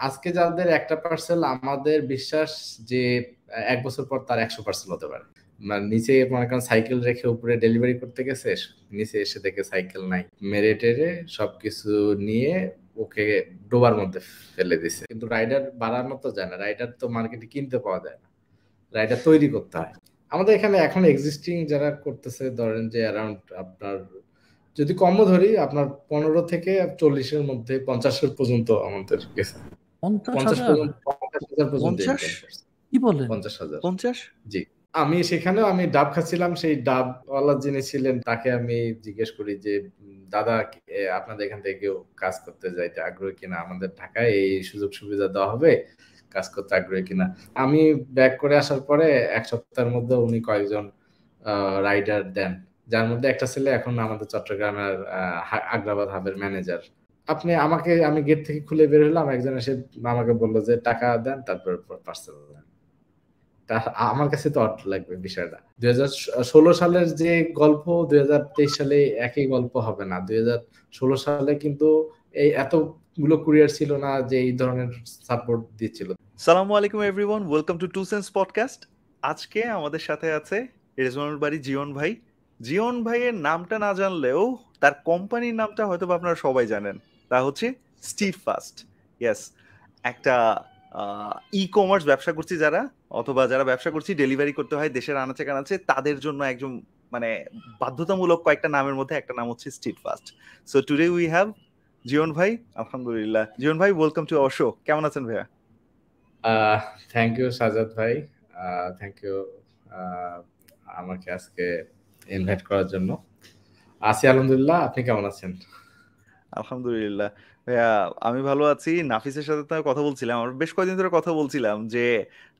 আজকে যাদের একটা পার্সেল আমাদের বিশ্বাস যে, এক বছর পর তার একশো পার্সেল হতে পারে। মানে নিচে মনে করেন সাইকেল রেখে উপরে ডেলিভারি করতে গেছে, নিচে এসে দেখে সাইকেল নাই। মেরে টেরে সবকিছু নিয়ে ওকে ডোবার মধ্যে ফেলে দিছে। কিন্তু রাইডার বাড়ানো তো যায় না। রাইডার তো মার্কেটে কিনতে পাওয়া যায় না। রাইডার তৈরি করতে হয়। আমাদের এখানে এখন এক্সিস্টিং যারা করতেছে, ধরেন যে অ্যারাউন্ড আপনার, যদি কমও ধরি, আপনার পনেরো থেকে চল্লিশের মধ্যে পঞ্চাশের পর্যন্ত আমাদের গেছে। কি বলেন? পঞ্চাশ জি। আমি সেখানেও আমি ডাব খাচ্ছিলাম সেই ডাব ওয়ালা যিনি ছিলেন তাকে আমি জিজ্ঞেস করি যে দাদা আপনাদের এখান থেকে কেউ কাজ করতে যাইতে আগ্রহী কিনা? আমাদের ঢাকায় এই সুযোগ সুবিধা দেওয়া হবে কাজ করতে আগ্রহী কিনা? আমি ব্যাক করে আসার পরে এক সপ্তাহের মধ্যে উনি কয়েকজন রাইডার দেন। যার মধ্যে একটা ছেলে এখন আমাদের চট্টগ্রামের আগ্রাবাদ হাবের ম্যানেজার। আপনি আমাকে, আমি গেট থেকে খুলে বের হলাম, একজন এসে আমাকে বলল যে, টাকা দেন, তারপর পার্সেল দেন। আমার কাছে তো অট লাগবে বিষয়টা। দুই ষোলো সালের যে গল্প, দুই হাজার তেইশ সালে একই গল্প হবে না। দুই সালে কিন্তু এই এতগুলো কুরিয়ার ছিল না যে এই ধরনের সাপোর্ট দিচ্ছিল। সালামু আলাইকুম everyone welcome to to cents podcast আজকে আমাদের সাথে আছে রেজওয়ানুল বাড়ি জিয়ন ভাই। জিয়ন ভাইয়ের নামটা না জানলেও তার কোম্পানির নামটা হয়তো আপনারা সবাই জানেন। তা হচ্ছে স্টিভ ফাস্ট। ইয়েস একটা ই কমার্স ব্যবসা করছি যারা, অথবা যারা ব্যবসা করছি ডেলিভারি করতে হয়, দেশের আনাচে কানাচে, তাদের জন্য একজন মানে বাধ্যতামূলক কয়েকটা নামের মধ্যে একটা নাম হচ্ছে Steadfast. So today we have Jibon ভাই, আলহামদুলিল্লাহ। জীবন ভাই ওয়েলকাম টু আওয়ার শো কেমন আছেন ভাইয়া? থ্যাংক ইউ সাজাদ ভাই। থ্যাংক ইউ আমাকে আজকে ইনভাইট করার জন্য। আছি আলহামদুলিল্লাহ, আপনি কেমন আছেন? আলহামদুলিল্লাহ। ভাইয়া আমি ভালো আছি। নাফিসের সাথে তো কথা বলছিলাম। আমরা বেশ কয়েকদিন ধরে কথা বলছিলাম যে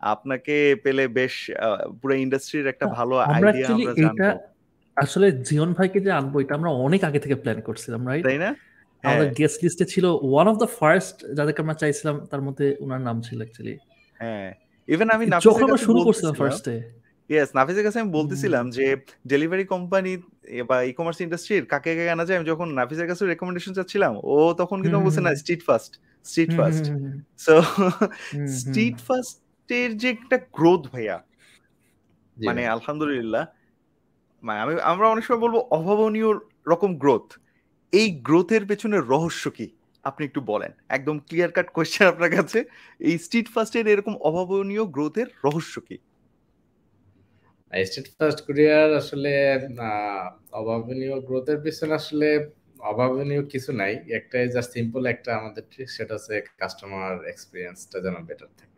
আপনাকে পেলে বেশ পুরো ইন্ডাস্ট্রির একটা ভালো আইডিয়া আমরা জানব। আসলে জিয়ন ভাইকে যে আনব এটা আমরা অনেক আগে থেকে প্ল্যান করছিলাম রাইট তাই না? আমাদের গেস্ট লিস্টে ছিল ওয়ান অফ দ্য ফার্স্ট যাদেরকে আমরা চাইছিলাম তার মধ্যে ওনার নাম ছিল অ্যাকচুয়ালি হ্যাঁ। ইভেন আমি যখন আমরা শুরু করছিলাম ফার্স্টে ইয়েস নাফিসের কাছে আমি বলতেছিলাম যে ডেলিভারি কোম্পানি বা ই কমার্স ইন্ডাস্ট্রির কাকে কাকে আনা যায় আমি যখন নাফিসের কাছে রেকমেন্ডেশন চাচ্ছিলাম ও তখন কিন্তু বলছে না Steadfast street fast so স্ট্রিট ফাস্টের যে একটা গ্রোথ ভাইয়া মানে আলহামদুলিল্লাহ মানে আমি আমরা অনেক সময় বলব অভাবনীয় রকম গ্রোথ এই গ্রোথের পেছনে রহস্য কি? আপনি একটু বলেন। একদম ক্লিয়ার কাট কোয়েশ্চেন আপনার কাছে। এই স্ট্রিট ফাস্টের এরকম অভাবনীয় গ্রোথের রহস্য কি? স্টেট ফার্স্ট কুরিয়ার আসলে অভাবনীয় গ্রোথের পিছনে আসলে অভাবনীয় কিছু নাই। একটাই জাস্ট সিম্পল একটা আমাদের সেটা হচ্ছে কাস্টমার এক্সপিরিয়েন্সটা যেন বেটার থাকে।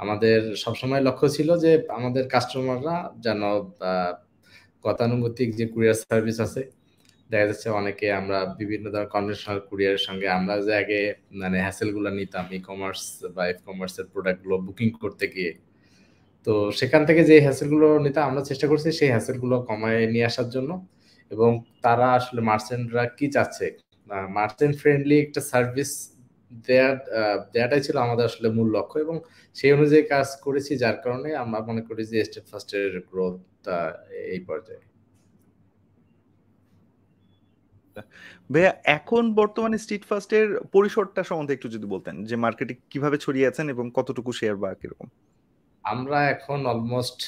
আমাদের সবসময় লক্ষ্য ছিল যে আমাদের কাস্টমাররা যেন গতানুগতিক যে কুরিয়ার সার্ভিস আছে, দেখা যাচ্ছে অনেকে আমরা বিভিন্ন ধরনের কনভেনশনাল কুরিয়ারের সঙ্গে আমরা যে আগে মানে হ্যাসেলগুলো নিতাম ই কমার্স বা ই কমার্সের প্রোডাক্টগুলো বুকিং করতে গিয়ে। তো সেখান থেকে যে হ্যাসেলগুলো নিতে আমরা চেষ্টা করছি, সেই হ্যাসেলগুলো কমায় নিয়ে আসার জন্য। এবং তারা আসলে মার্চেন্টরা কি চাচ্ছে? মার্চেন্ট ফ্রেন্ডলি একটা সার্ভিস দেয়ার দেয়াটাই ছিল আমাদের আসলে মূল লক্ষ্য। এবং সেই অনুযায়ী কাজ করেছি, যার কারণে আমরা মনে করি যে স্টেট ফার্স্টের গ্রোথটা এই পর্যায়ে। ভাইয়া, এখন বর্তমানে স্ট্রিট ফাস্টের পরিসরটা সম্বন্ধে একটু যদি বলতেন, যে মার্কেটে কীভাবে ছড়িয়ে আছেন এবং কতটুকু শেয়ার বা কীরকম? আমরা এখন অলমোস্ট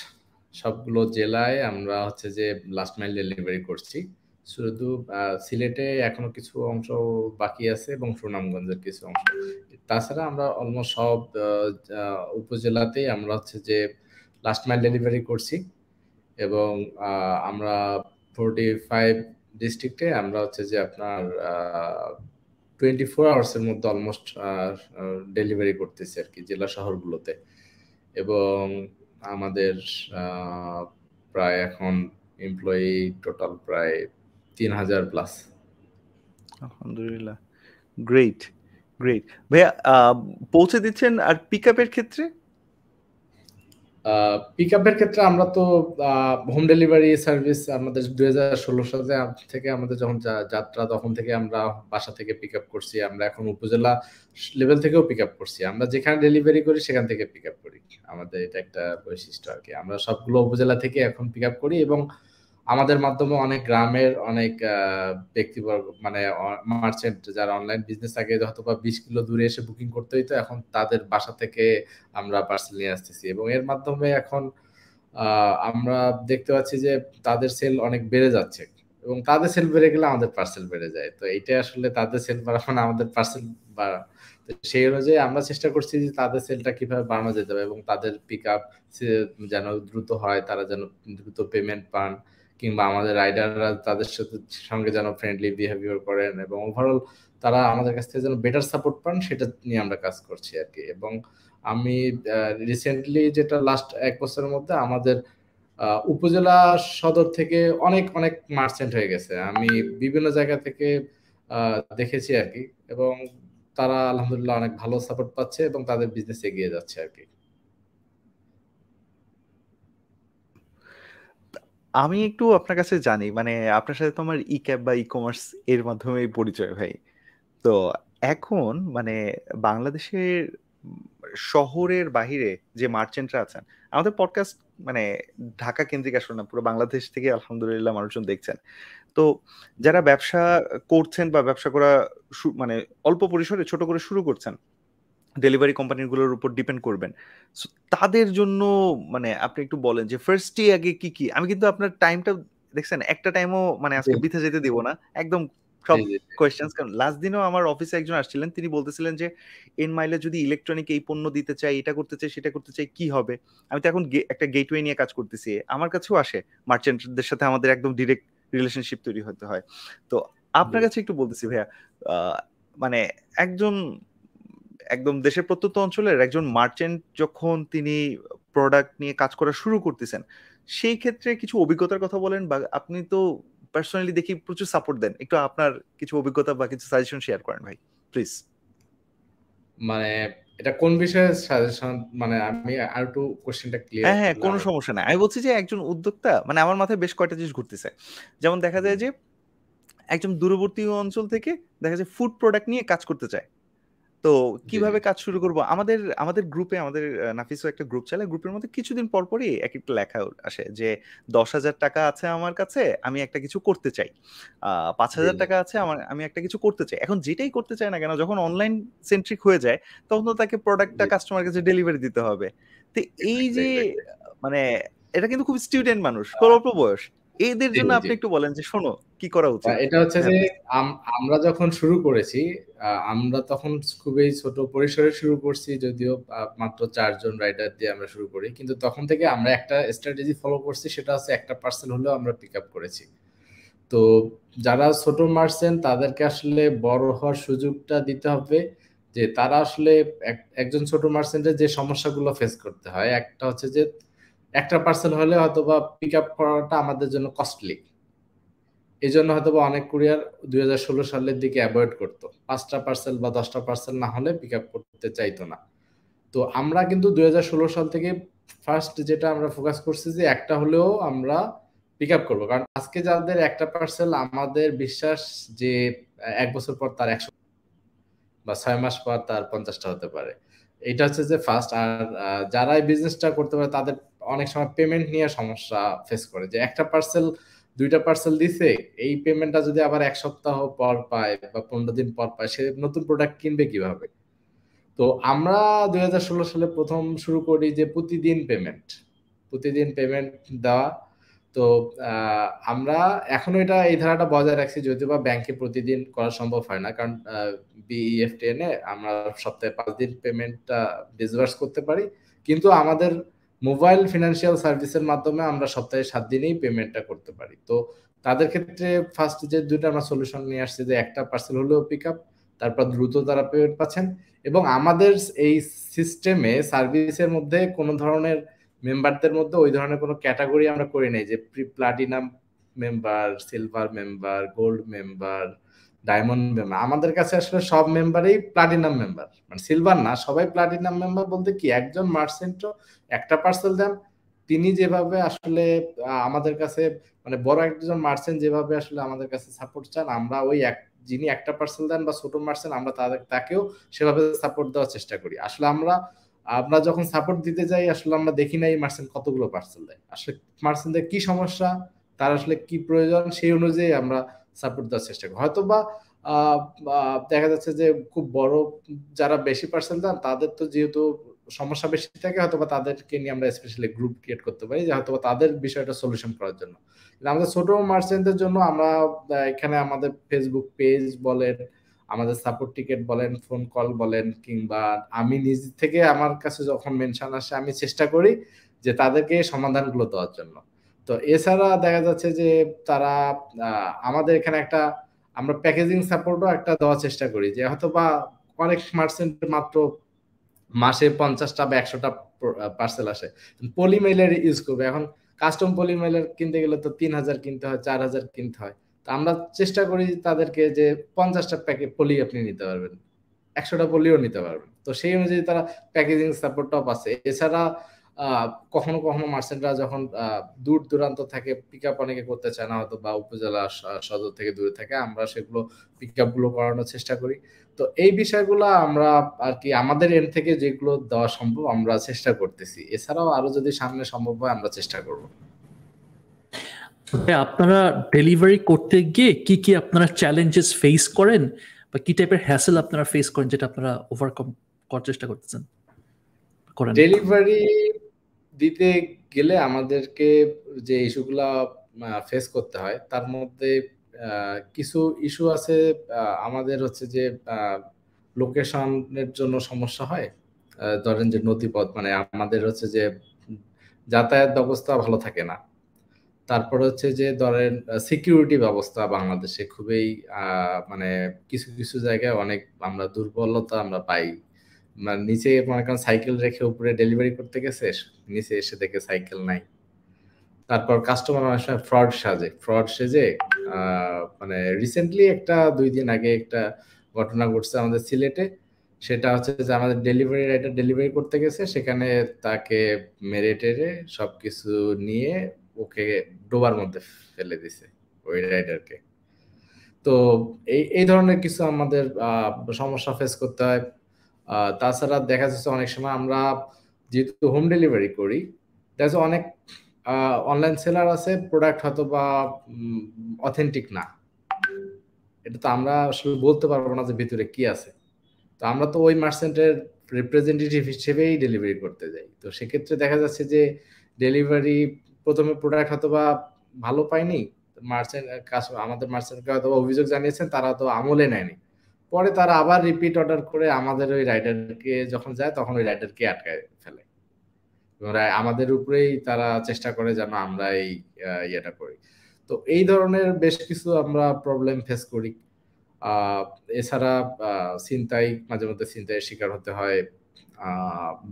সবগুলো জেলায় আমরা হচ্ছে যে লাস্ট মাইল ডেলিভারি করছি। শুধু সিলেটে এখনও কিছু অংশ বাকি আছে এবং সুনামগঞ্জের কিছু অংশ। তাছাড়া আমরা অলমোস্ট সব উপজেলাতেই আমরা হচ্ছে যে লাস্ট মাইল ডেলিভারি করছি এবং আমরা ফোরটি ফাইভ ডিস্ট্রিক্টে আমরা হচ্ছে যে আপনার টোয়েন্টি ফোর আওয়ার্সের মধ্যে অলমোস্ট ডেলিভারি করতেছি আর কি জেলা শহরগুলোতে। এবং আমাদের প্রায় এখন এমপ্লয়ি টোটাল প্রায় তিন হাজার প্লাস আলহামদুলিল্লাহ। গ্রেট গ্রেট ভাইয়া পৌঁছে দিচ্ছেন আর পিক আপের ক্ষেত্রে? পিক আপের ক্ষেত্রে আমরা তো হোম ডেলিভারি সার্ভিস আমাদের দুই হাজার ষোলো সালে থেকে আমাদের যখন যাত্রা তখন থেকে আমরা বাসা থেকে পিক আপ করছি। আমরা এখন উপজেলা লেভেল থেকেও পিক আপ করছি। আমরা যেখানে ডেলিভারি করি, সেখান থেকে পিক আপ করি। আমাদের এটা একটা বৈশিষ্ট্য আর কি। আমরা সবগুলো উপজেলা থেকে এখন পিক আপ করি এবং আমাদের মাধ্যমে অনেক গ্রামের অনেক ব্যক্তিবর্গ মানে মার্চেন্ট যারা অনলাইন বিজনেস আগে হয়তো বা বিশ কিলো দূরে এসে বুকিং করতে হইতো, এখন তাদের বাসা থেকে আমরা পার্সেল নিয়ে আসতেছি। এবং এর মাধ্যমে এখন আমরা দেখতে পাচ্ছি যে তাদের সেল অনেক বেড়ে যাচ্ছে। এবং তাদের সেল বেড়ে গেলে আমাদের পার্সেল বেড়ে যায়। তো এইটাই আসলে তাদের সেল বাড়া মানে আমাদের পার্সেল বাড়া। সেই অনুযায়ী আমরা চেষ্টা করছি যে তাদের সেলটা কীভাবে বাড়ানো যেতে হবে এবং তাদের পিক আপ যেন দ্রুত হয়, তারা যেন দ্রুত পেমেন্ট পান। কিংবা আমাদের রাইডাররা তাদের সাথে, সঙ্গে যেন ফ্রেন্ডলি বিহেভিয়ার করেন এবং ওভারঅল তারা আমাদের কাছ থেকে যেন বেটার সাপোর্ট পান, সেটা নিয়ে আমরা কাজ করছি আর কি। এবং আমি রিসেন্টলি যেটা লাস্ট এক বছরের মধ্যে আমাদের উপজেলা সদর থেকে অনেক অনেক মার্চেন্ট হয়ে গেছে। আমি বিভিন্ন জায়গা থেকে দেখেছি আর কি। এবং তারা আলহামদুলিল্লাহ অনেক ভালো সাপোর্ট পাচ্ছে এবং তাদের বিজনেস এগিয়ে যাচ্ছে আর কি। আমি একটু আপনার কাছে জানি মানে আপনার সাথে তো আমার ই ক্যাব বা ই কমার্স এর মাধ্যমে পরিচয় ভাই তো এখন মানে বাংলাদেশের শহরের বাহিরে যে মার্চেন্টরা আছেন, আমাদের পডকাস্ট মানে ঢাকা কেন্দ্রিক আসলে না, পুরো বাংলাদেশ থেকে আলহামদুলিল্লাহ মানুষজন দেখছেন। তো যারা ব্যবসা করছেন বা ব্যবসা করা মানে অল্প পরিসরে ছোট করে শুরু করছেন ডেলিভারি কোম্পানিগুলোর উপর ডিপেন্ড করবেন। তাদের জন্য মানে আপনি একটু বলেন যে ফার্স্ট ডে আগে কি কি? আমি কিন্তু আপনার টাইমটা দেখছেন একটা টাইমও মানে আজকে বিথে যেতে দিব না একদম সব কোয়েশ্চেন্স কারণ লাস্ট দিনও আমার অফিসে একজন আসছিলেন তিনি বলতেছিলেন যে এন মাইলে যদি ইলেকট্রনিক এই পণ্য দিতে চাই এটা করতে চাই সেটা করতে চাই কি হবে? আমি তো এখন একটা গেটওয়ে নিয়ে কাজ করতেছি আমার কাছেও আসে মার্চেন্টদের সাথে আমাদের একদম ডিরেক্ট রিলেশনশিপ তৈরি হতে হয়। তো আপনার কাছে একটু বলতেছি ভাইয়া মানে একজন একদম দেশের প্রত্যন্ত অঞ্চলের একজন মার্চেন্ট যখন তিনি প্রোডাক্ট নিয়ে কাজ করা শুরু করতেছেন সেই ক্ষেত্রে কিছু অভিজ্ঞতার কথা বলেন বা আপনি তো পার্সোনালি দেখি প্রচুর সাপোর্ট দেন। একটু আপনার কিছু অভিজ্ঞতা বা কিছু সাজেশন শেয়ার করেন ভাই প্লিজ মানে এটা কোন বিষয়ে সাজেশন মানে আমি আর একটু কোশ্চেনটা ক্লিয়ার হ্যাঁ হ্যাঁ কোনো সমস্যা নাই। আমি বলছি যে একজন উদ্যোক্তা মানে আমার মাথায় বেশ কয়টা জিনিস ঘুরতেছে। যেমন দেখা যায় যে একজন দূরবর্তী অঞ্চল থেকে দেখা যায় ফুড প্রোডাক্ট নিয়ে কাজ করতে চায়। তো কীভাবে কাজ শুরু করব? আমাদের আমাদের গ্রুপে আমাদের নাফিসও একটা গ্রুপ চালায়। গ্রুপের মধ্যে কিছুদিন পর পরই এক একটা লেখা আসে যে দশ হাজার টাকা আছে আমার কাছে আমি একটা কিছু করতে চাই। পাঁচ হাজার টাকা আছে আমার আমি একটা কিছু করতে চাই। এখন যেটাই করতে চাই না কেন যখন অনলাইন সেন্ট্রিক হয়ে যায় তখন তো তাকে প্রোডাক্টটা কাস্টমার কাছে ডেলিভারি দিতে হবে। তো এই যে মানে এটা কিন্তু খুব স্টুডেন্ট মানুষ অল্প বয়স এদের জন্য আপনি একটু বলেন যে শোনো কি করা উচিত? এটা হচ্ছে যে আমরা যখন শুরু করেছি আমরা তখন খুবই ছোট পরিসরে শুরু করছি যদিও মাত্র চারজন রাইডার দিয়ে আমরা শুরু করি। কিন্তু তখন থেকে আমরা একটা স্ট্র্যাটেজি ফলো করছি সেটা হচ্ছে একটা পার্সেল হলেও আমরা পিক আপ করেছি। তো যারা ছোট মার্চেন্ট তাদেরকে আসলে বড় হওয়ার সুযোগটা দিতে হবে যে তারা আসলে একজন ছোট মার্চেন্টের যে সমস্যাগুলো ফেস করতে হয় একটা হচ্ছে যে একটা পার্সেল হলে হয়তো বা পিক আপ করাটা আমাদের জন্য কস্টলি এই জন্য হয়তো বা অনেক কুরিয়ার দুই হাজার ষোলো সালের দিকে অ্যাভয়েড করতো। পাঁচটা পার্সেল বা দশটা পার্সেল না হলে পিক আপ করতে চাইতো না। তো আমরা কিন্তু দুই হাজার ষোলো সাল থেকে ফার্স্ট যেটা আমরা ফোকাস করছি যে একটা হলেও আমরা পিক আপ করব। কারণ আজকে যাদের একটা পার্সেল আমাদের বিশ্বাস যে এক বছর পর তার একশো বা ছয় মাস পর তার পঞ্চাশটা হতে পারে। এটা হচ্ছে যে ফার্স্ট আর যারা এই বিজনেসটা করতে পারে তাদের অনেক সময় পেমেন্ট নিয়ে সমস্যা ফেস করে যে একটা পার্সেল দুইটা পার্সেল দিছে, এই পেমেন্টটা যদি আবার এক সপ্তাহ পর পায় বা পনেরো দিন পর পায়, সে নতুন প্রোডাক্ট কিনবে কীভাবে? তো আমরা দুই হাজার ষোলো সালে প্রথম শুরু করি যে প্রতিদিন পেমেন্ট প্রতিদিন পেমেন্ট দেওয়া। তো আমরা এখনও এটা, এই ধারাটা বজায় রাখছি, যদিও বা ব্যাংকে প্রতিদিন করা সম্ভব হয় না, কারণ বিইএফটিএন এ আমরা সপ্তাহে পাঁচ দিন পেমেন্টটা ডিসবার্স করতে পারি। কিন্তু আমাদের মোবাইল ফিনান্সিয়াল সার্ভিসের মাধ্যমে আমরা সপ্তাহে সাত দিনেই পেমেন্টটা করতে পারি। তো তাদের ক্ষেত্রে ফার্স্ট যে দুইটা আমরা সলিউশন নিয়ে আসছি যে একটা পার্সেল হলেও পিক আপ তারপর দ্রুত তারা পেমেন্ট পাচ্ছেন এবং আমাদের এই সিস্টেমে সার্ভিসের মধ্যে কোনো ধরনের মেম্বারদের মধ্যে ওই ধরনের কোনো ক্যাটাগরি আমরা করি নাই যে pre platinum member silver member gold member diamond member আমাদের কাছে আসলে সব মেম্বারই প্লাটিনাম মেম্বার মানে সিলভার না, সবাই প্লাটিনাম মেম্বার বলতে কি? একজন মার্চেন্টও একটা পার্সেল দেন, তিনি যেভাবে আসলে আমাদের কাছে মানে বড় একজন মার্চেন্ট যেভাবে আসলে আমাদের কাছে সাপোর্ট চান, আমরা ওই এক, যিনি একটা পার্সেল দেন বা ছোট মার্চেন্ট আমরা তাদের, তাকেও সেভাবে সাপোর্ট দেওয়ার চেষ্টা করি। আসলে আমরা আমরা যখন সাপোর্ট দিতে যাই, আসলে আমরা দেখি না এই মার্চেন্ট কতগুলো পার্সেল দেয়। আসলে মার্চেন্টদের কি সমস্যা, তার আসলে কি প্রয়োজন, সেই অনুযায়ী আমরা সাপোর্ট দেওয়ার চেষ্টা করি। হয়তো বা দেখা যাচ্ছে যে খুব বড় যারা বেশি পার্সেল দেন, তাদের তো যেহেতু সমস্যা বেশি থাকে হয়তো বা তাদেরকে নিয়ে আমরা স্পেশালি গ্রুপ ক্রিয়েট করতে পারি, যে হয়তো তাদের বিষয়টা সলিউশন করার জন্য। আমাদের ছোট মার্চেন্টদের জন্য আমরা এখানে আমাদের ফেসবুক পেজ বলেন, আমাদের সাপোর্ট টিকেট বলেন ফোন কল বলেন, কিংবা আমি নিজ থেকে আমার কাছে যখন মেনশন আসে, আমি চেষ্টা করি যে তাদেরকে সমাধানগুলো দেওয়ার জন্য। তো এছাড়া দেখা যাচ্ছে যে তারা আমাদের এখানে একটা, আমরা প্যাকেজিং সাপোর্টও একটা দেওয়ার চেষ্টা করি, যে হয়তো বা অনেক মার্চেন্ট মাত্র মাসে পঞ্চাশটা বা একশোটা পার্সেল আসে। পলিমেলের ইউজ করবে। এখন কাস্টম পলিমেলের কিনতে গেলে তো তিন হাজার কিনতে হয়, চার হাজার কিনতে হয়। তো আমরা চেষ্টা করি তাদেরকে যে পঞ্চাশটা প্যাকেট পলি আপনি নিতে পারবেন। একশোটা পলিও নিতে পারবেন। তো সেই অনুযায়ী তারা প্যাকেজিং সাপোর্ট সাপোর্টটাও পাচ্ছে এছাড়া কখনো কখনো মার্চেন্টরা যখন দূর দূরান্ত থাকে পিক আপ অনেকে করতে চায় না হয়তো বা উপজেলা সদর থেকে দূরে থাকে, আমরা সেগুলো পিক আপগুলো করানোর চেষ্টা করি। তো এই বিষয়গুলো আমরা আর কি আমাদের এন থেকে যেগুলো দেওয়া সম্ভব আমরা চেষ্টা করতেছি। এছাড়াও আরও যদি সামনে সম্ভব হয় আমরা চেষ্টা করব। আপনারা ডেলিভারি করতে গিয়ে কি কি আপনারা চ্যালেঞ্জেস ফেস করেন বা কি টাইপের হ্যাসেল আপনারা ফেস করেন যেটা আপনারা ওভারকাম করার চেষ্টা করতেছেন? করেন। ডেলিভারি দিতে গেলে আমাদেরকে যে ইস্যুগুলা ফেস করতে হয় তার মধ্যে কিছু ইস্যু আছে আমাদের হচ্ছে যে লোকেশনের জন্য সমস্যা হয়। ধরেন যে নথিপথ মানে আমাদের হচ্ছে যে যাতায়াত ব্যবস্থা ভালো থাকে না। তারপর হচ্ছে যে ধরেন সিকিউরিটি ব্যবস্থা বাংলাদেশে খুবই মানে কিছু কিছু জায়গায় অনেক আমরা দুর্বলতা আমরা পাই। মানে নিচে মনে করেন সাইকেল রেখে উপরে ডেলিভারি করতে গেছে, নিচে এসে দেখে সাইকেল নাই। তারপর কাস্টমার অনেক সময় ফ্রড সাজে। ফ্রড সেজে মানে রিসেন্টলি একটা দুই দিন আগে একটা ঘটনা ঘটছে আমাদের সিলেটে। সেটা হচ্ছে যে আমাদের ডেলিভারি রাইডার ডেলিভারি করতে গেছে, সেখানে তাকে মেরে টেরে সবকিছু নিয়ে ওকে ডোবার মধ্যে ফেলে দিছে ওই রাইডারকে তো এই এই ধরনের কিছু আমাদের সমস্যা ফেস করতে হয়। তাছাড়া দেখা যাচ্ছে অনেক সময় আমরা যেহেতু হোম ডেলিভারি করি দেখা অনেক অনলাইন সেলার আছে প্রোডাক্ট হয়তো বা অথেন্টিক না। এটা তো আমরা আসলে বলতে পারব না যে ভিতরে কি আছে। তো আমরা তো ওই মার্চেন্টের রিপ্রেজেন্টেটিভ হিসেবেই ডেলিভারি করতে যাই। তো সেক্ষেত্রে দেখা যাচ্ছে যে ডেলিভারি প্রথমে প্রোডাক্ট হয়তো বা ভালো পাইনি মার্চেন্ট আমাদের মার্চেন্টকে হয়তো অভিযোগ জানিয়েছেন, তারা তো আমলে নেয়নি। পরে তারা আবার রিপিট অর্ডার করে আমাদের ওই রাইডারকে যখন যায়, তখন ওই রাইডারকে আটকায় ফেলে। আমাদের উপরেই তারা চেষ্টা করে যেন আমরা এই ইয়েটা করি। তো এই ধরনের বেশ কিছু আমরা প্রবলেম ফেস করি। এছাড়া চিন্তাই মাঝে মধ্যে চিন্তায় শিকার হতে হয়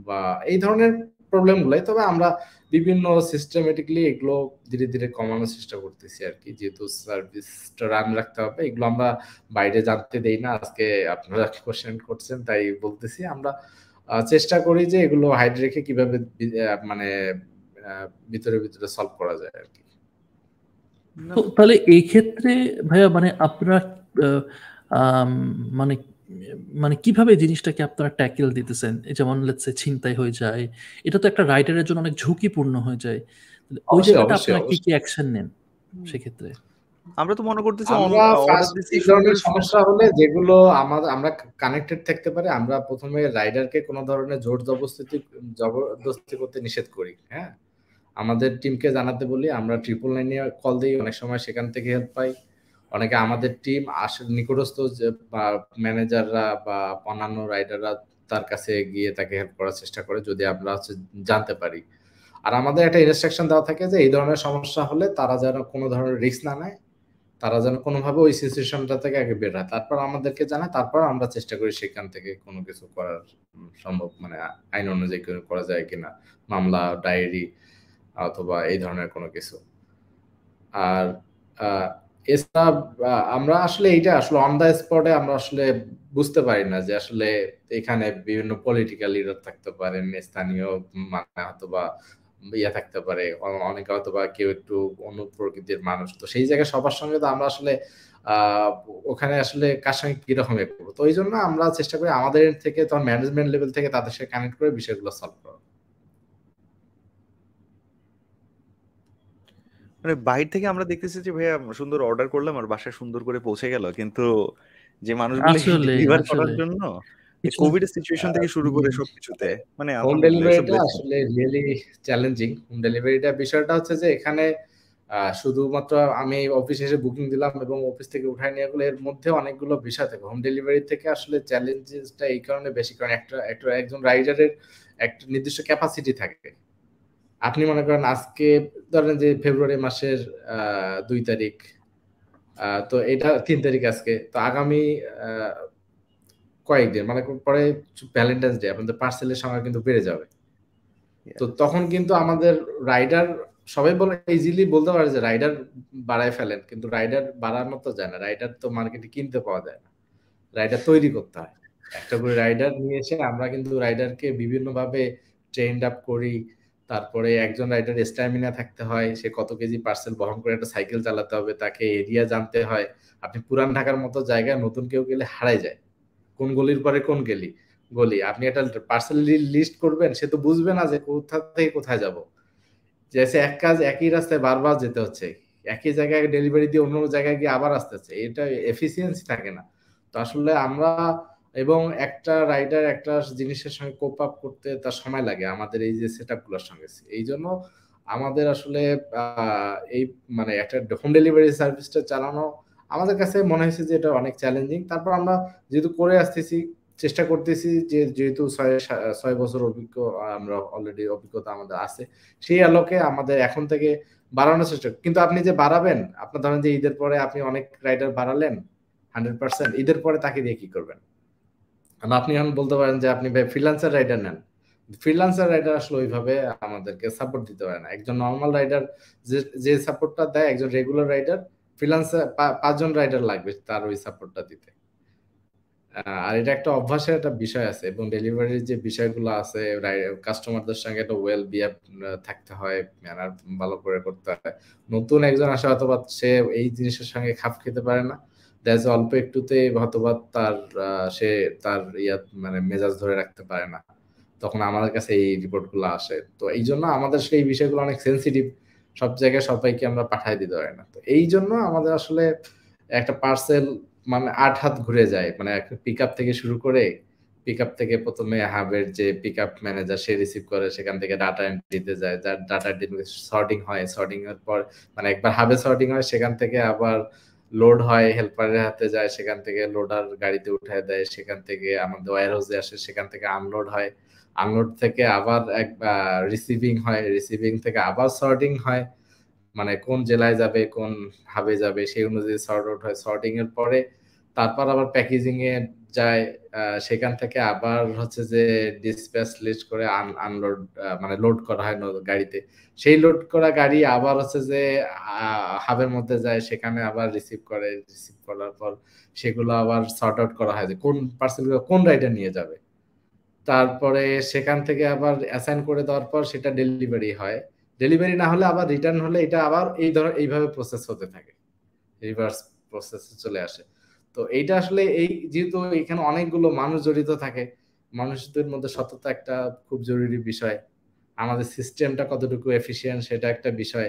বা এই ধরনের তবে আমরা বিভিন্ন সিস্টেমেটিকলি এগুলো ধীরে ধীরে কমানোর চেষ্টা করতেছি আর কি। যেহেতু সার্ভিসটা রান রাখতে হবে, এগুলো আমরা বাইরে জানতে দেই না। আজকে আপনারা কোশ্চেন করছেন, তাই বলতেছি। আমরা চেষ্টা করি যে এগুলো হাইড রেখে কীভাবে মানে ভিতরে ভিতরে সলভ করা যায় আর কি। তাহলে এই ক্ষেত্রে ভাইয়া মানে আপনারা মানে মানে কীভাবে জিনিসটাকে আপনারা ট্যাকেল দিতেছেন? যেমন লেটসে ছিনতাই হয়ে যায় এটা তো একটা রাইটারের জন্য অনেক ঝুঁকিপূর্ণ হয়ে যায়। ওই জায়গাটা আপনারা কি কি অ্যাকশন নেন সেক্ষেত্রে? আমরা তো মনে করতেছি সমস্যা হলে যেগুলো আমাদের আমরা কানেক্টেড থাকতে পারে আমরা প্রথমে রাইডারকে কোনো ধরনের জোর জবরদস্তি জবরদস্তি করতে নিষেধ করি হ্যাঁ? আমাদের টিমকে জানাতে বলি আমরা ট্রিপল নাইনে কল দিই অনেক সময় সেখান থেকে হেল্প পাই। অনেকে আমাদের টিম আসে নিকটস্থ ম্যানেজাররা বা অন্যান্য রাইডাররা তার কাছে গিয়ে তাকে হেল্প করার চেষ্টা করে যদি আমরা হচ্ছে জানতে পারি। আর আমাদের একটা ইনস্ট্রাকশন দেওয়া থাকে যে এই ধরনের সমস্যা হলে তারা যেন কোনো ধরনের রিস্ক না নেয় তারা যেন কোনোভাবে ওই সিচুয়েশনটা থেকে আগে বের হয়। তারপর আমাদেরকে জানায়, তারপর আমরা চেষ্টা করি সেখান থেকে কোনো কিছু করার সম্ভব মানে আইন অনুযায়ী করা যায় কিনা। মামলা, ডায়েরি অথবা এই ধরনের কোনো কিছু। আর এছাড়া আমরা আসলে এইটা, আসলে অন দ্য স্পটে আমরা আসলে বুঝতে পারি না যে আসলে এখানে বিভিন্ন পলিটিক্যাল লিডার থাকতে পারেন, স্থানীয় মানে অথবা ইয়ে থাকতে পারে অনেকে হয়তো বা কেউ একটু অন্য প্রকৃতির মানুষ। তো সেই জায়গায় সবার সঙ্গে তো আমরা আসলে ওখানে আসলে কার সঙ্গে কীরকম করব? তো ওই জন্য আমরা চেষ্টা করি আমাদের থেকে তখন ম্যানেজমেন্ট লেভেল থেকে তাদের সাথে কানেক্ট করে বিষয়গুলো সলভ করা মানে বাইরে থেকে আমরা দেখতেছি যে ভাইয়া সুন্দর অর্ডার করলাম আর বাসায় সুন্দর করে পৌঁছে গেল। কিন্তু যে মানুষগুলো ডেলিভার করার জন্য কোভিড সিচুয়েশন থেকে শুরু করে সবকিছুতে মানে হোম ডেলিভারিটা আসলে রিয়েলি চ্যালেঞ্জিং হোম ডেলিভারিটা বিষয়টা হচ্ছে যে এখানে শুধুমাত্র আমি অফিসে এসে বুকিং দিলাম এবং অফিস থেকে উঠাই নিয়ে গেলে এর মধ্যে অনেকগুলো বিষয় থাকে। হোম ডেলিভারি থেকে আসলে চ্যালেঞ্জেসটা এই কারণে বেশি কারণ একটা একটা একজন রাইডারের একটা নির্দিষ্ট ক্যাপাসিটি থাকে। আপনি মনে করেন আজকে ধরেন যে ফেব্রুয়ারি মাসের দুই তারিখ তো এটা তিন তারিখ আজকে। তো আগামী কয়েকদিন মানে পরে ভ্যালেন্টাইন্স ডে আপনাদের পার্সেলের সংখ্যা কিন্তু বেড়ে যাবে। তো তখন কিন্তু আমাদের রাইডার সবাই বলে ইজিলি বলতে পারে যে রাইডার বাড়ায় ফেলেন কিন্তু রাইডার বাড়ানো তো যায় না। রাইডার তো মার্কেটে কিনতে পাওয়া যায় না। রাইডার তৈরি করতে হয়। একটা করে রাইডার নিয়ে এসে আমরা কিন্তু রাইডারকে বিভিন্নভাবে ট্রেন্ড আপ করি। তারপরে একজন রাইডার স্ট্যামিনা থাকতে হয় সে কত কেজি পার্সেল বহন করে একটা সাইকেল চালাতে হবে তাকে এরিয়া জানতে হয়। আপনি পুরান ঢাকার মতো জায়গায় নতুন কেউ গেলে হারাই যায়। কোন গলির পরে কোন গলি? গলি। আপনি একটা পার্সেল লিস্ট করবেন, সে তো বুঝবে না যে কোথা থেকে কোথায় যাব। যে এক কাজ একই রাস্তায় বারবার যেতে হচ্ছে। একই জায়গায় ডেলিভারি দিয়ে অন্য জায়গায় গিয়ে আবার আসতে হচ্ছে। এটা এফিসিয়েন্সি থাকে না। তো আসলে আমরা এবং একটা রাইডার একটা জিনিসের সঙ্গে কোপ আপ করতে তার সময় লাগে আমাদের এই যে সেটগুলোর সঙ্গে। এই জন্য আমাদের আসলে এই মানে একটা হোম ডেলিভারি সার্ভিসটা চালানো আমাদের কাছে মনে হয়েছে যে এটা অনেক চ্যালেঞ্জিং তারপর আমরা যেহেতু করে আসতেছি, চেষ্টা করতেছি যে যেহেতু ছয় ছয় বছর অভিজ্ঞ, আমরা অলরেডি অভিজ্ঞতা আমাদের আছে, সেই আলোকে আমাদের এখন থেকে বাড়ানোর চেষ্টা কিন্তু আপনি যে বাড়াবেন, আপনার ধরেন যে ঈদের পরে আপনি অনেক রাইডার বাড়ালেন হান্ড্রেড পার্সেন্ট ঈদের পরে তাকে দিয়ে কি করবেন? আপনি এখন বলতে পারেন যে আপনি ভাই ফ্রিলান্সার রাইডার নেন। ফ্রিলান্সার রাইডার আসলে ওইভাবে আমাদেরকে সাপোর্ট দিতে পারে না। একজন নর্মাল রাইডার যে যে সাপোর্টটা দেয়, একজন রেগুলার রাইডার ফ্রিলান্সার পাঁচজন রাইডার লাগবে তার ওই সাপোর্টটা দিতে। আর এটা একটা অভ্যাসের একটা বিষয় আছে এবং ডেলিভারির যে বিষয়গুলো আছে কাস্টমারদের সঙ্গে একটা ওয়েল বিহেভ থাকতে হয় ম্যানার ভালো করে করতে হয়। নতুন একজন আসে অথবা সে এই জিনিসের সঙ্গে খাপ খেতে পারে না। দ্যাজ অল্প একটুতে হয়তোবা তার সে তার ইয়া মানে মেজাজ ধরে রাখতে পারে না। তখন আমাদের কাছে এই রিপোর্টগুলো আসে। তো এই জন্য আমাদের সেই বিষয়গুলো অনেক সেন্সিটিভ সব জায়গায় সবাইকে আমরা পাঠাই দিতে পারি না। তো এই জন্য আমাদের আসলে একটা পার্সেল মানে আট হাত ঘুরে যায়। মানে পিক আপ থেকে শুরু করে পিক আপ থেকে প্রথমে হাবের যে পিক আপ ম্যানেজার সে রিসিভ করে, সেখান থেকে ডাটা এন্ট্রিতে যায়। যার ডাটা সর্টিং হয় সর্টিং এর পর মানে একবার হাবে সর্টিং হয়, সেখান থেকে আবার লোড হয় হেল্পারের হাতে যায়, সেখান থেকে লোডার গাড়িতে উঠায় দেয়, সেখান থেকে আমাদের ওয়ার হাউসে আসে, সেখান থেকে আনলোড হয়। আনলোড থেকে আবার এক রিসিভিং হয় রিসিভিং থেকে আবার সর্টিং হয়। মানে কোন জেলায় যাবে, কোন হাবে যাবে, সেই অনুযায়ী সর্ট আউট হয়। সর্টিং এর পরে তারপর আবার প্যাকেজিং এ যায় সেখান থেকে আবার হচ্ছে যে ডিসপ্যাচ লিস্ট করে আনলোড মানে লোড করা হয় গাড়িতে। সেই লোড করা গাড়ি আবার হচ্ছে যে হাবের মধ্যে যায়, সেখানে আবার রিসিভ করে রিসিভ করার পর সেগুলো আবার সর্ট আউট করা হয় যে কোন পার্সেলগুলো কোন রাইডার নিয়ে যাবে। তারপরে সেখান থেকে আবার অ্যাসাইন করে দেওয়ার পর সেটা ডেলিভারি হয়। ডেলিভারি না হলে আবার রিটার্ন হলে এটা আবার এই ধর, এইভাবে প্রসেস হতে থাকে। রিভার্স প্রসেসে চলে আসে। তো এইটা আসলে এই যেহেতু এখানে অনেকগুলো মানুষ জড়িত থাকে, মানুষদের মধ্যে সততা একটা খুব জরুরি বিষয়। আমাদের সিস্টেমটা কতটুকু এফিসিয়েন্ট সেটা একটা বিষয়।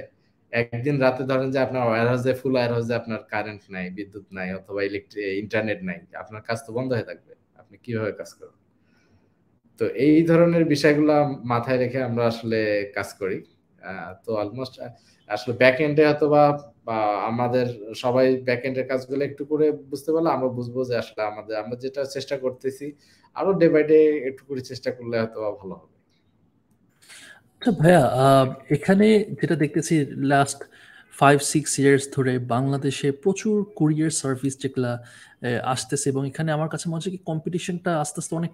একদিন রাতে ধরেন যে আপনার ওয়ারহাউসে ফুল ওয়ারহাউসে আপনার কারেন্ট নাই, বিদ্যুৎ নাই অথবা ইলেকট্রিক ইন্টারনেট নাই, আপনার কাজ তো বন্ধ হয়ে থাকবে। আপনি কীভাবে কাজ করবেন? তো এই ধরনের বিষয়গুলো মাথায় রেখে আমরা আসলে কাজ করি। তো অলমোস্ট আসলে ব্যাক এন্ডে অথবা বা আমাদের সবাই ব্যাক এন্ডের কাজগুলো একটু করে বুঝতে পারলে আমরা বুঝব যে আসলে আমাদের, আমরা যেটা চেষ্টা করতেছি, আরও ডে বাই ডে একটু করে চেষ্টা করলে হয়তো ভালো হবে। আচ্ছা ভাইয়া এখানে যেটা দেখতেছি লাস্ট ফাইভ সিক্স ইয়ার্স ধরে বাংলাদেশে প্রচুর কুরিয়ার সার্ভিস যেগুলা আসতেছে এবং এখানে আমার কাছে মনে হচ্ছে কি কম্পিটিশনটা আস্তে আস্তে অনেক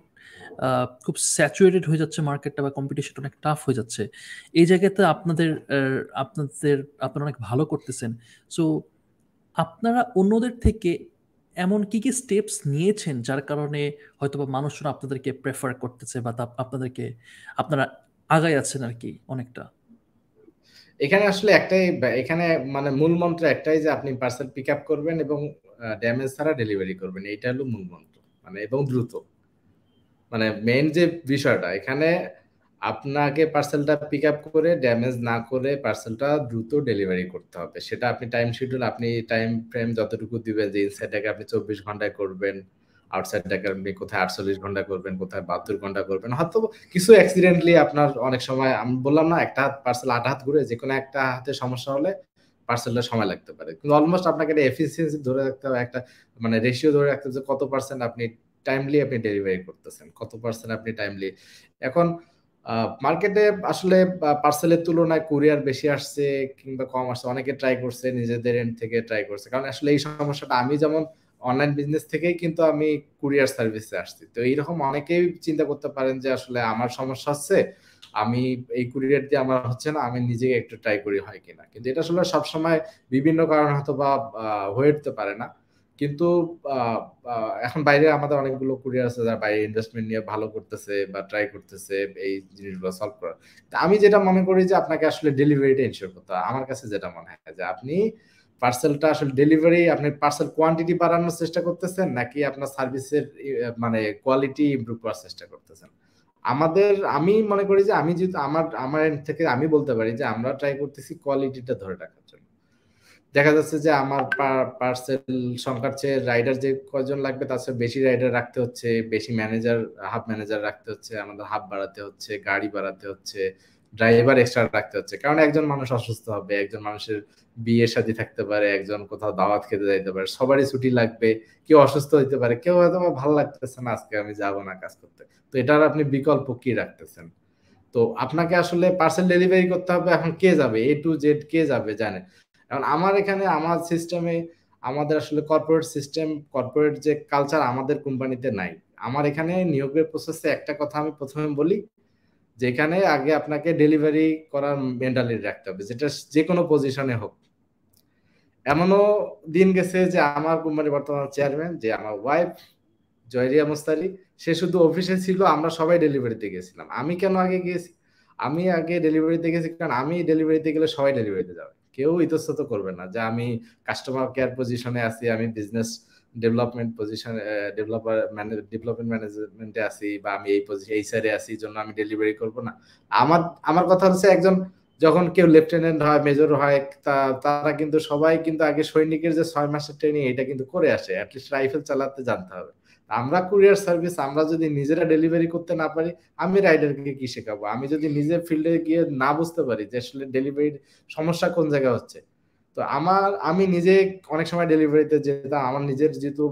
খুব স্যাচুরেটেড হয়ে যাচ্ছে মার্কেটটা বা কম্পিটিশনটা অনেক টাফ হয়ে যাচ্ছে। এই জায়গাতে আপনাদের আপনাদের, আপনারা অনেক ভালো করতেছেন। সো আপনারা অন্যদের থেকে এমন কি কি স্টেপস নিয়েছেন যার কারণে হয়তো বা মানুষজন আপনাদেরকে প্রেফার করতেছে বা আপনাদেরকে, আপনারা আগায় আছেন আর কি অনেকটা? এখানে আসলে একটাই এখানে মানে মূল মন্ত্র একটাই যে আপনি পার্সেল পিক আপ করবেন এবং ড্যামেজ ছাড়া ডেলিভারি করবেন। এইটা হলো মূল মন্ত্র। মানে এবং দ্রুত। মানে মেইন যে বিষয়টা, এখানে আপনাকে পার্সেলটা পিক আপ করে ড্যামেজ না করে পার্সেলটা দ্রুত ডেলিভারি করতে হবে। সেটা আপনি টাইম শিডিউল আপনি টাইম ফ্রেম যতটুকু দিবেন, যে ইনসাইডটাকে আপনি চব্বিশ ঘন্টায় করবেন আউটসাইডটাকে আপনি কোথায় আটচল্লিশ ঘণ্টা করবেন, কোথায় বাহাত্তর ঘণ্টা করবেন, হয়তো কিছু অ্যাক্সিডেন্টলি আপনার অনেক সময়, আমি বললাম না, একটা হাত পার্সেল আট হাত ঘুরে যে কোনো একটা হাতে সমস্যা হলে পার্সেলটা সময় লাগতে পারে। কিন্তু অলমোস্ট আপনাকে একটা এফিসিয়েন্সি ধরে রাখতে হবে, একটা মানে রেশিও ধরে রাখতে হবে যে কত পার্সেন্ট আপনি টাইমলি আপনি ডেলিভারি করতেছেন? কত পার্সেন্ট আপনি টাইমলি এখন মার্কেটে আসলে পার্সেলের তুলনায় কুরিয়ার বেশি আসছে কিংবা কম আসছে, অনেকে ট্রাই করছে, নিজেদের এন্ড থেকে ট্রাই করছে। কারণ আসলে এই সমস্যাটা, আমি যেমন অনলাইন বিজনেস থেকেই কিন্তু আমি কুরিয়ার সার্ভিসে আসছি। তো এইরকম অনেকেই চিন্তা করতে পারেন যে, আসলে আমার সমস্যা হচ্ছে, আমি এই কুরিয়ার দিয়ে আমার হচ্ছে না, আমি নিজেকে একটু ট্রাই করি হয় কিনা। কিন্তু এটা আসলে সবসময় বিভিন্ন কারণ হয়তো বা হয়ে উঠতে পারে না। কিন্তু এখন বাইরে আমাদের অনেকগুলো কুরিয়ার আছে যারা বাইরে ইনভেস্টমেন্ট নিয়ে ভালো করতেছে বা ট্রাই করতেছে এই জিনিসগুলো সলভ করার। আমি যেটা মনে করি যে আপনাকে আসলে ডেলিভারিটা ইনশিওর করতে আমার কাছে যেটা মনে হয় যে আপনি পার্সেলটা আসলে ডেলিভারি আপনি পার্সেল কোয়ান্টিটি বাড়ানোর চেষ্টা করতেছেন নাকি আপনার সার্ভিসের মানে কোয়ালিটি ইমপ্রুভ করার চেষ্টা করতেছেন? আমাদের, আমি মনে করি যে আমি যেহেতু আমার আমার থেকে আমি বলতে পারি যে আমরা ট্রাই করতেছি কোয়ালিটিটা ধরে রাখার। দেখা যাচ্ছে যে আমার পার্সেল সংখ্যার চেয়ে রাইডার যে কজন লাগবে, তার চেয়ে বেশি রাইডার রাখতে হচ্ছে, বেশি ম্যানেজার হাফ ম্যানেজার রাখতে হচ্ছে, আমাদের হাফ বাড়াতে হচ্ছে, গাড়ি বাড়াতে হচ্ছে ড্রাইভার এক্সট্রা রাখতে হচ্ছে। কারণ একজন মানুষ অসুস্থ হবে, একজন মানুষের বিয়ে শাদী থাকতে পারে, একজন কোথাও দাওয়াত খেতে যাইতে পারে, সবারই ছুটি লাগবে, কেউ অসুস্থ হইতে পারে, কেউ হয়তো আমার ভালো লাগতেছে না, আজকে আমি যাব না কাজ করতে। তো এটার আপনি বিকল্প কি রাখতেছেন? তো আপনাকে আসলে পার্সেল ডেলিভারি করতে হবে, এখন কে যাবে? এ টু জেড কে যাবে জানে এখন আমার এখানে, আমার সিস্টেমে আমাদের আসলে কর্পোরেট সিস্টেম কর্পোরেট যে কালচার আমাদের কোম্পানিতে নাই। আমার এখানে নিয়োগের প্রসেসে একটা কথা আমি প্রথমে বলি, যেখানে আগে আপনাকে ডেলিভারি করার মেন্টালিটি রাখতে হবে, যেটা যে কোনো পজিশনে হোক। এমনও দিন গেছে যে আমার কোম্পানির বর্তমান চেয়ারম্যান যে আমার ওয়াইফ জয়রিয়া মুস্তারি সে শুধু অফিসে ছিল, আমরা সবাই ডেলিভারিতে গেছিলাম। আমি কেন আগে গিয়েছি? আমি আগে ডেলিভারিতে গেছি কারণ আমি ডেলিভারিতে গেলে সবাই ডেলিভারিতে যাবে। কেউ ইতস্তত করবে না। যে আমি কাস্টমার কেয়ার পজিশনে আছি, আমি business development position developer development ম্যানেজমেন্টে আছি বা আমি এই পজিশন এই সাইডে আছি জন্য আমি ডেলিভারি করব না। আমার আমার কথা হচ্ছে একজন যখন কেউ লেফটেন্যান্ট হয় মেজর হয়, তা, তারা কিন্তু সবাই কিন্তু আগে সৈনিকের যে ছয় মাসের ট্রেনিং এটা কিন্তু করে আসে। অ্যাটলিস্ট রাইফেল চালাতে জানতে হবে। আমরা কুরিয়ার সার্ভিস আমরা যদি নিজেরা ডেলিভারি করতে না পারি, আমি রাইডারকে কি শেখাবো? আমি যদি নিজের ফিল্ডে গিয়ে না বুঝতে পারি যে আসলে ডেলিভারির সমস্যা কোন জায়গায় হচ্ছে? তো আমার, আমি নিজে অনেক সময় ডেলিভারিতে যেতাম, আমার নিজের যেহেতু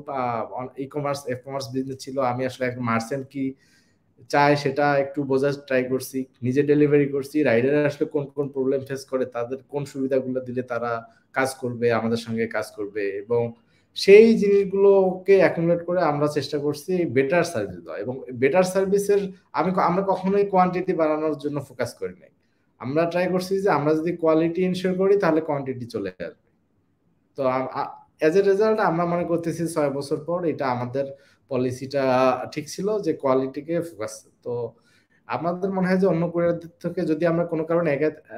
e commerce F commerce business ছিল, আমি আসলে একটা মার্চেন্ট কি চায় সেটা একটু বোঝার ট্রাই করছি, নিজে ডেলিভারি করছি রাইডার আসলে কোন কোন প্রবলেম ফেস করে, তাদের কোন সুবিধাগুলো দিলে তারা কাজ করবে, আমাদের সঙ্গে কাজ করবে এবং সেই জিনিসগুলোকে অ্যাকুমুলেট করে আমরা চেষ্টা করছি বেটার সার্ভিস দেওয়া। এবং বেটার সার্ভিসের আমি আমরা কখনোই কোয়ান্টিটি বাড়ানোর জন্য ফোকাস করি নাই। আমরা ট্রাই করছি যে আমরা যদি কোয়ালিটি ইনশিওর করি, তাহলে কোয়ান্টিটি চলে আসবে। তো অ্যাজ এ রেজাল্ট আমরা মনে করতেছি ছয় বছর পর এটা আমাদের পলিসিটা ঠিক ছিল যে কোয়ালিটিকে ফোকাস তো আমাদের মনে হয় যে অন্য কুরিয়ারদের থেকে যদি আমরা কোনো কারণে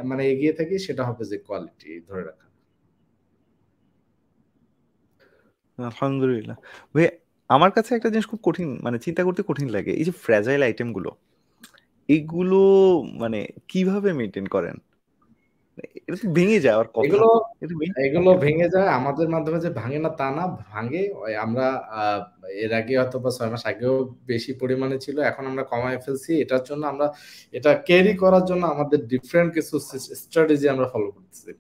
মানে এগিয়ে থাকি, সেটা হবে যে কোয়ালিটি ধরে রাখা। আলহামদুলিল্লাহ। ভাই আমার কাছে একটা জিনিস খুব কঠিন মানে চিন্তা করতে কঠিন লাগে এই যে ফ্র্যাজাইল আইটেমগুলো এইগুলো মানে কীভাবে মেনটেন করেন? এটা ভেঙে যায় আর এগুলো এগুলো ভেঙে যায় আমাদের মাধ্যমে যে ভাঙে না তা না ভাঙে আমরা এর আগে হয়তো বা ছয় মাস আগেও বেশি পরিমাণে ছিল এখন আমরা কমায় ফেলছি এটার জন্য আমরা এটা ক্যারি করার জন্য আমাদের ডিফারেন্ট কিছু স্ট্র্যাটেজি আমরা ফলো করতেছি।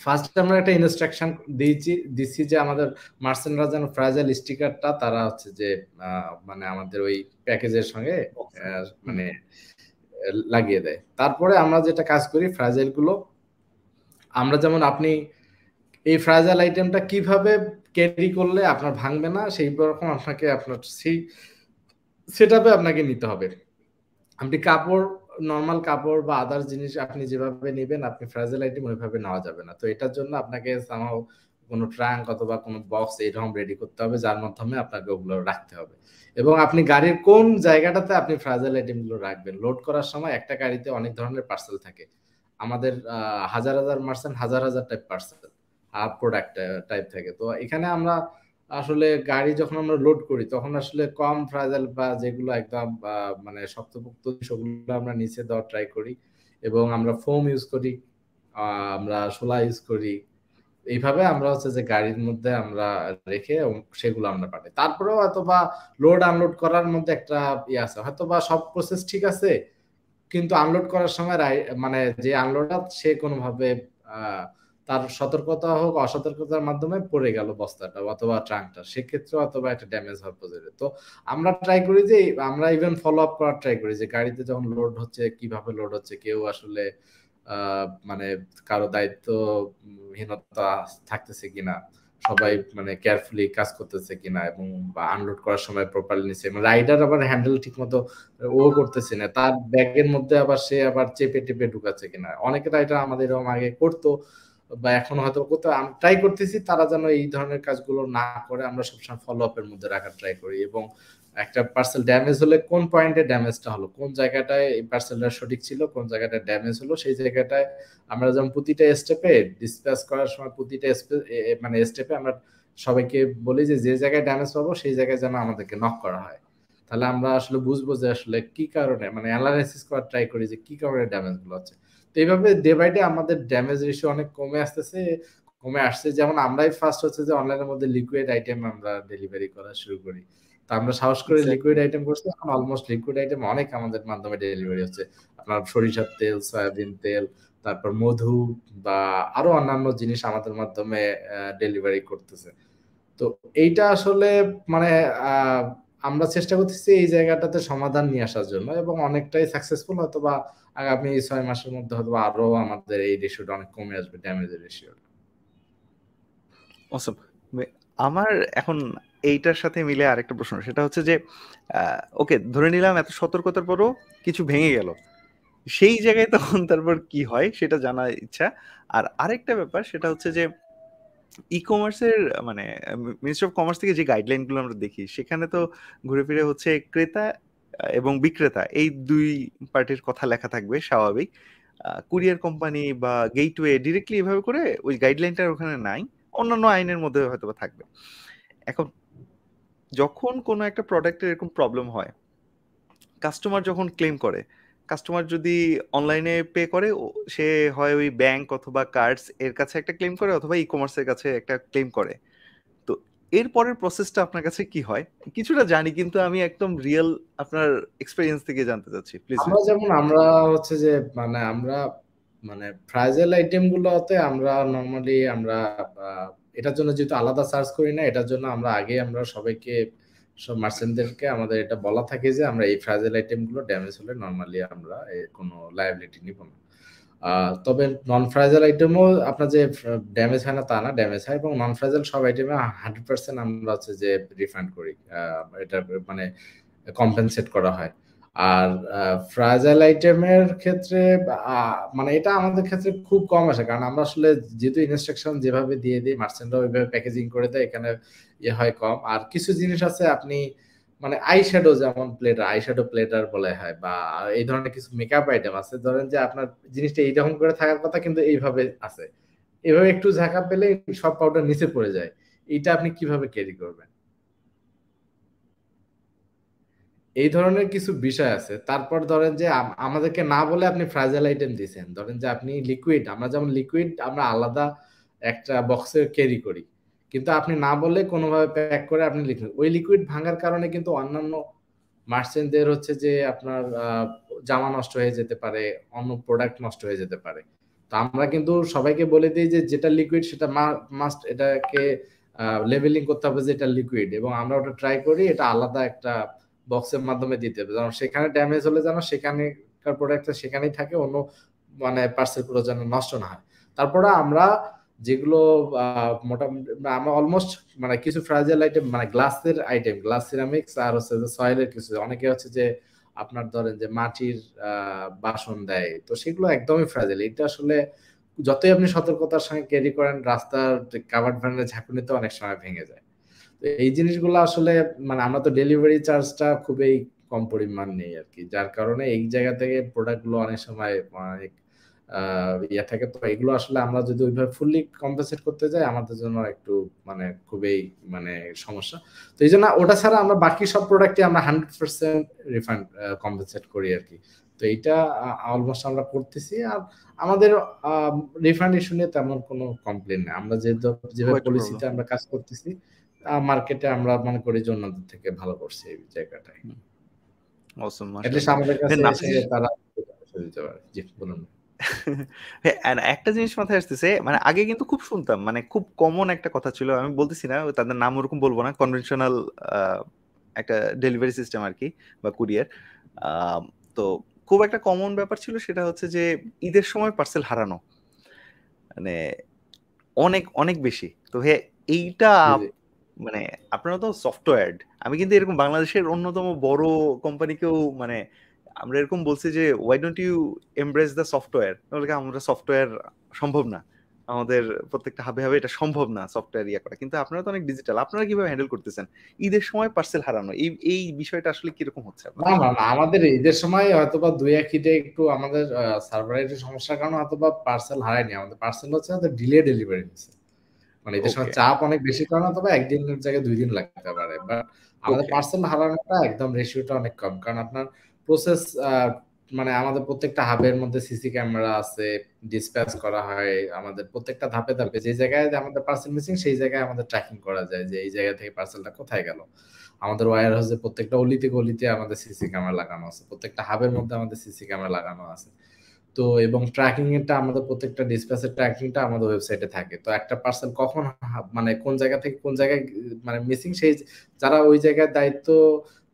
ফার্স্ট আমরা একটা ইনস্ট্রাকশন দিয়েছি দিচ্ছি যে আমাদের মার্সেন্টরা যেন ফ্রাইজাল স্টিকারটা তারা হচ্ছে যে মানে আমাদের ওই প্যাকেজের সঙ্গে মানে লাগিয়ে দেয়। তারপরে আমরা যেটা কাজ করি ফ্রাইজাইলগুলো আমরা যেমন আপনি এই ফ্রাইজাল আইটেমটা কীভাবে ক্যারি করলে আপনার ভাঙবে না সেই রকম আপনাকে আপনার সেই সেটাপে আপনাকে নিতে হবে। আপনি কাপড় নর্মাল কাপড় বা আদার জিনিস আপনি যেভাবে নেবেন, আপনি ফ্রাইজেল আইটেম ওইভাবে নেওয়া যাবে না। তো এটার জন্য আপনাকে সামাও কোনো ট্রাঙ্ক অথবা কোনো বক্স এইরকম রেডি করতে হবে, যার মাধ্যমে আপনাকে ওগুলো রাখতে হবে। এবং আপনি গাড়ির কোন জায়গাটাতে আপনি ফ্রাইজেল আইটেমগুলো রাখবেন লোড করার সময় একটা গাড়িতে অনেক ধরনের পার্সেল থাকে। আমাদের হাজার হাজার মার্সেন্ট হাজার হাজার টাইপ পার্সেল আর প্রোডাক্ট টাইপ থাকে। তো এখানে আমরা আসলে গাড়ি যখন আমরা লোড করি, তখন আসলে কম ফ্রাজাইল বা যেগুলো একদম মানে শক্তপোক্ত সেগুলো আমরা নিচে দেওয়ার ট্রাই করি এবং আমরা ফোম ইউজ করি আমরা শোলা ইউজ করি। এইভাবে আমরা হচ্ছে যে গাড়ির মধ্যে আমরা রেখে সেগুলো আমরা পাঠাই। তারপরেও হয়তো বা লোড আনলোড করার মধ্যে একটা ইয়ে আছে। হয়তো বা সব প্রসেস ঠিক আছে, কিন্তু আনলোড করার সময় মানে যে আনলোড সে কোনোভাবে তার সতর্কতা হোক, অসতর্কতার মাধ্যমে পড়ে গেল বস্তাটা অথবা ট্রাঙ্কটা। সেক্ষেত্রে অথবা একটা ড্যামেজ হওয়ার পজিটিভ তো আমরা ট্রাই করি যে, আমরা ইভেন ফলো আপ করার ট্রাই করি যে, গাড়িতে যখন লোড হচ্ছে, কীভাবে লোড হচ্ছে, কেউ আসলে মানে কারও দায়িত্বহীনতা থাকতেছে কিনা, সবাই মানে কেয়ারফুলি কাজ করতেছে কিনা এবং আনলোড করার সময় প্রপারলি নিচ্ছে। রাইডার আবার হ্যান্ডেল ঠিক মতো ও করতেছে না, তার ব্যাগের মধ্যে আবার সে আবার চেপে টেপে ঢুকাচ্ছে কিনা। অনেকে রাইডার আমাদের এরকম আগে করতো বা এখন হয়তো করতে আমি ট্রাই করতেছি, তারা যেন এই ধরনের কাজগুলো না করে, আমরা সবসময় ফলো আপের মধ্যে রাখার ট্রাই করি। এবং একটা পার্সেল ড্যামেজ হলে কোন পয়েন্টে ড্যামেজটা হলো? কোন জায়গাটায় এই পার্সেলটা সঠিক ছিল, কোন জায়গাটায় ড্যামেজ হলো? সেই জায়গাটায় আমরা যেমন প্রতিটা স্টেপে ডিসপ্যাচ করার সময় প্রতিটা মানে স্টেপে আমরা সবাইকে বলি যে যে জায়গায় ড্যামেজ পাবো, সেই জায়গায় যেন আমাদেরকে নক করা হয়। তাহলে আমরা আসলে বুঝব যে আসলে কি কারণে মানে অ্যানালাইসিস করার ট্রাই করি যে কি কারণে ড্যামেজগুলো হচ্ছে। তো এইভাবে ডে বাই ডে আমাদের ড্যামেজ রেশিও অনেক কমে আসতেছে কমে আসছে। যেমন আমরাই ফার্স্ট হচ্ছে যে অনলাইনের মধ্যে লিকুইড আইটেম আমরা ডেলিভারি করা শুরু করি। তো আমরা সাহস করে লিকুইড আইটেম করছি এখন অলমোস্ট লিকুইড আইটেম অনেক আমাদের মাধ্যমে ডেলিভারি হচ্ছে। আপনার সরিষার তেল সয়াবিন তেল তারপর মধু বা আরও অন্যান্য জিনিস আমাদের মাধ্যমে ডেলিভারি করতেছে। তো এইটা আসলে মানে আমরা চেষ্টা করতেছি এই জায়গাটাতে সমাধান নিয়ে আসার জন্য এবং অনেকটাই সাকসেসফুল হয়তো বা আগামী ছয় মাসের মধ্যে হয়তো আরও আমাদের এই রেশিওটা অনেক কমে আসবে ড্যামেজের রেশিওটা আমার এখন এইটার সাথে মিলে আরেকটা প্রশ্ন, সেটা হচ্ছে যে ওকে ধরে নিলাম এত সতর্কতার পরও কিছু ভেঙে গেল। সেই জায়গায় তখন তারপর কি হয় সেটা জানার ইচ্ছা। আর আরেকটা ব্যাপার, সেটা হচ্ছে যে ই কমার্সের মানে মিনিস্ট্রি অফ কমার্স থেকে যে গাইডলাইনগুলো আমরা দেখি, সেখানে তো ঘুরে ফিরে হচ্ছে ক্রেতা এবং বিক্রেতা, এই দুই পার্টির কথা লেখা থাকবে স্বাভাবিক। কুরিয়ার কোম্পানি বা গেটওয়ে ডিরেক্টলি এভাবে করে ওই গাইডলাইনটা ওখানে নাই, অন্যান্য আইনের মধ্যে হয়তো থাকবে। এখন যখন কোনো একটা প্রোডাক্টের এরকম প্রবলেম হয় কাস্টমার যখন ক্লেম করে কাস্টমার যদি অনলাইনে পে করে সে হয় ওই ব্যাংক অথবা কার্ডস এর কাছে একটা ক্লেম করে অথবা ই কমার্সের কাছে একটা ক্লেম করে। এর পরের প্রসেসটা আপনার কাছে কি হয়? কিছুটা জানি, কিন্তু আমি একদম রিয়েল আপনার এক্সপেরিয়েন্স থেকে জানতে চাচ্ছি প্লিজ আমরা যেমন, আমরা হচ্ছে যে মানে আমরা মানে ফ্রাইজেল আইটেম গুলোতে আমরা নর্মালি আমরা এটার জন্য যেহেতু আলাদা সার্চ করি না, এটার জন্য আমরা আগে আমরা সবাইকে, সব মার্চেন্টদেরকে আমাদের এটা বলা থাকে যে, আমরা এই ফ্রাইজেল আইটেমগুলো ড্যামেজ হলে নর্মালি আমরা কোনো লায়াবিলিটি নিব না। তবে নন ফ্রাইজেল আইটেমও আপনার যে ড্যামেজ হয় না তা না ড্যামেজ হয় এবং নন ফ্রাইজেল সব আইটেমে হান্ড্রেড পার্সেন্ট আমরা হচ্ছে যে রিফান্ড করি এটা মানে কম্পেনসেট করা হয়। আর ফ্রাজাইল আইটেমের ক্ষেত্রে মানে এটা আমাদের ক্ষেত্রে খুব কম আসে কারণ আমরা আসলে যেহেতু ইনস্ট্রাকশন যেভাবে দিয়ে দিই মার্চেন্টরা ওইভাবে প্যাকেজিং করে দেয়, এখানে ইয়ে হয় কম। আর কিছু জিনিস আছে, আপনি মানে আই শ্যাডো যেমন প্লেটার আই শ্যাডো প্লেটার বলে হয় বা এই ধরনের কিছু মেকআপ আইটেম আছে, ধরেন যে আপনার জিনিসটা এইরকম করে থাকার কথা কিন্তু এইভাবে আছে। এভাবে একটু ঝাঁকা পেলে সব পাউডার নিচে পড়ে যায়। এইটা আপনি কীভাবে ক্যারি করবেন? এই ধরনের কিছু বিষয় আছে। তারপর ধরেন যে আমাদেরকে না বলে আপনি ফ্রাইজাল আইটেম দিয়েছেন। ধরেন যে আপনি লিকুইড আমরা যেমন লিকুইড আমরা আলাদা একটা বক্সে ক্যারি করি। কিন্তু আপনি না বলে কোনোভাবে প্যাক করে আপনি লিখলেন ওই লিকুইড ভাঙার কারণে কিন্তু অন্যান্য মার্চেন্টদের হচ্ছে যে আপনার জামা নষ্ট হয়ে যেতে পারে, অন্য প্রোডাক্ট নষ্ট হয়ে যেতে পারে। তো আমরা কিন্তু সবাইকে বলে দিই যে যেটা লিকুইড সেটা মাস্ট এটাকে লেভেলিং করতে হবে যে এটা লিকুইড এবং আমরা ওটা ট্রাই করি, এটা আলাদা একটা বক্সের মাধ্যমে দিতে হবে। যেন সেখানে ড্যামেজ হলে যেন সেখানে প্রোডাক্টটা সেখানেই থাকে, অন্য মানে পার্সেলগুলো যেন নষ্ট না হয়। তারপরে আমরা যেগুলো মোটামুটি, আমরা অলমোস্ট মানে কিছু ফ্রাইজেল আইটেম মানে গ্লাসের আইটেম গ্লাস সিরামিক্স আর হচ্ছে যে সয়েলের কিছু। অনেকে হচ্ছে যে আপনার ধরেন যে মাটির বাসন দেয়, তো সেগুলো একদমই ফ্রাইজেল এটা আসলে যতই আপনি সতর্কতার সঙ্গে ক্যারি করেন, রাস্তার কাভার্ড ভ্যানের ঝাঁকুনিতে অনেক সময় ভেঙে যায়। তো এই জিনিসগুলো আসলে মানে আমরা তো ডেলিভারি চার্জটা খুবই কম পরিমাণ নেই আর কি, যার কারণে এই জায়গা থেকে প্রোডাক্টগুলো অনেক সময় অনেক ইয়ে থাকে। তো এগুলো আসলে আমরা যদি ওইভাবে ফুললি কম্পেনসেট করতে যাই আমাদের জন্য একটু মানে খুবই মানে সমস্যা। তো এই জন্য ওটা ছাড়া আমরা বাকি সব প্রোডাক্টই আমরা হান্ড্রেড পার্সেন্ট রিফান্ড কম্পেনসেট করি আর কি। তো এইটা অলমোস্ট আমরা করতেছি। আর আমাদের রিফান্ড ইস্যু নিয়ে তেমন কোনো কমপ্লেন নেই। আমরা যে যেভাবে পলিসিতে আমরা কাজ করতেছি মার্কেটে আমরা মনে করি যে অন্যদের থেকে ভালো করছি এই জায়গাটায়। অসম আমাদের কাছে তারা দিতে পারে। জি বলুন। একটা জিনিস মাথায় আসতেছে মানে আগে কিন্তু খুব শুনতাম মানে খুব কমন একটা কথা ছিল আমি বলতেছি না তাদের নাম ওরকম বলব না কনভেনশনাল একটা ডেলিভারি সিস্টেম আর কি বা কুরিয়ার তো খুব একটা কমন ব্যাপার ছিল সেটা হচ্ছে যে ঈদের সময় পার্সেল হারানো মানে অনেক অনেক বেশি। তো হে এইটা মানে আপনারা তো সফটওয়্যার আমি কিন্তু এরকম বাংলাদেশের অন্যতম বড় কোম্পানিকেও মানে আমরা এরকম বলছি যে why don't you embrace the software আমরা সফটওয়্যার সম্ভব না। আমাদের প্রত্যেকটা হাবে হাবে এটা সম্ভব না সফটওয়্যার ইয়ে করা। কিন্তু আপনারা তো অনেক ডিজিটাল আপনারা কীভাবে হ্যান্ডেল করতেছেন? ঈদের সময় পার্সেল হারানো এই এই বিষয়টা আসলে কীরকম হচ্ছে না না আমাদের ঈদের সময় হয়তো বা দুই এক ঈদে একটু আমাদের সার্ভারের একটু সমস্যার কারণে হয়তো বা পার্সেল হারায়নি। আমাদের পার্সেল হচ্ছে আমাদের ডিলে ডেলিভারি হচ্ছে। মানে ঈদের সময় চাপ অনেক বেশি কারণে হয়তো বা একদিনের জায়গায় দুই দিন লাগতে পারে। বাট আমাদের পার্সেল হারানোটা একদম রেশিওটা অনেক কম। কারণ আপনার প্রসেস মানে আমাদের প্রত্যেকটা হাবের মধ্যে সিসি ক্যামেরা আছে ডিসপ্যাচ করা হয় আমাদের প্রত্যেকটা ধাপে ধাপে। যে জায়গায় আমাদের পার্সেল মিসিং সেই জায়গায় আমাদের ট্র্যাকিং করা যায় যে এই জায়গা থেকে পার্সেলটা কোথায় গেল। আমাদের ওয়ার হাউসে প্রত্যেকটা অলিতে গলিতে আমাদের সিসি ক্যামেরা লাগানো আছে। প্রত্যেকটা হাবের মধ্যে আমাদের সিসি ক্যামেরা লাগানো আছে। তো এবং ট্র্যাকিং এরটা আমাদের প্রত্যেকটা ডিসপ্যাচের ট্র্যাকিংটা আমাদের ওয়েবসাইটে থাকে। তো একটা পার্সেল কখন মানে কোন জায়গা থেকে কোন জায়গায় মানে মিসিং সেই, যারা ওই জায়গায় দায়িত্ব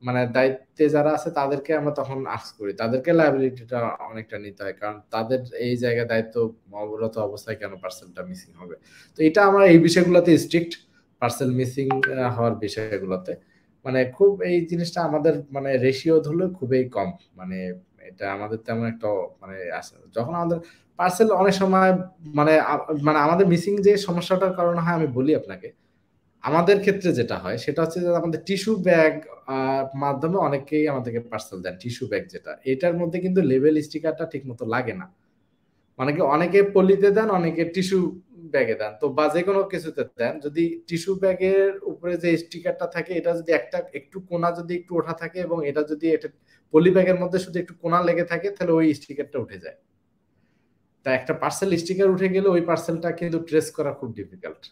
মানে দায়িত্বে যারা আছে, তাদেরকে আমরা তখন আস করি। তাদেরকে লাইবিলিটিটা অনেকটা নিতে হয়, কারণ তাদের এই জায়গায় দায়িত্ব অবরত অবস্থায় কেন পার্সেলটা মিসিং হবে? তো এটা আমরা এই বিষয়গুলোতে স্ট্রিক্ট পার্সেল মিসিং হওয়ার বিষয়গুলোতে। মানে খুব এই জিনিসটা আমাদের মানে রেশিও ধরলে খুবই কম। মানে এটা আমাদের তেমন একটা মানে আসে যখন আমাদের পার্সেল অনেক সময় মানে মানে আমাদের মিসিং যে সমস্যাটার কারণে হয়, আমি বলি আপনাকে। আমাদের ক্ষেত্রে যেটা হয়, সেটা হচ্ছে যে আমাদের টিস্যু ব্যাগ মাধ্যমে অনেকেই আমাদেরকে পার্সেল দেন টিস্যু ব্যাগ যেটা। এটার মধ্যে কিন্তু লেভেল স্টিকারটা ঠিক মতো লাগে না। অনেকে অনেকে পলিতে দেন, অনেকে টিস্যু ব্যাগে দেন। তো বা যে কোনো কিছুতে দেন। যদি টিস্যু ব্যাগের উপরে যে স্টিকারটা থাকে, এটা যদি একটা একটু কোনা যদি একটু ওঠা থাকে এবং এটা যদি এটা পলি ব্যাগের মধ্যে শুধু একটু কোনা লেগে থাকে, তাহলে ওই স্টিকারটা উঠে যায়। তা একটা পার্সেল স্টিকার উঠে গেলে ওই পার্সেলটা কিন্তু ট্রেস করা খুব ডিফিকাল্ট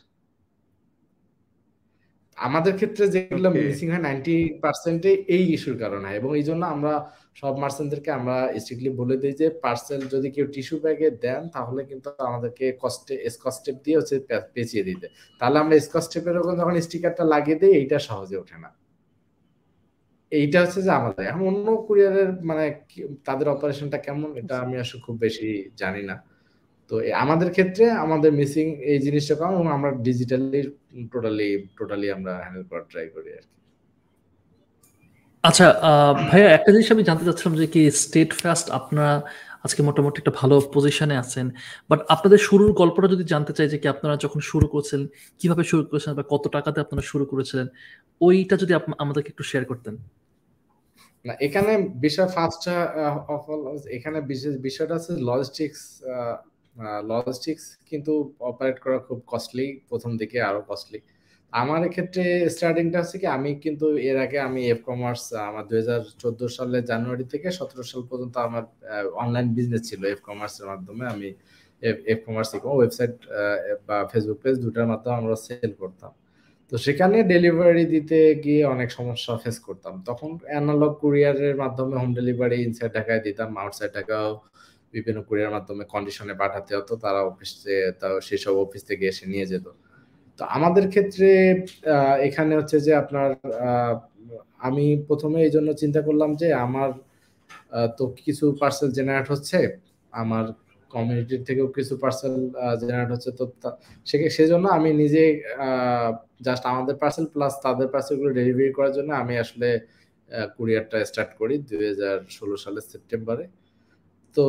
আমাদের ক্ষেত্রে যেগুলো মিসিং হয় নাইনটি পার্সেন্টে এই ইস্যুর কারণে। এবং এই জন্য আমরা সব মার্চেন্টদেরকে আমরা স্ট্রিক্টলি বলে দিই যে পার্সেল যদি কেউ টিস্যু ব্যাগে দেন তাহলে কিন্তু আমাদেরকে কস্টে স্কচ টেপ দিয়ে হচ্ছে পেঁচিয়ে দিতে। তাহলে আমরা স্কচ টেপের ওপর যখন স্টিকারটা লাগিয়ে দিই এইটা সহজে ওঠে না। এইটা হচ্ছে যে আমাদের। এখন অন্য কুরিয়ারের মানে তাদের অপারেশনটা কেমন? এটা আমি আসলে খুব বেশি জানি না। তো আমাদের ক্ষেত্রে আমাদের মিসিং এই জিনিসটা কম এবং আমরা ডিজিটালি টোটালি টোটালি আমরা হ্যান্ডেল করার ট্রাই করি আর কি। আচ্ছা ভাইয়া একটা জিনিস আমি জানতে চাচ্ছিলাম যে কি স্টেট ফাস্ট আপনারা আজকে মোটামুটি একটা ভালো পজিশনে আছেন বাট আপনাদের শুরুর গল্পটা যদি জানতে চাই যে কি আপনারা যখন শুরু করেছেন কীভাবে শুরু করেছেন বা কত টাকাতে আপনারা শুরু করেছিলেন ওইটা যদি আমাদেরকে একটু শেয়ার করতেন। না এখানে বিষয় ফার্স্ট অফ অল এখানে বিশেষ বিষয়টা আছে লজিস্টিক্স লজিস্টিক্স কিন্তু অপারেট করা খুব কস্টলি প্রথম দিকে আরও কস্টলি আমার ক্ষেত্রে স্টার্টিংটা হচ্ছে কি, আমি কিন্তু এর আগে আমি এফ কমার্স আমার দুই হাজার চোদ্দ সালের জানুয়ারি থেকে সতেরো সাল পর্যন্ত আমার অনলাইন বিজনেস ছিল এফ কমার্সের মাধ্যমে। আমি এফ কমার্স ওয়েবসাইট বা ফেসবুক পেজ দুটার মাধ্যমে আমরা সেল করতাম। তো সেখানে ডেলিভারি দিতে গিয়ে অনেক সমস্যা ফেস করতাম। তখন অ্যানালগ কুরিয়ারের মাধ্যমে হোম ডেলিভারি ইনসাইড ঢাকায় দিতাম আউটসাইড ঢাকাও বিভিন্ন কুরিয়ার মাধ্যমে কন্ডিশনে পাঠাতে হতো, তারা অফিসে সেসব অফিস থেকে এসে নিয়ে যেত। তো আমাদের ক্ষেত্রে এখানে হচ্ছে যে আপনার আমি প্রথমে এই জন্য চিন্তা করলাম যে আমার তো কিছু পার্সেল জেনারেট হচ্ছে, আমার কমিউনিটির থেকেও কিছু পার্সেল জেনারেট হচ্ছে, তো সেজন্য আমি নিজে জাস্ট আমাদের পার্সেল প্লাস তাদের পার্সেলগুলো ডেলিভারি করার জন্য আমি আসলে কুরিয়ারটা স্টার্ট করি দুই হাজার ষোলো সালের সেপ্টেম্বরে তো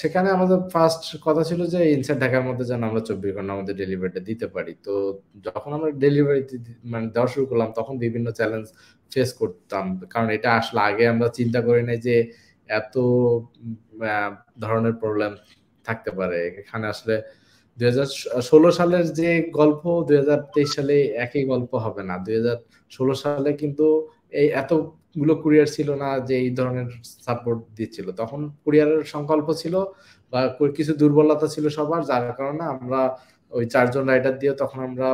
সেখানে আমাদের ফার্স্ট কথা ছিল যে ইনসাইড ঢাকার মধ্যে যেন আমরা চব্বিশ ঘণ্টা আমাদের ডেলিভারিটা দিতে পারি। তো যখন আমরা ডেলিভারি মানে দেওয়া শুরু করলাম, তখন বিভিন্ন চ্যালেঞ্জ ফেস করতাম। কারণ এটা আসলে আগে আমরা চিন্তা করি নাই যে, এত ধরনের প্রবলেম থাকতে পারে। এখানে আসলে দুই সালের যে গল্প, দুই হাজার তেইশ সালে একই গল্প হবে না। দুই সালে কিন্তু এই এতগুলো কুরিয়ার ছিল না যে এই ধরনের সাপোর্ট দিচ্ছিল। তখন কুরিয়ারের সংকল্প ছিল বা কিছু দুর্বলতা ছিল সবার, যার কারণে আমরা ওই চারজন রাইডার দিয়ে তখন আমরা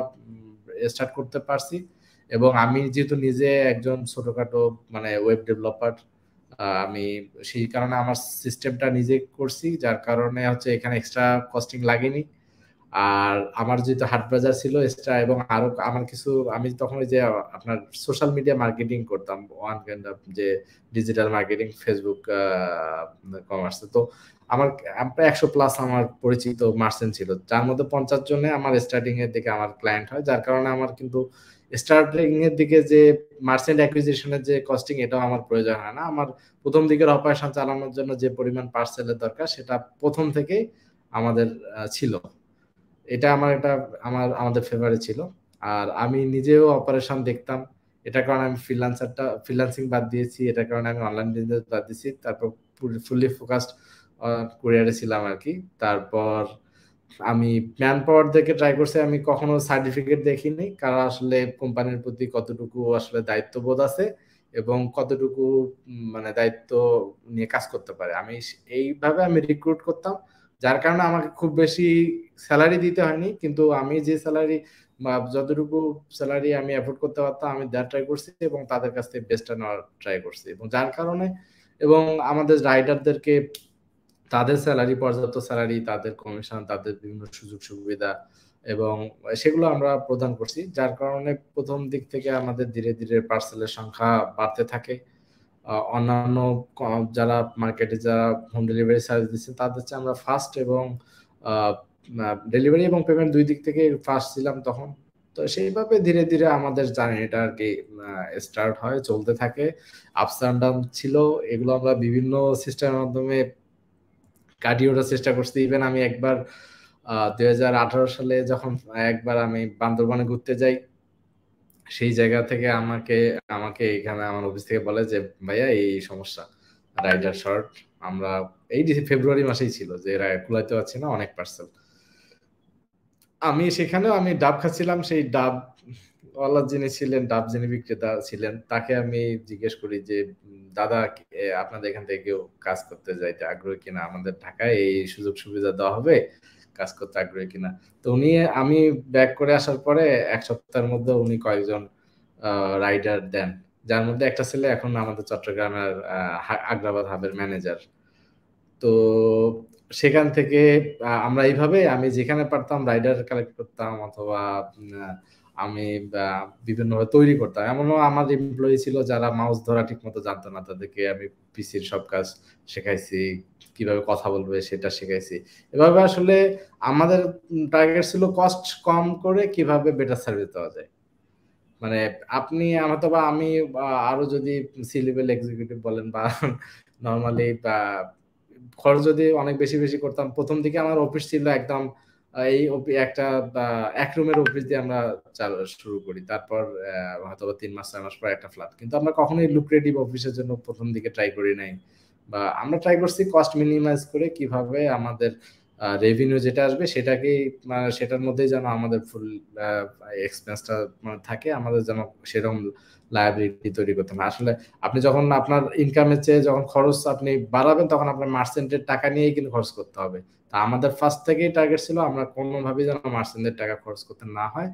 স্টার্ট করতে পারছি। এবং আমি যেহেতু নিজে একজন ছোটখাটো মানে ওয়েব ডেভেলপার আমি সেই কারণে আমার সিস্টেমটা নিজে করছি, যার কারণে হচ্ছে এখানে এক্সট্রা কস্টিং লাগেনি। আর আমার যেহেতু হাট বাজার ছিল এক্সট্রা এবং আরও আমার কিছু, আমি তখন ওই যে আপনার সোশ্যাল মিডিয়া মার্কেটিং করতাম ওয়ান কাইন্ড অফ যে ডিজিটাল মার্কেটিং ফেসবুক কমার্স তো আমার প্রায় একশো প্লাস আমার পরিচিত মার্চেন্ট ছিল। যার মধ্যে পঞ্চাশ জনে আমার স্টার্টিং এর দিকে আমার ক্লায়েন্ট হয়, যার কারণে আমার কিন্তু স্টার্টিং এর দিকে যে মার্সেন্ট অ্যাকুইজিশনের যে কস্টিং এটাও আমার প্রয়োজন হয় না। আমার প্রথম দিকের অপারেশন চালানোর জন্য যে পরিমাণ পার্সেলের দরকার, সেটা প্রথম থেকেই আমাদের ছিল। এটা আমার একটা, আমার, আমাদের ফেভারে ছিল। আর আমি নিজেও অপারেশন দেখতাম। এটা কারণে আমি ফ্রিলান্সারটা ফ্রিলান্সিং বাদ দিয়েছি। এটা কারণে আমি অনলাইন বিজনেস বাদ দিয়েছি। তারপর ফুললি ফোকাসড কুরিয়ারে ছিলাম আর কি। তারপর আমি ম্যান পাওয়ার দেখে ট্রাই করছি। আমি কখনো সার্টিফিকেট দেখিনি। কারণ আসলে কোম্পানির প্রতি কতটুকু আসলে দায়িত্ববোধ আছে এবং কতটুকু মানে দায়িত্ব নিয়ে কাজ করতে পারে। আমি এইভাবে আমি রিক্রুট করতাম। যার কারণে আমাকে খুব বেশি স্যালারি দিতে হয়নি, কিন্তু আমি যে স্যালারি যতটুকু স্যালারি আমি অ্যাফোর্ড করতে পারতাম, আমি দেওয়ার ট্রাই করছি এবং তাদের কাছ থেকে বেস্টটা নেওয়ার ট্রাই করছি। এবং যার কারণে এবং আমাদের রাইডারদেরকে তাদের স্যালারি পর্যাপ্ত স্যালারি তাদের কমিশন তাদের বিভিন্ন সুযোগ সুবিধা এবং সেগুলো আমরা প্রদান করছি, যার কারণে প্রথম দিক থেকে আমাদের ধীরে ধীরে পার্সেলের সংখ্যা বাড়তে থাকে। অন্যান্য যারা মার্কেটে যারা হোম ডেলিভারি সার্ভিস দিচ্ছে, তাদের চেয়ে আমরা ফাস্ট এবং ডেলিভারি এবং পেমেন্ট দুই দিক থেকে ফাস্ট ছিলাম তখন। তো সেইভাবে ধীরে ধীরে আমাদের জার্নিটা আর কি স্টার্ট হয়, চলতে থাকে। আপস অ্যান্ড ডাউন ছিল, এগুলো আমরা বিভিন্ন সিস্টেমের মাধ্যমে কাটিয়ে ওঠার চেষ্টা করছি। ইভেন আমি একবার দুই সালে যখন একবার আমি বান্দরবানে ঘুরতে যাই, সেই জায়গা থেকে আমাকে আমাকে এখানে আমার অফিস থেকে বলে যে, ভাইয়া, এই সমস্যা রাইডার শর্ট আমরা, এই ফেব্রুয়ারি মাসেই ছিল যে কুলাইতে পারছি না, অনেক পার্সেল আমি সেখানেও আমি ডাব খাচ্ছিলাম, সেই ডাব ওয়ালা যিনি ছিলেন, ডাব যিনি বিক্রেতা ছিলেন, তাকে আমি জিজ্ঞেস করি যে দাদা আপনাদের এখান থেকে কেউ কাজ করতে যাইতে আগ্রহী কিনা? আমাদের ঢাকায় এই সুযোগ সুবিধা দেওয়া হবে, কাজ করতে আগ্রহী কিনা? তো উনি, আমি ব্যাক করে আসার পরে এক সপ্তাহের মধ্যে উনি কয়েকজন রাইডার দেন, যার মধ্যে একটা ছেলে এখন আমাদের চট্টগ্রামের আগ্রাবাদ হাবের ম্যানেজার। তো সেখান থেকে আমরা এইভাবে আমি যেখানে পারতাম রাইডার কালেক্ট করতাম অথবা আমি বিভিন্নভাবে তৈরি করতাম। এমনও আমার এমপ্লয়ি ছিল যারা মাউস ধরা ঠিক মতো জানতো না, তাদেরকে আমি পিসির সব কাজ শেখাইছি, কীভাবে কথা বলবে সেটা শেখাইছি। এভাবে আসলে আমাদের টার্গেট ছিল কস্ট কম করে কীভাবে বেটার সার্ভিস দেওয়া যায়। মানে আপনি অথবা আমি আরও যদি সি লেভেল এক্সিকিউটিভ বলেন বা নর্মালি বা খরচ যদি অনেক বেশি বেশি করতাম, প্রথম দিকে আমার অফিস ছিল একদম এই একটা এক রুমের অফিস দিয়ে আমরা চালু, শুরু করি। তারপর হয়তো তিন মাস, চার মাস পর একটা ফ্ল্যাট কিন্তু আমরা কখনোই লুক্রেটিভ অফিসের জন্য প্রথম দিকে ট্রাই করি নাই। বা, আমরা ট্রাই করছি কস্ট মিনিমাইজ করে কীভাবে আমাদের রেভিনিউ যেটা আসবে সেটাকেই মানে সেটার মধ্যেই যেন আমাদের ফুল এক্সপেন্সটা থাকে, আমাদের যেন সেরকম লায়াবিলিটি তৈরি করতে হবে আসলে আপনি যখন আপনার ইনকামের চেয়ে যখন খরচ আপনি বাড়াবেন, তখন আপনার মার্চেন্টের টাকা নিয়েই কিন্তু খরচ করতে হবে। তা আমাদের ফার্স্ট থেকেই টার্গেট ছিল আমরা কোনোভাবেই যেন মার্চেন্টের টাকা খরচ করতে না হয়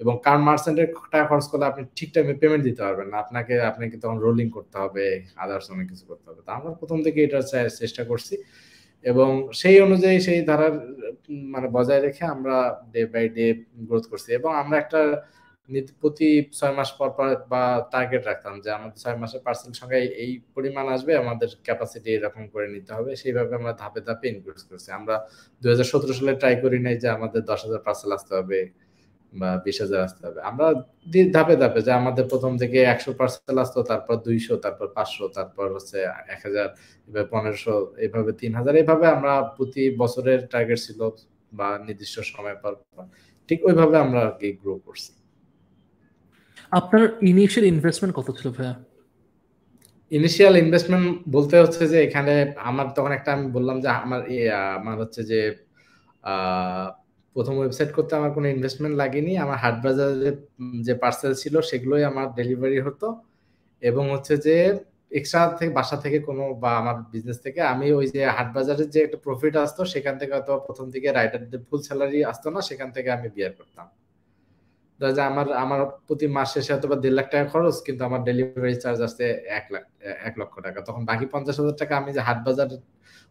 এবং কারণ মার্চেন্টের টাকা খরচ করলে আপনি ঠিক টাইমে পেমেন্ট দিতে পারবেন না। আপনাকে আপনাকে তখন রোলিং করতে হবে আদার্স অনেক কিছু করতে হবে। তা আমরা প্রথম থেকে এটা চেষ্টা করছি এবং সেই অনুযায়ী সেই ধারার মানে বজায় রেখে আমরা ডে বাই ডে গ্রোথ করছি এবং আমরা একটা প্রতি ছয় মাস পর পর বা টার্গেট রাখতাম যে আমাদের ছয় মাসের পার্সেন্ট সংখ্যায় এই পরিমাণ আসবে, আমাদের ক্যাপাসিটি এরকম করে নিতে হবে। সেইভাবে আমরা ধাপে ধাপে ইনক্রিজ করছি। আমরা দুই সালে ট্রাই করি নাই যে আমাদের দশ হাজার পার্সেল আসতে হবে বা বিশ হাজার আসতে হবে। আমরা ধাপে ধাপে যে আমাদের প্রথম থেকে একশো পার্সেন্ট আসতো, তারপর দুইশো, তারপর পাঁচশো, তারপর হচ্ছে এক হাজার, এবার পনেরোশো এইভাবে তিন হাজার। এইভাবে আমরা প্রতি বছরের টার্গেট ছিল বা নির্দিষ্ট সময় পর ঠিক ওইভাবে আমরা আর কি গ্রো করছি। আপনার ইনিশিয়াল ইনভেস্টমেন্ট কত ছিল ভাইয়া? ইনিশিয়াল ইনভেস্টমেন্ট বলতে হচ্ছে যে এখানে আমার তখন একটা আমি বললাম যে আমার আমার হচ্ছে যে প্রথম ওয়েবসাইট করতে আমার কোনো ইনভেস্টমেন্ট লাগেনি। আমার হাট বাজারে যে পার্সেল ছিল সেগুলোই আমার ডেলিভারি হতো। এবং হচ্ছে যে এক্সট্রা থেকে বাসা থেকে কোনো বা আমার বিজনেস থেকে আমি ওই যে হাট বাজারের যে একটা প্রফিট আসতো, সেখান থেকে হয়তো প্রথম দিকে রাইটারদের ফুল স্যালারি আসতো না, সেখান থেকে আমি বিয়ার করতাম। যে আমার আমার প্রতি মাস শেষে দেড় লাখ টাকা খরচ, কিন্তু আমার ডেলিভারি চার্জ আসছে এক লাখ, এক লক্ষ টাকা। তখন বাকি পঞ্চাশ হাজার টাকা আমি যে হাট বাজার,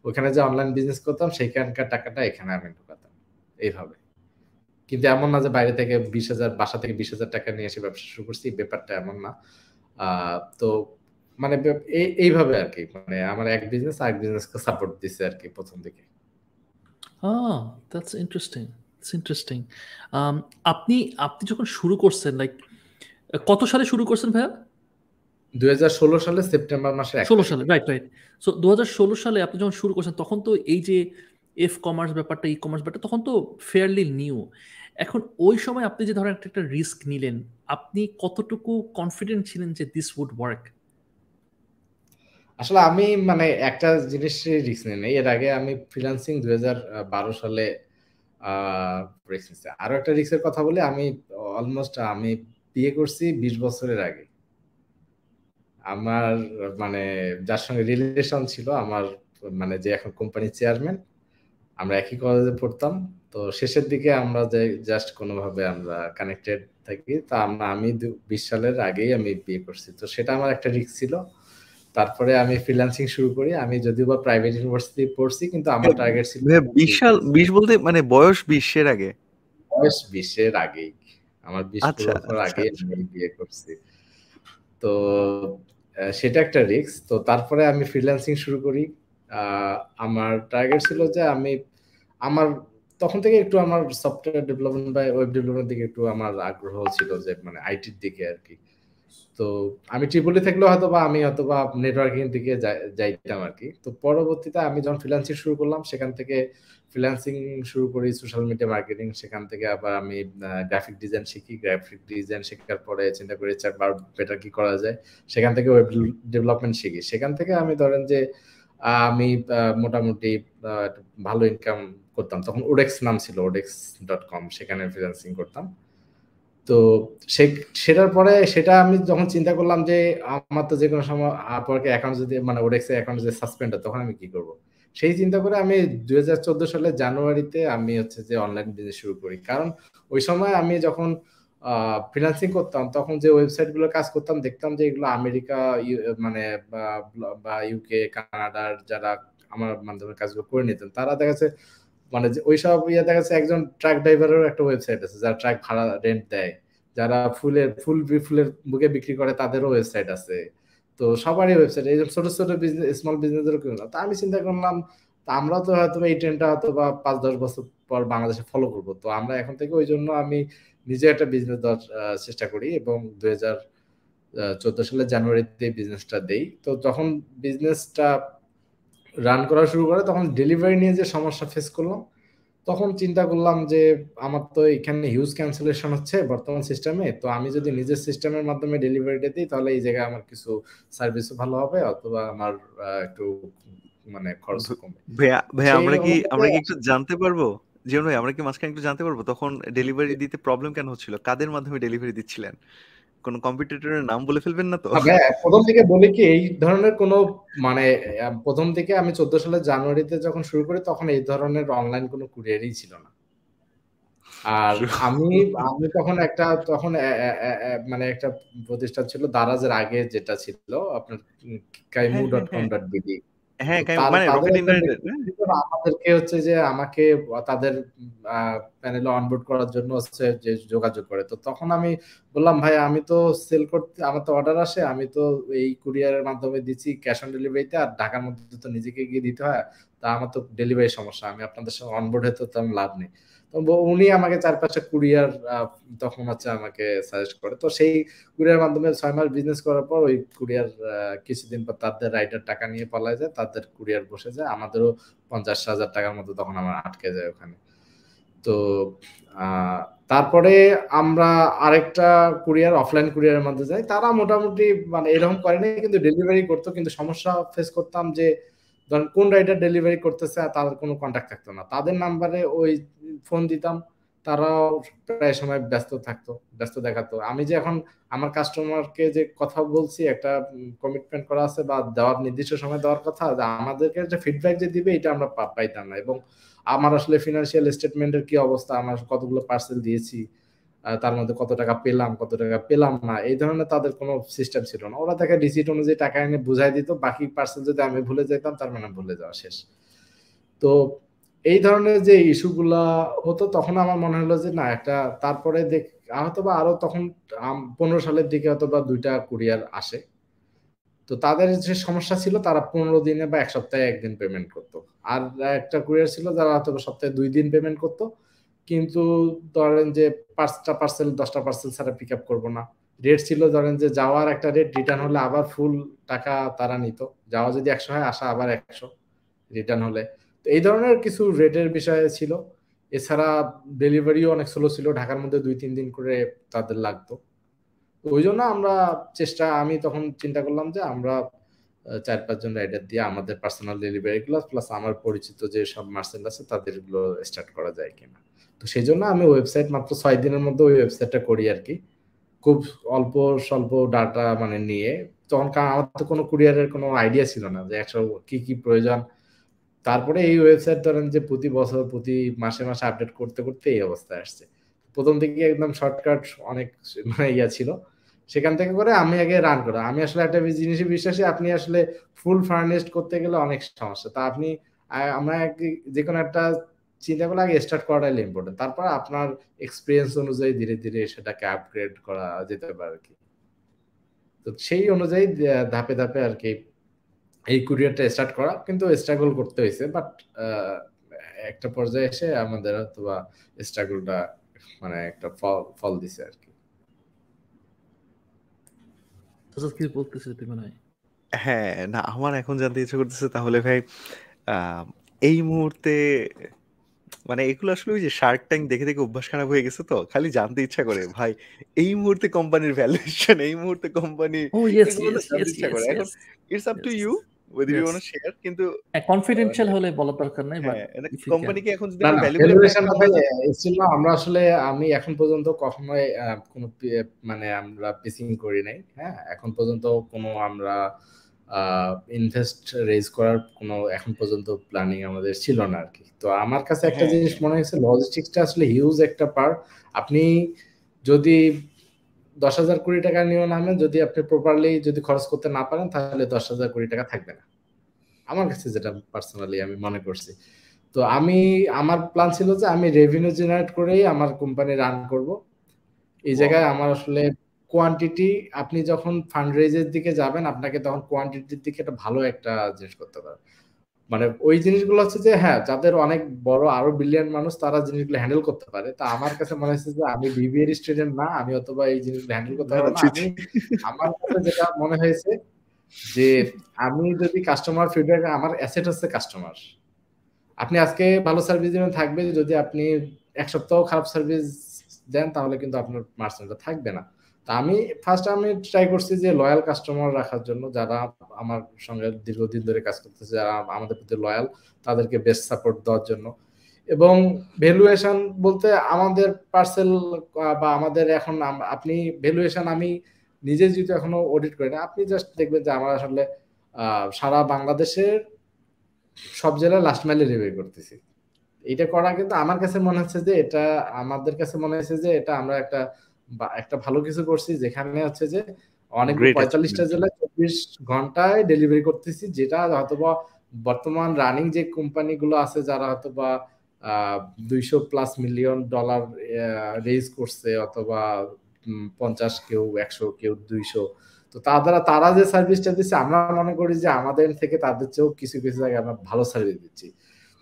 ওখানে যে অনলাইন বিজনেস করতাম, সেইখানকার টাকাটা এখানে আমি ঢুকাতাম। এইভাবে। কিন্তু এমন না যে বাইরে থেকে বিশ হাজার, বাসা থেকে বিশ হাজার টাকা নিয়ে এসে ব্যবসা শুরু করছি ব্যাপারটা এমন না। তো মানে এইভাবে আর কি। মানে আমার এক বিজনেস আরেক বিজনেসকে সাপোর্ট দিছে আর কি প্রথম দিকে। Ah that's interesting it's interesting আপনি আপনি যখন শুরু করছেন লাইক কত সালে শুরু করছেন ভাইয়া? দু হাজার ষোলো সালে সেপ্টেম্বর মাসে ষোলো সালে রাইট রাইট সো দুহাজার ষোলো সালে আপনি যখন শুরু করছেন তখন তো এই যে এফ কমার্স ব্যাপারটা ই কমার্স ব্যাপারটা তখন তো ফেয়ারলি নিউ এখন ওই সময় আপনি যে ধরেন একটা একটা রিস্ক নিলেন আপনি কতটুকু কনফিডেন্ট ছিলেন যে দিস উড ওয়ার্ক আসলে আমি মানে একটা জিনিস রিস্ক নেই। এর আগে আমি ফ্রিল্যান্সিং দু হাজার বারো সালে নিচ্ছে। আরও একটা রিস্কের কথা বলে, আমি অলমোস্ট আমি বিয়ে করছি বিশ বছরের আগে। আমার মানে যার সঙ্গে রিলেশন ছিল, আমার মানে যে এখন কোম্পানির চেয়ারম্যান আমরা একই কলেজে পড়তাম। তো শেষের দিকে আমরা যে জাস্ট কোনোভাবে আমরা কানেক্টেড থাকি, তা আমরা, আমি বিশ সালের আগেই আমি বিয়ে করছি। তো সেটা আমার একটা রিক্স ছিল। তারপরে আমি ফ্রিল্যান্সিং শুরু করি। আমি যদিও বা প্রাইভেট ইউনিভার্সিটি পড়ছি কিন্তু আমার টার্গেট ছিল বিশ সাল বিশ বলতে মানে বয়স বিশের আগে? বয়স বিশের আগেই। আমার বিশ আচ্ছা, বছর আচ্ছা, আগে আচ্ছা। আমি বিয়ে করছি। তো সেটা একটা রিস্ক তো তারপরে আমি ফ্রিল্যান্সিং শুরু করি। আমার টার্গেট ছিল যে আমি আমার তখন থেকে একটু আমার সফটওয়্যার ডেভেলপমেন্ট বা ওয়েব ডেভেলপমেন্ট দিকে একটু আমার আগ্রহ ছিল যে মানে আইটির দিকে আর কি। তো আমি ট্রিপলি থাকলেও হয়তো বা আমি হয়তো বা নেটওয়ার্কিং দিকে যাইতাম আর কি তো পরবর্তীতে আমি যখন ফ্রিল্যান্সিং শুরু করলাম, সেখান থেকে ফ্রিল্যান্সিং শুরু করি সোশ্যাল মিডিয়া মার্কেটিং সেখান থেকে আবার আমি গ্রাফিক ডিজাইন শিখি। গ্রাফিক ডিজাইন শেখার পরে চিন্তা করি বার বেটার কি করা যায়? সেখান থেকে ওয়েব ডেভেলপমেন্ট শিখি। সেখান থেকে আমি ধরেন যে আমি মোটামুটি ভালো ইনকাম করতাম। তখন ওডেক্স নাম ছিল ওডেক্স ডট কম সেখানে ফ্রিল্যান্সিং করতাম। তো সে, সেটার পরে সেটা আমি যখন চিন্তা করলাম যে আমার তো যে কোনো সময় অ্যাকাউন্ট যদি মানে অ্যাকাউন্ট যদি সাসপেন্ড হয়, তখন আমি কি করব? সেই চিন্তা করে আমি দুই হাজার চোদ্দ সালের জানুয়ারিতে আমি হচ্ছে যে অনলাইন বিজনেস শুরু করি। কারণ ওই সময় আমি যখন ফ্রিল্যান্সিং করতাম, তখন যে ওয়েবসাইটগুলো কাজ করতাম, দেখতাম যে এগুলো আমেরিকা মানে বা ইউকে কানাডার যারা আমার মাধ্যমে কাজগুলো করে নিতেন, তারা দেখা যাচ্ছে মানে ওইসব ইয়ে দেখা যাচ্ছে একজন ট্রাক ড্রাইভারেরও একটা ওয়েবসাইট আছে, যারা ট্রাক ভাড়া রেন্ট দেয়। যারা ফুলের, ফুল ফুলের বুকে বিক্রি করে তাদেরও ওয়েবসাইট আছে। তো সবারই ওয়েবসাইট এই ছোট ছোট বিজনেস স্মল বিজনেসেরও কেউ না। তা আমি চিন্তা করলাম, তা আমরা তো হয়তো এই ট্রেনটা হয়তো বা পাঁচ, দশ বছর পর বাংলাদেশে ফলো করব। তো আমরা এখন থেকে ওই জন্য আমি নিজে একটা বিজনেস দেওয়ার চেষ্টা করি এবং দুই হাজার চোদ্দ সালের জানুয়ারিতে বিজনেসটা দেই। তো যখন বিজনেসটা রান করা শুরু করে তখন ডেলিভারি নিয়ে যে সমস্যা ফেস করলাম তখন চিন্তা করলাম যে আমার তো এখানে হিউজ ক্যান্সেলেশন হচ্ছে বর্তমান সিস্টেমে তো আমি যদি নিজের সিস্টেমের মাধ্যমে ডেলিভারিটা দিই তাহলে এই জায়গায় আমার কিছু সার্ভিসও ভালো হবে অথবা আমার একটু মানে খরচ কমবে। ভাইয়া ভাইয়া আমরা কি আমরা কি একটু জানতে পারব? জীবন ভাই আমরা কি মাঝখানে একটু জানতে পারব? তখন ডেলিভারি দিতে প্রবলেম কেন হচ্ছিল? কাদের মাধ্যমে ডেলিভারি দিচ্ছিলেন? কোন কম্পিটিটরের নাম বলে ফেলবেন না তো? হ্যাঁ প্রথম থেকে বলি কি এই ধরনের কোনো মানে প্রথম থেকে আমি চোদ্দ সালের জানুয়ারিতে যখন শুরু করি তখন এই ধরনের অনলাইন কোনো কুরিয়ারই ছিল না। আর আমি আমি তখন একটা তখন মানে একটা প্রতিষ্ঠান ছিল দারাজের আগে যেটা ছিল আপনার কাইমু হ্যাঁ মানে আমাদেরকে হচ্ছে যে আমাকে তাদের প্যানেলে অনবোর্ড করার জন্য হচ্ছে যে যোগাযোগ করে। তো তখন আমি বললাম ভাই আমি তো সেল করতে আমার তো অর্ডার আসে আমি তো এই কুরিয়ারের মাধ্যমে দিচ্ছি ক্যাশ অন ডেলিভারিতে আর ঢাকার মধ্যে তো নিজেকে গিয়ে দিতে হয় তা আমার তো ডেলিভারি সমস্যা আমি আপনাদের সঙ্গে অনবোর্ড হতে তো লাভ নেই। উনি আমাকে চার পাঁচটা কুরিয়ার তখন হচ্ছে আমাকে সাজেস্ট করে। তো সেই কুরিয়ার মাধ্যমে ছয় মাস বিজনেস করার পর ওই কুরিয়ার কিছুদিন পর তাদের রাইটার টাকা নিয়ে পালায় যায়, তাদের কুরিয়ার বসে যায়। আমাদেরও পঞ্চাশ হাজার টাকার মতো তখন আমার আটকে যায় ওখানে। তো তারপরে আমরা আরেকটা কুরিয়ার অফলাইন কুরিয়ারের মধ্যে যাই। তারা মোটামুটি মানে এরকম করেনি কিন্তু ডেলিভারি করতো। কিন্তু সমস্যা ফেস করতাম যে ধরেন কোন রাইডার ডেলিভারি করতেছে আর তাদের কোনো কন্ট্যাক্ট থাকতো না। তাদের নাম্বারে ওই ফোন দিতাম, তারাও প্রায় সময় ব্যস্ত থাকতো, ব্যস্ত দেখাতো। আমি যে এখন আমার কাস্টমারকে যে কথা বলছি, একটা কমিটমেন্ট করা আছে বা দেওয়ার নির্দিষ্ট সময় দেওয়ার কথা আমাদেরকে যে ফিডব্যাক যে দিবে, এটা আমরা পাইতাম না। এবং আমার আসলে ফিনান্সিয়াল স্টেটমেন্টের কি অবস্থা, আমার কতগুলো পার্সেল দিয়েছি তার মধ্যে কত টাকা পেলাম, কত টাকা পেলাম না, এই ধরনের তাদের কোনো সিস্টেম ছিল না। ওরা তাকে রিসিট অনুযায়ী টাকা এনে বুঝাই দিত, বাকি পার্সেল যদি আমি ভুলে যেতাম, তার মানে ভুলে যাওয়া শেষ। তো এই ধরনের যে ইস্যুগুলা হতো, তখন আমার মনে হলো যে না, একটা তারপরে দেখ হয়তো বা আরও তখন পনেরো সালের দিকে হয়তো বা দুইটা কুরিয়ার আসে। তো তাদের যে সমস্যা ছিল, তারা পনেরো দিনে বা এক সপ্তাহে একদিন পেমেন্ট করতো। আর একটা কুরিয়ার ছিল, যারা হয়তো সপ্তাহে দুই দিন পেমেন্ট করতো কিন্তু ধরেন যে পাঁচটা পার্সেল দশটা পার্সেল ছাড়া পিক আপ করব না। রেট ছিল ধরেন যে যাওয়ার একটা রেট রিটার্ন হলে আবার ফুল টাকা তারা নিত। যাওয়া যদি একশো হয়, আসা আবার একশো রিটার্ন হলে। তো এই ধরনের কিছু রেটের বিষয়ে ছিল। এছাড়া ডেলিভারিও অনেক স্লো ছিল। ঢাকার মধ্যে দুই, তিন দিন করে তাদের লাগতো। ওই জন্য আমরা চেষ্টা, আমি তখন চিন্তা করলাম যে আমরা চার পাঁচজন রাইডার দিয়ে আমাদের পার্সোনাল ডেলিভারি গুলো প্লাস আমার পরিচিত যে সব মার্সেন্ট আছে, তাদেরগুলো স্টার্ট করা যায় কিনা। তো সেই জন্য আমি ওয়েবসাইট মাত্র ছয় দিনের মধ্যে ওই ওয়েবসাইটটা করি আর কি। খুব অল্প স্বল্প ডাটা মানে নিয়ে। তখন আমার তো কোনো কুরিয়ারের কোনো আইডিয়া ছিল না যে একশো কি কি প্রয়োজন। তারপরে এই ওয়েবসাইট ধরেন যে প্রতি বছর, প্রতি মাসে মাসে আপডেট করতে করতে এই অবস্থায় আসছে। প্রথম থেকে একদম শর্টকাট অনেক মানে ইয়া ছিল। সেখান থেকে করে আমি আগে রান করা। আমি আসলে একটা জিনিসে বিশ্বাসী, আপনি আসলে ফুল ফার্নিশড করতে গেলে অনেক সমস্যা। তা আপনি আমরা যে কোনো একটা চিন্তা করলে আগে স্টার্ট করাটাই ইম্পর্টেন্ট তারপর আপনার এক্সপিরিয়েন্স অনুযায়ী ধীরে ধীরে সেটাকে আপগ্রেড করা যেতে পারে আর কি তো সেই অনুযায়ী ধাপে ধাপে আর কি এই কুরিয়ারটা স্টার্ট করা। কিন্তু স্ট্রাগল করতে হয়েছে বাট একটা পর্যায়ে এসে আমাদের অথবা স্ট্রাগলটা মানে একটা ফল ফল দিছে আর কি কি বলতেছে তুমি না হ্যাঁ? না আমার এখন জানতে ইচ্ছে করতেছে তাহলে ভাই এই মুহূর্তে মানে এগুলো আসলে ওই যে শার্ক ট্যাঙ্ক দেখে দেখে অভ্যাস খারাপ হয়ে গেছে তো খালি জানতে ইচ্ছা করে ভাই এই মুহূর্তে কোম্পানির ভ্যালুয়েশন এই মুহূর্তে কোম্পানি ইয়েস ইচ্ছা করে। এখন it's up to you whether you want to share কিন্তু কনফিডেন্সিয়াল হলে বলার দরকার নাই বাট কোম্পানিকে এখন যদি ভ্যালুয়েশন আমরা আসলে আমি এখন পর্যন্ত কখনোই কোনো মানে আমরা পিসিং করি নাই হ্যাঁ এখন পর্যন্ত কোনো আমরা ইনভেস্ট রেজ করার কোনো এখন পর্যন্ত প্ল্যানিং আমাদের ছিল না আর কি। তো আমার কাছে একটা হ্যাঁ, জিনিস মনে হয়েছে লজিস্টিক্সটা আসলে হিউজ একটা পার্ট আপনি যদি দশ হাজার কোটি টাকা নিয়েও নামেন যদি আপনি প্রপারলি যদি খরচ করতে না পারেন তাহলে দশ হাজার কোটি টাকা থাকবে না। আমার কাছে যেটা পার্সোনালি আমি মনে করছি। তো আমি আমার প্ল্যান ছিল যে আমি রেভিনিউ জেনারেট করেই আমার কোম্পানি রান করব। এই জায়গায় আমার আসলে কোয়ান্টিটি আপনি যখন ফান্ড রেজের দিকে যাবেন আপনাকে তখন কোয়ান্টিটির দিকে একটা ভালো একটা জিনিস করতে পারেন মানে ওই জিনিসগুলো হচ্ছে যে হ্যাঁ যাদের অনেক বড় আরও বিলিয়ন মানুষ তারা জিনিসগুলো হ্যান্ডেল করতে পারে। তা আমার কাছে মনে হচ্ছে যে আমি বিবিএর স্টুডেন্ট না আমি অথবা এই জিনিসগুলো হ্যান্ডেল করতে পারব না। আমি আমার কাছে যেটা মনে হয়েছে যে আমি যদি কাস্টমার ফিডব্যাক আমার অ্যাসেট হচ্ছে কাস্টমার আপনি আজকে ভালো সার্ভিস দিবেন থাকবে। যদি আপনি এক সপ্তাহ খারাপ সার্ভিস দেন তাহলে কিন্তু আপনার মার্সেন্টটা থাকবে না। তা আমি ফার্স্ট আমি ট্রাই করছি যে লয়াল কাস্টমার রাখার জন্য যারা আমার সঙ্গে দীর্ঘদিন ধরে কাজ করতেছে, যারা আমাদের প্রতি লয়াল তাদেরকে বেস্ট সাপোর্ট দেওয়ার জন্য। এবং ভ্যালুয়েশন বলতে আমাদের পার্সেল বা আমাদের এখন আপনি ভ্যালুয়েশন আমি নিজে যদি এখনও অডিট করি না, আপনি জাস্ট দেখবেন যে আমরা আসলে সারা বাংলাদেশের সব জেলায় লাস্ট মাইলে রিভিউ করতেছি। এটা করা কিন্তু আমার কাছে মনে হচ্ছে যে এটা, আমাদের কাছে মনে হচ্ছে যে এটা আমরা একটা বা একটা ভালো কিছু করছি যেখানে হচ্ছে যে অনেক পঁয়তাল্লিশটা জেলায় চব্বিশ ঘন্টায় ডেলিভারি করতেছি যেটা হয়তোবা বর্তমান রানিং যে কোম্পানিগুলো আছে যারা হয়তোবা দুইশো প্লাস মিলিয়ন ডলার রেজ করছে অথবা পঞ্চাশ কেউ একশো কেউ দুইশো। তো তারা তারা যে সার্ভিসটা দিচ্ছে আমরা মনে করি যে আমাদের থেকে তাদের চেয়েও কিছু কিছু জায়গায় আমরা ভালো সার্ভিস দিচ্ছি।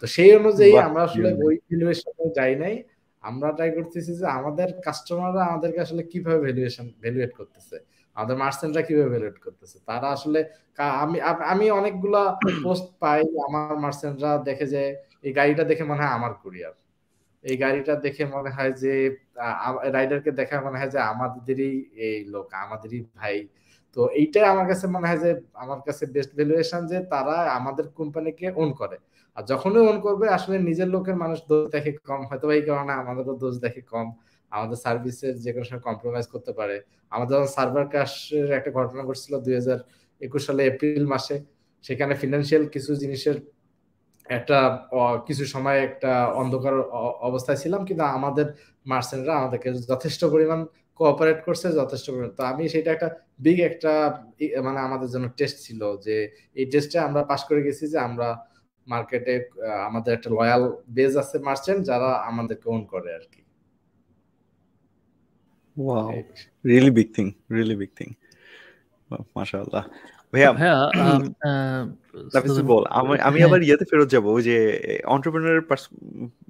তো সেই অনুযায়ী আমরা আসলে ওই ভ্যালুয়েশনে যাই নাই। আমরা ট্রাই করতেছি যে আমাদের কাস্টমাররা আমাদেরকে আসলে কীভাবে ভ্যালুয়েশন ভ্যালুয়েট করতেছে? আমাদের মার্চেন্টরা কীভাবে ভ্যালুয়েট করতেছে? তারা আসলে আমি আমি অনেকগুলা পোস্ট পাই, আমার মার্চেন্টরা দেখে যে এই গাড়িটা দেখে মনে হয় আমার কুরিয়ার এই গাড়িটা দেখে মনে হয় যে রাইডারকে দেখে মনে হয় যে আমাদেরই এই লোক, আমাদেরই ভাই। তো এইটাই আমার কাছে মনে হয় যে, আমার কাছে বেস্ট ভ্যালুয়েশন যে তারা আমাদের কোম্পানিকে ওন করে। আর যখনই ওন করবে, আসলে নিজের লোকের মানুষ দোষ দেখে কম, হয়তো এই কারণে আমাদেরও দোষ দেখে কম। আমাদের সার্ভিসের যে কোনো সময় কম্প্রোমাইজ করতে পারে। আমাদের যখন সার্ভার ক্রাশের একটা ঘটনা ঘটছিল দুই হাজার একুশ সালে এপ্রিল মাসে, সেখানে ফিনান্সিয়াল কিছু জিনিসের একটা কিছু সময় একটা অন্ধকার অবস্থায় ছিলাম, কিন্তু আমাদের মার্সেন্টরা আমাদেরকে যথেষ্ট পরিমাণ কোঅপারেট করছে, যথেষ্ট পরিমাণ। তো আমি সেটা একটা বিগ একটা মানে আমাদের জন্য টেস্ট ছিল যে, এই টেস্টে আমরা পাশ করে গেছি যে আমরা মার্কেটে আমাদের একটা লয়াল বেজ আছে মার্চেন্ট যারা আমাদেরকে ওন করে আর কি। Wow really big thing really big thing মাশাআল্লাহ। ভাইয়া ভাইয়া বল আমি আমি হ্যাঁ। আবার ইয়েতে ফেরত যাব ওই যে এন্টারপ্রেনারের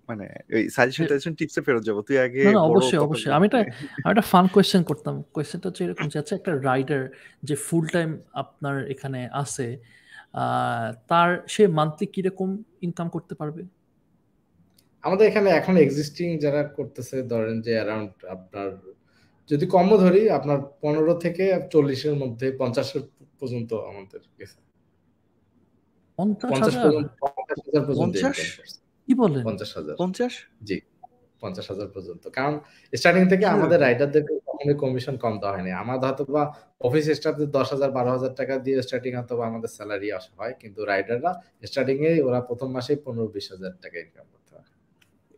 মানে ওই সাজেশন টাজেশন টিপসে ফেরত যাব তুই আগে না অবশ্যই অবশ্যই। আমি একটা আমি একটা ফান কোয়েশ্চেন করতাম। কোয়েশ্চেনটা হচ্ছে এরকম যে আচ্ছা একটা রাইডার যে ফুল টাইম আপনার এখানে আছে তার সে মান্থলি কীরকম ইনকাম করতে পারবে? আমাদের এখানে এখন এক্সিস্টিং যারা করতেছে ধরেন যে অ্যারাউন্ড আপনার যদি কমও ধরি আপনার পনেরো থেকে চল্লিশের মধ্যে পঞ্চাশের পর্যন্ত আমাদের গেছে। পঞ্চাশ হাজার? কি বলেন? পঞ্চাশ হাজার। পঞ্চাশ? জি। পঞ্চাশ হাজার পর্যন্ত। কারণ স্টার্টিং থেকে আমাদের রাইডারদেরকে কখনোই কমিশন কম দেওয়া হয়নি। আমাদের হয়তো বা অফিস স্টাফদের দশ হাজার বারো হাজার টাকা দিয়ে স্টার্টিং আমাদের স্যালারি আসা হয় কিন্তু রাইডাররা স্টার্টিং এ ওরা প্রথম মাসেই পনেরো বিশ হাজার টাকা ইনকাম করতে হয়।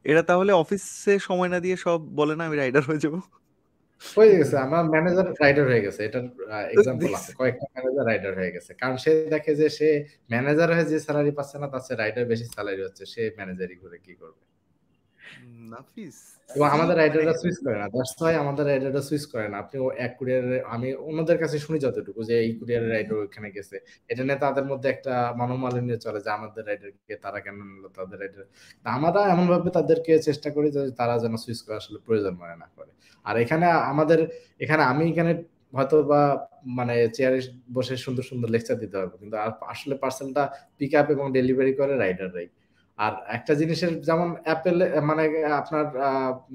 এরা তাহলে অফিসে সময় না দিয়ে সব বলে না আমি রাইডার হয়ে যাব? হয়ে গেছে আমার ম্যানেজার রাইডার হয়ে গেছে। এটার এক্সাম্পল আছে। কয়েকটা ম্যানেজার রাইডার হয়ে গেছে। কারণ সে দেখে যে সে ম্যানেজার হয়ে যে স্যালারি পাচ্ছে না তার রাইডার বেশি স্যালারি হচ্ছে। সে ম্যানেজারই করে কি করবে? এবং আমাদের রাইডাররা সুইচ করে না দ্যাটস আমাদের রাইডাররা সুইচ করে না। আপনি এক কুরিয়ারে আমি কাছে শুনি যতটুকু যে এই কুরিয়ারের রাইডার ওখানে গেছে। এটা নিয়ে তাদের মধ্যে একটা মনোমালিন্য চলে যে আমাদের রাইডারকে তারা কেন নিল, তাদের রাইডার আমরা তাদেরকে চেষ্টা করি যে তারা যেন সুইচ করে আসলে প্রয়োজন মনে না করে। আর এখানে আমাদের, এখানে আমি এখানে হয়তো বা মানে চেয়ারে বসে সুন্দর সুন্দর লেকচার দিতে পারব, কিন্তু আসলে পার্সেলটা পিক আপ এবং ডেলিভারি করে রাইডাররাই আর একটা জিনিসের যেমন অ্যাপেল মানে আপনার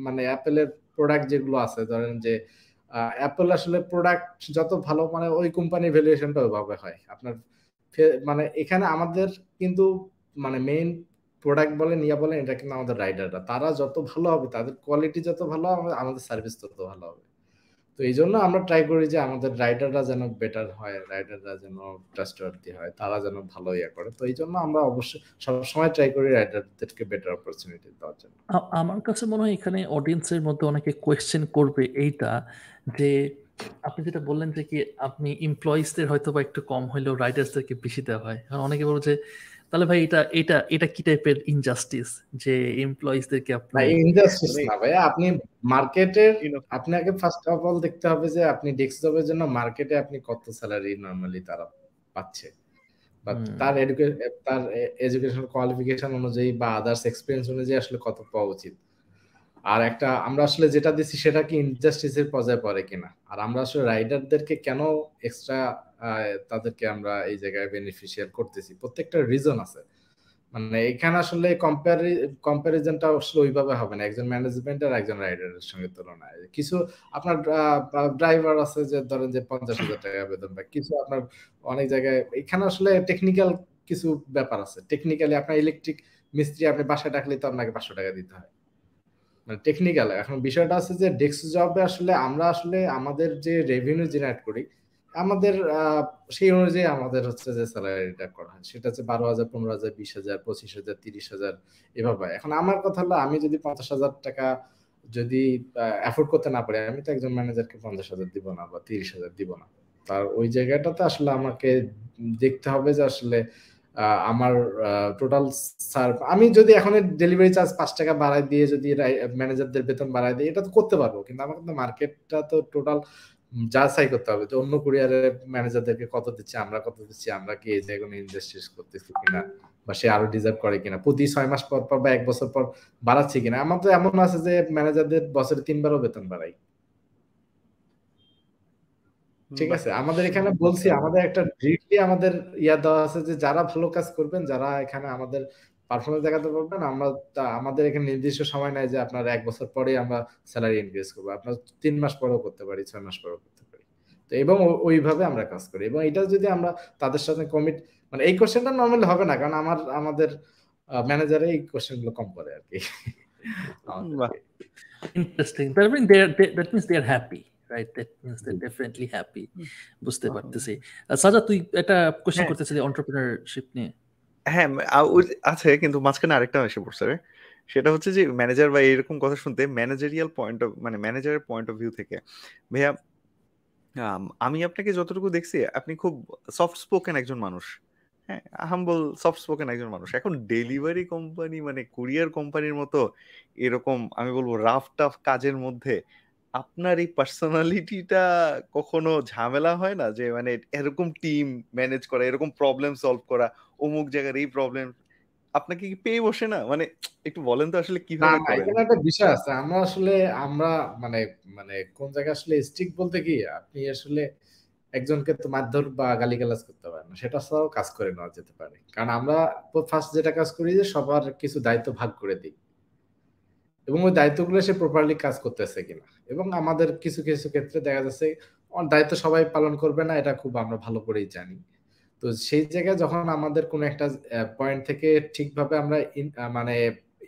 মানে অ্যাপেলের প্রোডাক্ট যেগুলো আছে, ধরেন যে অ্যাপেল আসলে প্রোডাক্ট যত ভালো মানে ওই কোম্পানির ভ্যালুয়েশনটা ওইভাবে হয়। আপনার মানে এখানে আমাদের কিন্তু মানে মেইন প্রোডাক্ট বলেন ইয়া বলেন এটা কিন্তু আমাদের রাইডাররা তারা যত ভালো হবে, তাদের কোয়ালিটি যত ভালো হবে, আমাদের সার্ভিস তত ভালো হবে। তো এই জন্য আমরা ট্রাই করি যে আমাদের রাইডাররা যেন বেটার হয় রাইডাররা যেন ট্রাস্টওয়ার্দি হয়, তারা যেন ভালো ইয়ে করে। তো এই জন্য আমরা অবশ্যই সবসময় ট্রাই করি রাইডারদেরকে বেটার অপরচুনিটি দেওয়ার জন্য। আমার কাছে মনে হয় এখানে অডিয়েন্সের মধ্যে অনেকে কোয়েশ্চেন করবে এইটা যে আপনি যেটা বললেন যে কি আপনি এমপ্লয়িজদের হয়তো বা একটু কম হলেও রাইডার্সদেরকে বেশি দেওয়া হয়। কারণ অনেকে বলব যে তাহলে ভাই এটা এটা এটা কি টাইপের ইনজাস্টিস যে এমপ্লয়িজদেরকে আপনি ইনজাস্টিস না ভাই আপনি মার্কেটের আপনি আগে ফার্স্ট অফ অল দেখতে হবে যে আপনি ডেস্ক জবের জন্য মার্কেটে আপনি কত স্যালারি নরমালি তারা পাচ্ছে। বা তার এডুকেশন তার এডুকেশন কোয়ালিফিকেশন অনুযায়ী বা আদার্স এক্সপিরিয়েন্স অনুযায়ী আসলে কত পাওয়া উচিত। আর একটা, আমরা আসলে যেটা দিচ্ছি সেটা কি ইনজাস্টিসের পর্যায়ে পড়ে কিনা? আর আমরা আসলে রাইডারদেরকে কেন এক্সট্রা তাদেরকে আমরা এই জায়গায় বেনিফিশিয়াল করতেছি? প্রত্যেকটা রিজন আছে। মানে এখানে আসলে কম্পারিজনটা আসলে ওইভাবে হবে না। একজন ম্যানেজমেন্ট আর একজন রাইডারের সঙ্গে তুলনায়। কিছু আপনার ড্রাইভার আছে যে ধরেন যে পঞ্চাশ হাজার টাকা বেতন পায়। কিছু আপনার অনেক জায়গায়, এখানে আসলে টেকনিক্যাল কিছু ব্যাপার আছে। টেকনিক্যালি আপনার ইলেকট্রিক মিস্ত্রি আপনি বাসায় ডাকলে তো আপনাকে পাঁচশো টাকা দিতে হয়। মানে টেকনিক্যাল এখন বিষয়টা আছে যে ডেস্ক জবে আসলে আমরা আসলে আমাদের যে রেভিনিউ জেনারেট করি, আমাদের সেই অনুযায়ী আমাদের হচ্ছে যে স্যালারিটা করা হয়। সেটা হচ্ছে বারো হাজার, পনেরো হাজার, বিশ হাজার, পঁচিশ হাজার, তিরিশ হাজার, এভাবে এখন আমার কথা হলো, আমি যদি পঞ্চাশ হাজার টাকা যদি অ্যাফোর্ড করতে না পারি, আমি তো একজন ম্যানেজারকে পঞ্চাশ হাজার দিব না বা তিরিশ হাজার দিব না। তার ওই জায়গাটাতে আসলে আমাকে দেখতে হবে যে আসলে আমার টোটাল সার্ভ আমি যদি এখন ডেলিভারি চার্জ পাঁচ টাকা বাড়াই দিয়ে যদি ম্যানেজারদের বেতন বাড়াই দিই এটা তো করতে পারব। কিন্তু আমার কিন্তু মার্কেটটা তো টোটাল যাচাই করতে হবে যে অন্য কুরিয়ারের ম্যানেজারদেরকে কত দিচ্ছে, আমরা কত দিচ্ছি, আমরা কি এই জায়গায় কোনো ইনভেস্ট করতেছি কিনা বা সে আরও ডিজার্ভ করে কিনা। প্রতি ছয় মাস পর পর বা এক বছর পর বাড়াচ্ছে কিনা। আমার তো এমন আছে যে ম্যানেজারদের বছরে তিনবারও বেতন বাড়াই। ঠিক আছে? আমাদের এখানে বলছি আমাদের একটা ডিরেক্টলি আমাদের ইয়া দেওয়া আছে যে যারা ভালো কাজ করবেন যারা এখানে আমাদের পারফরমেন্স দেখাতে পারবেন আমরা আমাদের এখানে নির্দিষ্ট সময় নাই যে আপনার এক বছর পরে আমরা স্যালারি ইনক্রিজ করব। আপনার তিন মাস পরেও করতে পারি ছয় মাস পরেও করতে পারি। তো এবং ওইভাবে আমরা কাজ করি। এবং এটা যদি আমরা তাদের সাথে কমিট মানে এই কোশ্চেনটা নর্মালি হবে না কারণ আমার আমাদের ম্যানেজারে এই কোশ্চেনগুলো কম করে আর কি। Interesting that they that means they are happy right that means they definitely happy বুঝতে পারতেছি। সাজা তুই একটা কোশ্চেন হ্যাঁ। করতেছিলি নিয়ে। হ্যাঁ আছে কিন্তু মাঝখানে আরেকটা এসে পড়ছে রে সেটা হচ্ছে যে ম্যানেজার বা এরকম কথা শুনতে ম্যানেজারিয়াল পয়েন্ট অফ মানে ম্যানেজারের পয়েন্ট অফ ভিউ থেকে। ভাইয়া আমি আপনাকে যতটুকু দেখছি আপনি খুব সফট স্পোকেন একজন মানুষ। হ্যাঁ হাম্বল সফট স্পোকেন একজন মানুষ। এখন ডেলিভারি কোম্পানি মানে কুরিয়ার কোম্পানির মতো এরকম আমি বলব রাফ টাফ কাজের মধ্যে আপনার এই পার্সোনালিটিটা কখনো ঝামেলা হয় না? যে মানে এরকম টিম ম্যানেজ করা এরকম প্রবলেম সলভ করা অমুক জায়গার এই প্রবলেম আপনাকে কি পেয়ে বসে না? মানে একটু বলেন তো আসলে কীভাবে এখানে একটা বিষয় আছে। আমরা আসলে আমরা মানে মানে কোন জায়গায় আসলে স্ট্রিক বলতে কি আপনি আসলে একজনকে তো মারধর বা গালিগালাজ করতে পারে না। সেটা ছাড়াও কাজ করে নেওয়া যেতে পারে। কারণ আমরা ফার্স্ট যেটা কাজ করি যে সবার কিছু দায়িত্ব ভাগ করে দিই। এবং ওই দায়িত্বগুলো সে প্রপারলি কাজ করতেছে কিনা। এবং আমাদের কিছু কিছু ক্ষেত্রে দেখা যাচ্ছে দায়িত্ব সবাই পালন করবে না, এটা খুব আমরা ভালো করেই জানি। তো সেই জায়গায় যখন আমাদের কোনো একটা পয়েন্ট থেকে ঠিকভাবে আমরা মানে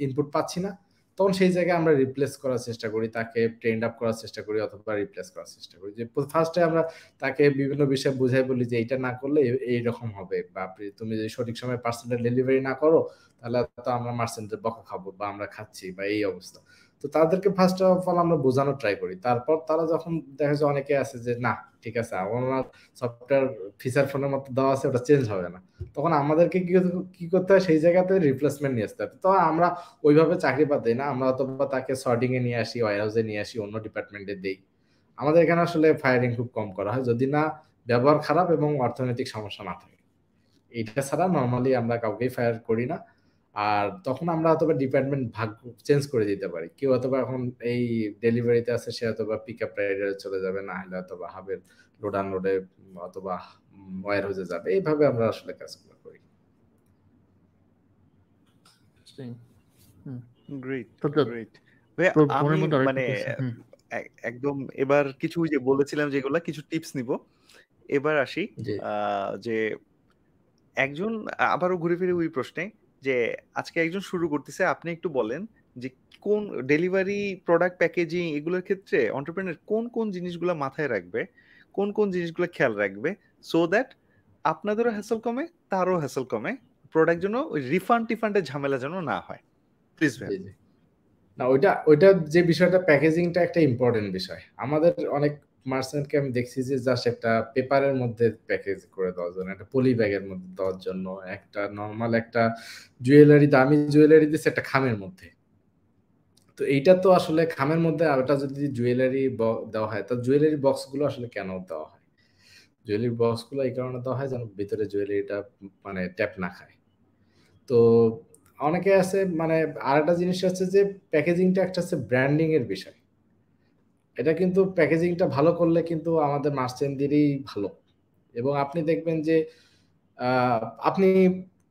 ইনপুট পাচ্ছি না তখন সেই জায়গায় আমরা রিপ্লেস করার চেষ্টা করি, তাকে ট্রেন্ড আপ করার চেষ্টা করি অথবা রিপ্লেস করার চেষ্টা করি। যে ফার্স্টে আমরা তাকে বিভিন্ন বিষয়ে বুঝাই বলি যে এইটা না করলে এইরকম হবে। বা তুমি যদি সঠিক সময় পার্সেন্টের ডেলিভারি না করো, তাহলে তো আমরা মার্চেন্টের বকা খাব বা আমরা খাচ্ছি বা এই অবস্থা। তো তাদেরকে ফার্স্ট অফ অল আমরা বোঝানোর ট্রাই করি। তারপর তারা যখন দেখা যায় অনেকে আছে যে না ঠিক আছে আমার সফটওয়্যার ফিচার ফোনের মতো দেওয়া আছে, ওটা চেঞ্জ হবে না। তখন আমাদেরকে কি করতে হয়, সেই জায়গাতে রিপ্লেসমেন্ট নিয়ে আসতে হবে। তো আমরা ওইভাবে চাকরি পাত দিই না, আমরা অথবা তাকে সর্টিং এ নিয়ে আসি ওয়ার হাউসে নিয়ে আসি, অন্য ডিপার্টমেন্টে দিই। আমাদের এখানে আসলে ফায়ারিং খুব কম করা হয়, যদি না ব্যবহার খারাপ এবং অর্থনৈতিক সমস্যা না থাকে। এইটা ছাড়া নর্মালি আমরা কাউকেই ফায়ার করি না। আর তখন আমরা অথবা ডিপার্টমেন্ট ভাগ চেঞ্জ করে দিতে পারি। কেউ অথবা এখন এই ডেলিভারিতে আছে সে অথবা পিক আপ রাইডারে চলে যাবে না হলে অথবা হাবের লোড আনলোডে অথবা ওয়ার হাউসে যাবে। এইভাবে আমরা আসলে কাজগুলো করি। গ্রেট গ্রেট মানে একদম এবার কিছু যে বলেছিলাম যেগুলা কিছু টিপস নিব। এবার আসি যে একজন আবারও ঘুরে ফিরে ওই প্রশ্নে যে আজকে একজন শুরু করতেছে, আপনি একটু বলেন যে কোন ডেলিভারি প্রোডাক্ট প্যাকেজিং এগুলোর ক্ষেত্রে অন্টারপ্রেনার কোন কোন জিনিসগুলো মাথায় রাখবে, কোন কোন জিনিসগুলো খেয়াল রাখবে সো দ্যাট আপনাদেরও হ্যাসেল কমে, তারও হ্যাসেল কমে প্রোডাক্ট জন্য ওই রিফান্ড টিফান্ডের ঝামেলা যেন না হয়। প্লিজ ভাই না, ওইটা ওইটা যে বিষয়টা প্যাকেজিংটা একটা ইম্পর্টেন্ট বিষয়। আমাদের অনেক মার্চেন্টকে আমি দেখছি যে জাস্ট একটা পেপারের মধ্যে প্যাকেজ করে দেওয়ার জন্য, একটা পলি ব্যাগের মধ্যে দেওয়ার জন্য, একটা নর্মাল একটা জুয়েলারি দামি জুয়েলারি দিচ্ছে একটা খামের মধ্যে। তো এইটা তো আসলে খামের মধ্যে ওটা যদি জুয়েলারি দেওয়া হয়, তো জুয়েলারি বক্সগুলো আসলে কেন দেওয়া হয়? জুয়েলারি বক্সগুলো এই কারণে দেওয়া হয় যেন ভিতরে জুয়েলারিটা মানে ট্যাপ না খায়। তো অনেকে আছে মানে আর একটা জিনিস হচ্ছে যে প্যাকেজিংটা একটা হচ্ছে ব্র্যান্ডিং এর বিষয়। এটা কিন্তু প্যাকেজিংটা ভালো করলে কিন্তু আমাদের মার্চেন্টদেরই ভালো। এবং আপনি দেখবেন যে আপনি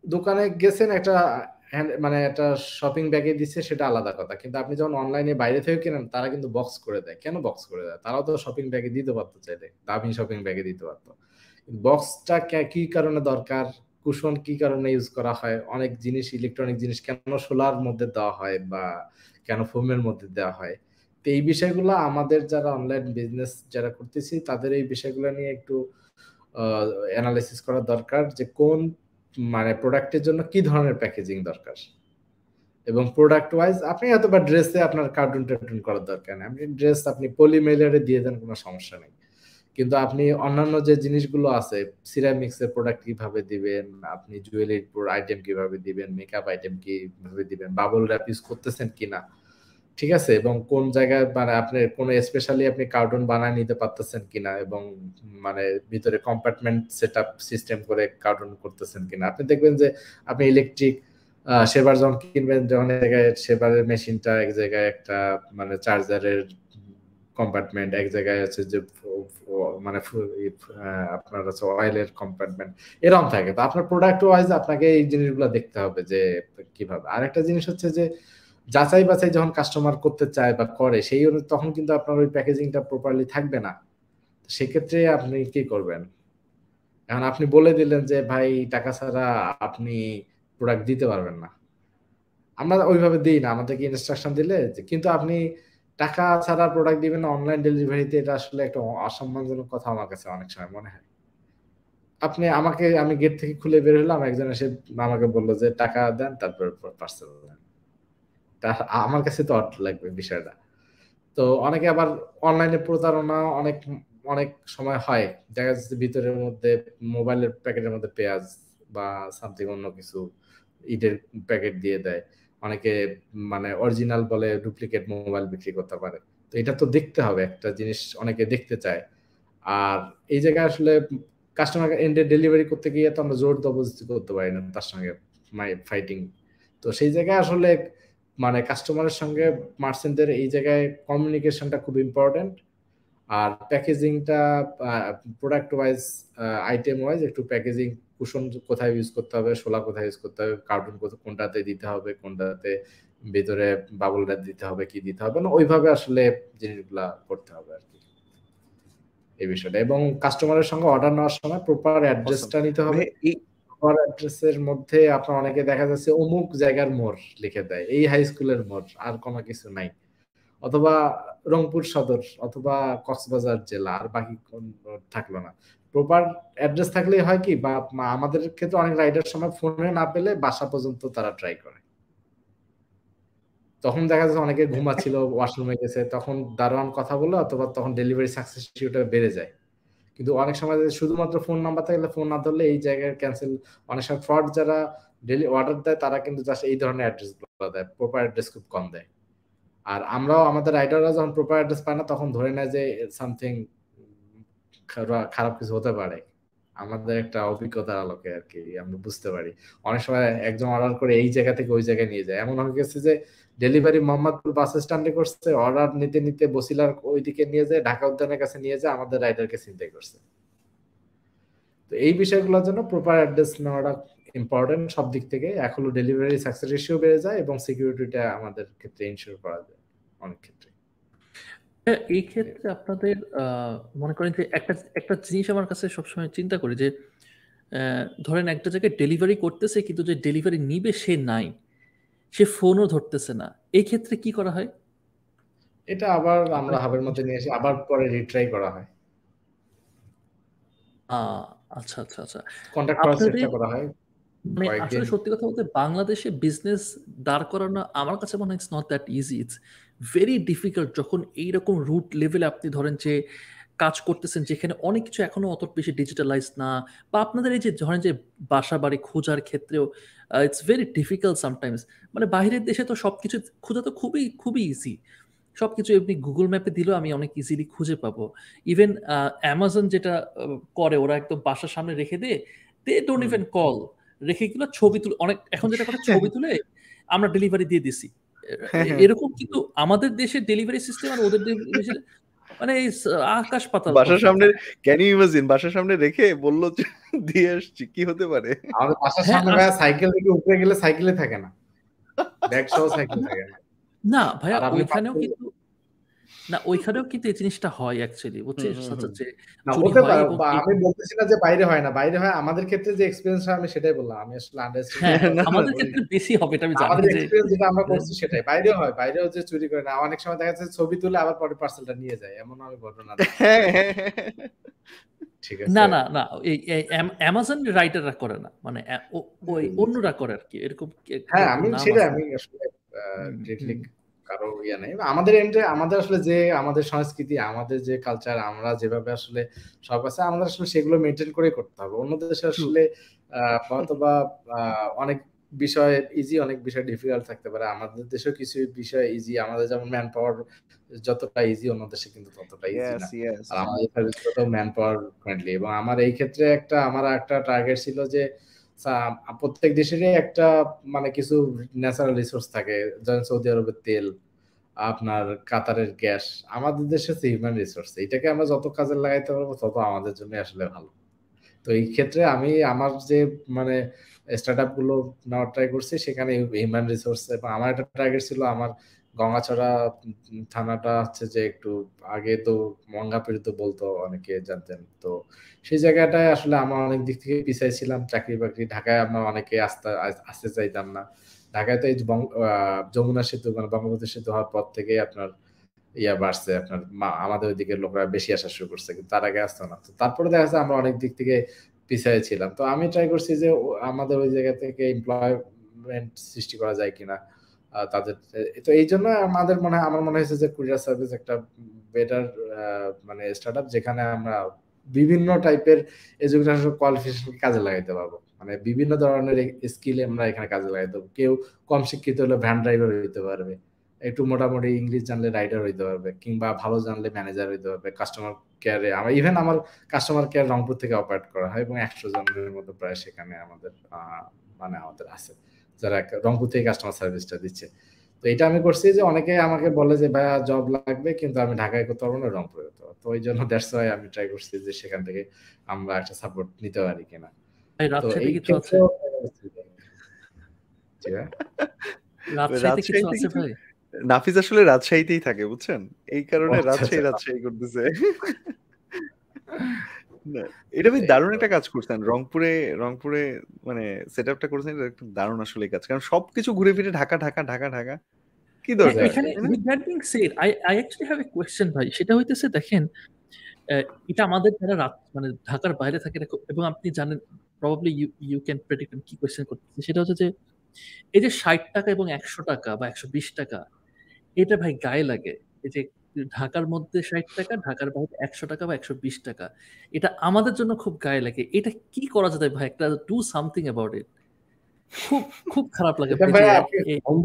দোকানে গেছেন একটা মানে একটা শপিং ব্যাগে দিচ্ছে, সেটা আলাদা কথা। কিন্তু আপনি যখন অনলাইনে বাইরে থেকে কেনেন, তারা কিন্তু বক্স করে দেয়। কেন বক্স করে দেয়? তারাও তো শপিং ব্যাগে দিতে পারতো চাইলে, দামি শপিং ব্যাগে দিতে পারতো। বক্সটা কি কারণে দরকার? কুশন কি কারণে ইউজ করা হয়? অনেক জিনিস ইলেকট্রনিক জিনিস কেন সোলার মধ্যে দেওয়া হয় বা কেন ফোমের মধ্যে দেওয়া হয়? এই বিষয়গুলো আমাদের যারা অনলাইন বিজনেস যারা করতেছি, তাদের এই বিষয়গুলো নিয়ে একটু অ্যানালাইসিস করা দরকার যে কোন মানে প্রোডাক্টের জন্য কি ধরনের প্যাকেজিং দরকার। এবং প্রোডাক্ট ওয়াইজ আপনি হয়তো বা ড্রেসে আপনার কার্টুন টার্টুন করার দরকার নেই। আপনি ড্রেস আপনি পলি পলিমেলারে দিয়ে দেন কোনো সমস্যা নেই। কিন্তু আপনি অন্যান্য যে জিনিসগুলো আছে সিরামিক্সের প্রোডাক্ট কীভাবে দিবেন, আপনি জুয়েলারি আইটেম কীভাবে দিবেন মেকআপ আইটেম কীভাবে দিবেন বাবল র্যাপ ইউজ করতেছেন কিনা ঠিক আছে? এবং কোন জায়গায় মানে আপনি কোন স্পেশালি আপনি কার্টুন বানায় নিতে পারতেছেন কিনা? এবং মানে ভিতরে কম্পার্টমেন্ট সেট আপ সিস্টেম করে কার্টুন করতেছেন কিনা? আপনি দেখবেন যে আপনি ইলেকট্রিক সেবার যখন কিনবেন, যখন জায়গায় সেবারের মেশিনটা এক জায়গায় একটা মানে চার্জারের কম্পার্টমেন্ট এক জায়গায় আছে যে মানে আপনার হচ্ছে অয়েলের কম্পার্টমেন্ট এরকম থাকে। তো আপনার প্রোডাক্ট ওয়াইজ আপনাকে এই জিনিসগুলো দেখতে হবে যে কীভাবে। আরেকটা জিনিস হচ্ছে যে যাচাই বাছাই যখন কাস্টমার করতে চায় বা করে, সেই তখন কিন্তু আপনার ওই প্যাকেজিংটা প্রপারলি থাকবে না। সেক্ষেত্রে আপনি কি করবেন? এখন আপনি বলে দিলেন যে, ভাই, টাকা ছাড়া আপনি প্রোডাক্ট দিতে পারবেন না। আমরা ওইভাবে দিই না, আমাদেরকে ইনস্ট্রাকশন দিলে কিন্তু আপনি টাকা ছাড়া প্রোডাক্ট দিবেন না অনলাইন ডেলিভারিতে এটা আসলে একটা অসম্মানজনক কথা আমার কাছে অনেক সময় মনে হয়। আপনি আমাকে, আমি গেট থেকে খুলে বের হলাম, একজন এসে আমাকে বলল যে, টাকা দেন, তারপর পার্সেল দেন। আমার কাছে তো অট লাগবে বিষয়টা। তো অনেকে আবার অনলাইনে প্রতারণা অনেক অনেক সময় হয়। দেখা যাচ্ছে ভিতরের মধ্যে মোবাইলের প্যাকেটের মধ্যে পেঁয়াজ বা সামথিং অন্য কিছু ইটের প্যাকেট দিয়ে দেয়। অনেকে মানে অরিজিনাল বলে ডুপ্লিকেট মোবাইল বিক্রি করতে পারে। তো এটা তো দেখতে হবে, একটা জিনিস অনেকে দেখতে চায়। আর এই জায়গায় আসলে কাস্টমার এন্ডে ডেলিভারি করতে গিয়ে তো আমরা জোর জবরদস্তি করতে পারি না তার সঙ্গে মাই ফাইটিং তো সেই জায়গায় আসলে মানে কাস্টমারের সঙ্গে মার্চেন্টদের এই জায়গায় কমিউনিকেশনটা খুব ইম্পর্টেন্ট আর প্যাকেজিংটা প্রোডাক্ট ওয়াইজ আইটেম ওয়াইজ একটু প্যাকেজিং কুশন কোথায় ইউজ করতে হবে শোলা কোথায় ইউজ করতে হবে কার্টুন কোনটাতে দিতে হবে কোনটাতে ভেতরে বাবলটা দিতে হবে কি দিতে হবে না ওইভাবে আসলে জিনিসগুলা করতে হবে আর কি। এই বিষয়টা। এবং কাস্টমারের সঙ্গে অর্ডার নেওয়ার সময় প্রপার অ্যাড্রেসটা নিতে হবে। প্রপার অ্যাড্রেসের মধ্যে আপনার অনেকে দেখা যাচ্ছে অমুক জায়গার মোড় লিখে দেয়, এই হাই স্কুলের মোড়, আর কোনো কিছু নাই। অথবা রংপুর সদর, অথবা কক্সবাজার জেলা, আর বাকি থাকল না। প্রপার অ্যাড্রেস থাকলেই হয় কি, বা আমাদের ক্ষেত্রে অনেক রাইডার সময় ফোনে না পেলে বাসা পর্যন্ত তারা ট্রাই করে। তখন দেখা যাচ্ছে অনেকে ঘুমাচ্ছিল ওয়াশরুমে গেছে, তখন দারোয়ান কথা বলে অথবা তখন ডেলিভারি সাকসেস বেড়ে যায়। কিন্তু অনেক সময় শুধুমাত্র ফোন নাম্বার থাকলে ফোন না ধরলে এই জায়গায় ক্যান্সেল অনেক সময় ফ্রড যারা ডেলি অর্ডার দেয়, তারা কিন্তু জাস্ট এই ধরনের অ্যাড্রেস দেয় প্রপার অ্যাড্রেস খুব কম দেয়। আর আমরাও, আমাদের রাইডাররা যখন প্রপার অ্যাড্রেস পায় না, তখন ধরে নেয় যে সামথিং খারাপ কিছু হতে পারে। আমাদের একটা অভিজ্ঞতার আলোকে আর কি, আমরা বুঝতে পারি। অনেক সময় একজন অর্ডার করে এই জায়গা থেকে ওই জায়গায় নিয়ে যায়। এমন হয়ে গেছে যে ডেলিভারি মোহাম্মদপুর বাস স্ট্যান্ডে করছে, অর্ডার নিতে নিতে বসিলার ওইদিকে নিয়ে যায়, ঢাকা উদ্যানের কাছে নিয়ে যায়, আমাদের রাইডারকে চিন্তাই করছে। তো এই বিষয়গুলোর জন্য প্রপার অ্যাড্রেস নেওয়াটা ইম্পর্টেন্ট সব দিক থেকে। এখন ডেলিভারি সাকসেস রেশিও বেড়ে যায় এবং সিকিউরিটিটা আমাদের ক্ষেত্রে ইনশিওর করা যায়, অনেক ক্ষেত্রে। এই ক্ষেত্রে আপনাদের মনে করেন যে একটা একটা জিনিস আমার কাছে সবসময় চিন্তা করি যে ধরেন একটা জায়গায় ডেলিভারি করতেছে কিন্তু যে ডেলিভারি নিবে সে নাই। সে ফোনও ধরতেছে না। এই ক্ষেত্রে কি করা হয়? এটা আবার আমরা হাবের মধ্যে নিয়ে এসে আবার পরে রিট্রাই করা হয়। আচ্ছা আচ্ছা আচ্ছা। কন্টাক্ট করার চেষ্টা করা হয়। মানে আসলে সত্যি কথা বলতে বাংলাদেশে বিজনেস দাঁড় করানো আমার কাছে মনে হয় it's not that easy it's very difficult যখন এইরকম রুট লেভেলে আপনি ধরেন যে কাজ করতেছেন যেখানে অনেক কিছু এখনও অত বেশি ডিজিটালাইজ না বা আপনাদের এই যে ধরেন যে বাসা বাড়ি খোঁজার ক্ষেত্রেও ইটস ভেরি ডিফিকাল্ট সামটাইমস মানে বাইরের দেশে তো সব কিছু খোঁজা তো খুবই খুবই ইজি সব কিছু এমনি গুগল ম্যাপে দিলেও আমি অনেক ইজিলি খুঁজে পাবো। ইভেন অ্যামাজন যেটা করে ওরা একদম বাসার সামনে রেখে দিয়ে দে ডোন্ট ইভেন কল রেখে গেলো ছবি তুলে অনেক এখন যেটা কথা ছবি তুলে আমরা ডেলিভারি দিয়ে দিছি। হ্যাঁ, হ্যাঁ। এরকম কিন্তু আমাদের দেশের ডেলিভারি সিস্টেম আর ওদের মানে আকাশ পাতাল বাসার সামনে ক্যান ইউ ইমাজিন বাসার সামনে রেখে বলল দিয়ে আসছি কি হতে পারে? আমাদের বাসার হ্যাঁ, সামনে ভাই সাইকেল থেকে উপরে গেলে সাইকেলে থাকে না। ব্যাগ সহ সাইকেল থাকে। না না ভাইয়া ওইখানেও কিন্তু না ওইখানেও কিন্তু এই জিনিসটা হয় অ্যাকচুয়ালি বুঝছিস যে হতে পারে আমি বলতেছি না যে বাইরে হয় না বাইরে হয় আমাদের ক্ষেত্রে যে এক্সপেরিয়েন্স হয় আমি সেটাই বললাম আমি আসলে আন্ডারস্ট্যান্ড হ্যাঁ, আমাদের ক্ষেত্রে বেশি হবে এটা আমি জানি আমাদের এক্সপেরিয়েন্স যেটা আমরা করছি সেটাই বাইরেও হয় বাইরেও যে চুরি করে না অনেক সময় দেখা যাচ্ছে ছবি তুলে আবার পরে পার্সেলটা নিয়ে যায় এমন আমি ঘটনা ঠিক না না না এই অ্যামাজন রাইটাররা করে না মানে ওই অন্যরা করে আর কি এরকম হ্যাঁ আমি সেটা আমি আসলে কারও ইয়ে নেই। আমাদের এন্ডে আমাদের আসলে যে আমাদের সংস্কৃতি আমাদের যে কালচার আমরা যেভাবে আসলে সব আছে আমাদের আসলে সেগুলো মেনটেন করে করতে হবে। অন্য দেশে আসলে অনেক বিষয় ইজি অনেক বিষয় ডিফিকাল্ট থাকতে পারে। আমাদের দেশেও কিছু বিষয় ইজি আমাদের যেমন ম্যান পাওয়ার যতটা ইজি অন্য দেশে কিন্তু ততটা ইজি না। আর আমাদের ম্যান পাওয়ার ফ্রেন্ডলি এবং আমার এই ক্ষেত্রে একটা আমার একটা টার্গেট ছিল যে প্রত্যেক দেশেরই একটা মানে কিছু ন্যাচারাল রিসোর্স থাকে। যেমন সৌদি আরবের তেল, আপনার কাতারের গ্যাস, আমাদের দেশে হিউম্যান রিসোর্স এটাকে আমরা যত কাজে লাগাইতে পারব, তত আমাদের জন্য আসলে ভালো। তো এই ক্ষেত্রে আমি আমার যে মানে স্টার্ট আপগুলো নেওয়ার ট্রাই করছি, সেখানে হিউম্যান রিসোর্স এবং আমার একটা টার্গেট ছিল আমার গঙ্গাছড়া থানাটা হচ্ছে যে একটু আগে তো মঙ্গা পীড়িত বলতো অনেকে জানতেন। তো সেই জায়গাটায় আসলে আমরা অনেক দিক থেকে পিছাই ছিলাম, চাকরি বাকরি ঢাকায় আমরা অনেকে আসতে আসতে চাইতাম না। ঢাকায় তো এই যমুনা সেতু মানে বঙ্গবন্ধু সেতু হওয়ার পর থেকে আপনার ইয়া বাড়ছে, আপনার আমাদের ওইদিকে লোকরা বেশি আসা শুরু করছে, কিন্তু তার আগে আসতো না। তো তারপরে দেখা যাচ্ছে আমরা অনেক দিক থেকে পিছিয়ে ছিলাম। তো আমি ট্রাই করছি যে আমাদের ওই জায়গা থেকে এমপ্লয়মেন্ট সৃষ্টি করা যায় কিনা। তাদের তো এই জন্য আমাদের মনে আমার মনে হয়েছে যে কুরিয়ার সার্ভিস একটা বেটার মানে স্টার্ট যেখানে আমরা বিভিন্ন টাইপের এডুকেশন কোয়ালিফিকেশন কাজে লাগাইতে পারব। মানে বিভিন্ন ধরনের স্কিল আমরা এখানে কাজে লাগাইতে পারব। কেউ কম শিক্ষিত হলে ভ্যান ড্রাইভার হইতে পারবে, একটু মোটামুটি ইংলিশ জানলে রাইডার হইতে পারবে, কিংবা ভালো জানলে ম্যানেজার হইতে পারবে কাস্টমার কেয়ারে আমার ইভেন আমার কাস্টমার কেয়ার রংপুর থেকে অপারেট করা হয় এবং একশো জনের মতো প্রায় সেখানে আমাদের মানে আমাদের আছে। যারা রংপুর থেকে কাস্টমার সার্ভিসটা দিচ্ছে। তো এটা আমি করছি যে অনেকে আমাকে বলে যে ভাইয়া জব লাগবে কিন্তু আমি ঢাকায় করতে পারব না রংপুরে করতে পারব। তো ওই জন্য দ্যাটস ওয়াই আমি ট্রাই করছি যে সেখান থেকে আমরা একটা সাপোর্ট নিতে পারি কিনা। নাফিস আসলে রাজশাহীতেই থাকে বুঝছেন? এই কারণে আচ্ছা, রাজশাহী আচ্ছা। রাজশাহী করতেছে। এটা বেশ দারুণ একটা কাজ করছেন। রংপুরে রংপুরে মানে সেট আপটা করেছেন এটা একটা দারুণ আসলে কাজ। কারণ সবকিছু ঘুরে ফিরে ঢাকা ঢাকা ঢাকা ঢাকা কি হ্যাঁ, দরকার এখানে with that being said I I actually have a question ভাই। সেটা হইতেছে দেখেন এটা আমাদের যারা রাত মানে ঢাকার বাইরে থাকে এবং আপনি জানেন probably you you can predict কি কোয়েশ্চেন করতেছে। সেটা হচ্ছে যে এই যে ষাট টাকা এবং একশো টাকা বা একশো বিশ টাকা এটা ভাই গায়ে লাগে। এই যে ঢাকার মধ্যে ষাট টাকা ঢাকার বাইরে একশো টাকা বা একশো বিশ টাকা। এটা আমাদের জন্য খুব গায়ে লাগে। এটা কি করা যেতে ভাই একটা ডু সামথিং অ্যাবাউট ইট খুব খুব খারাপ লাগে হোম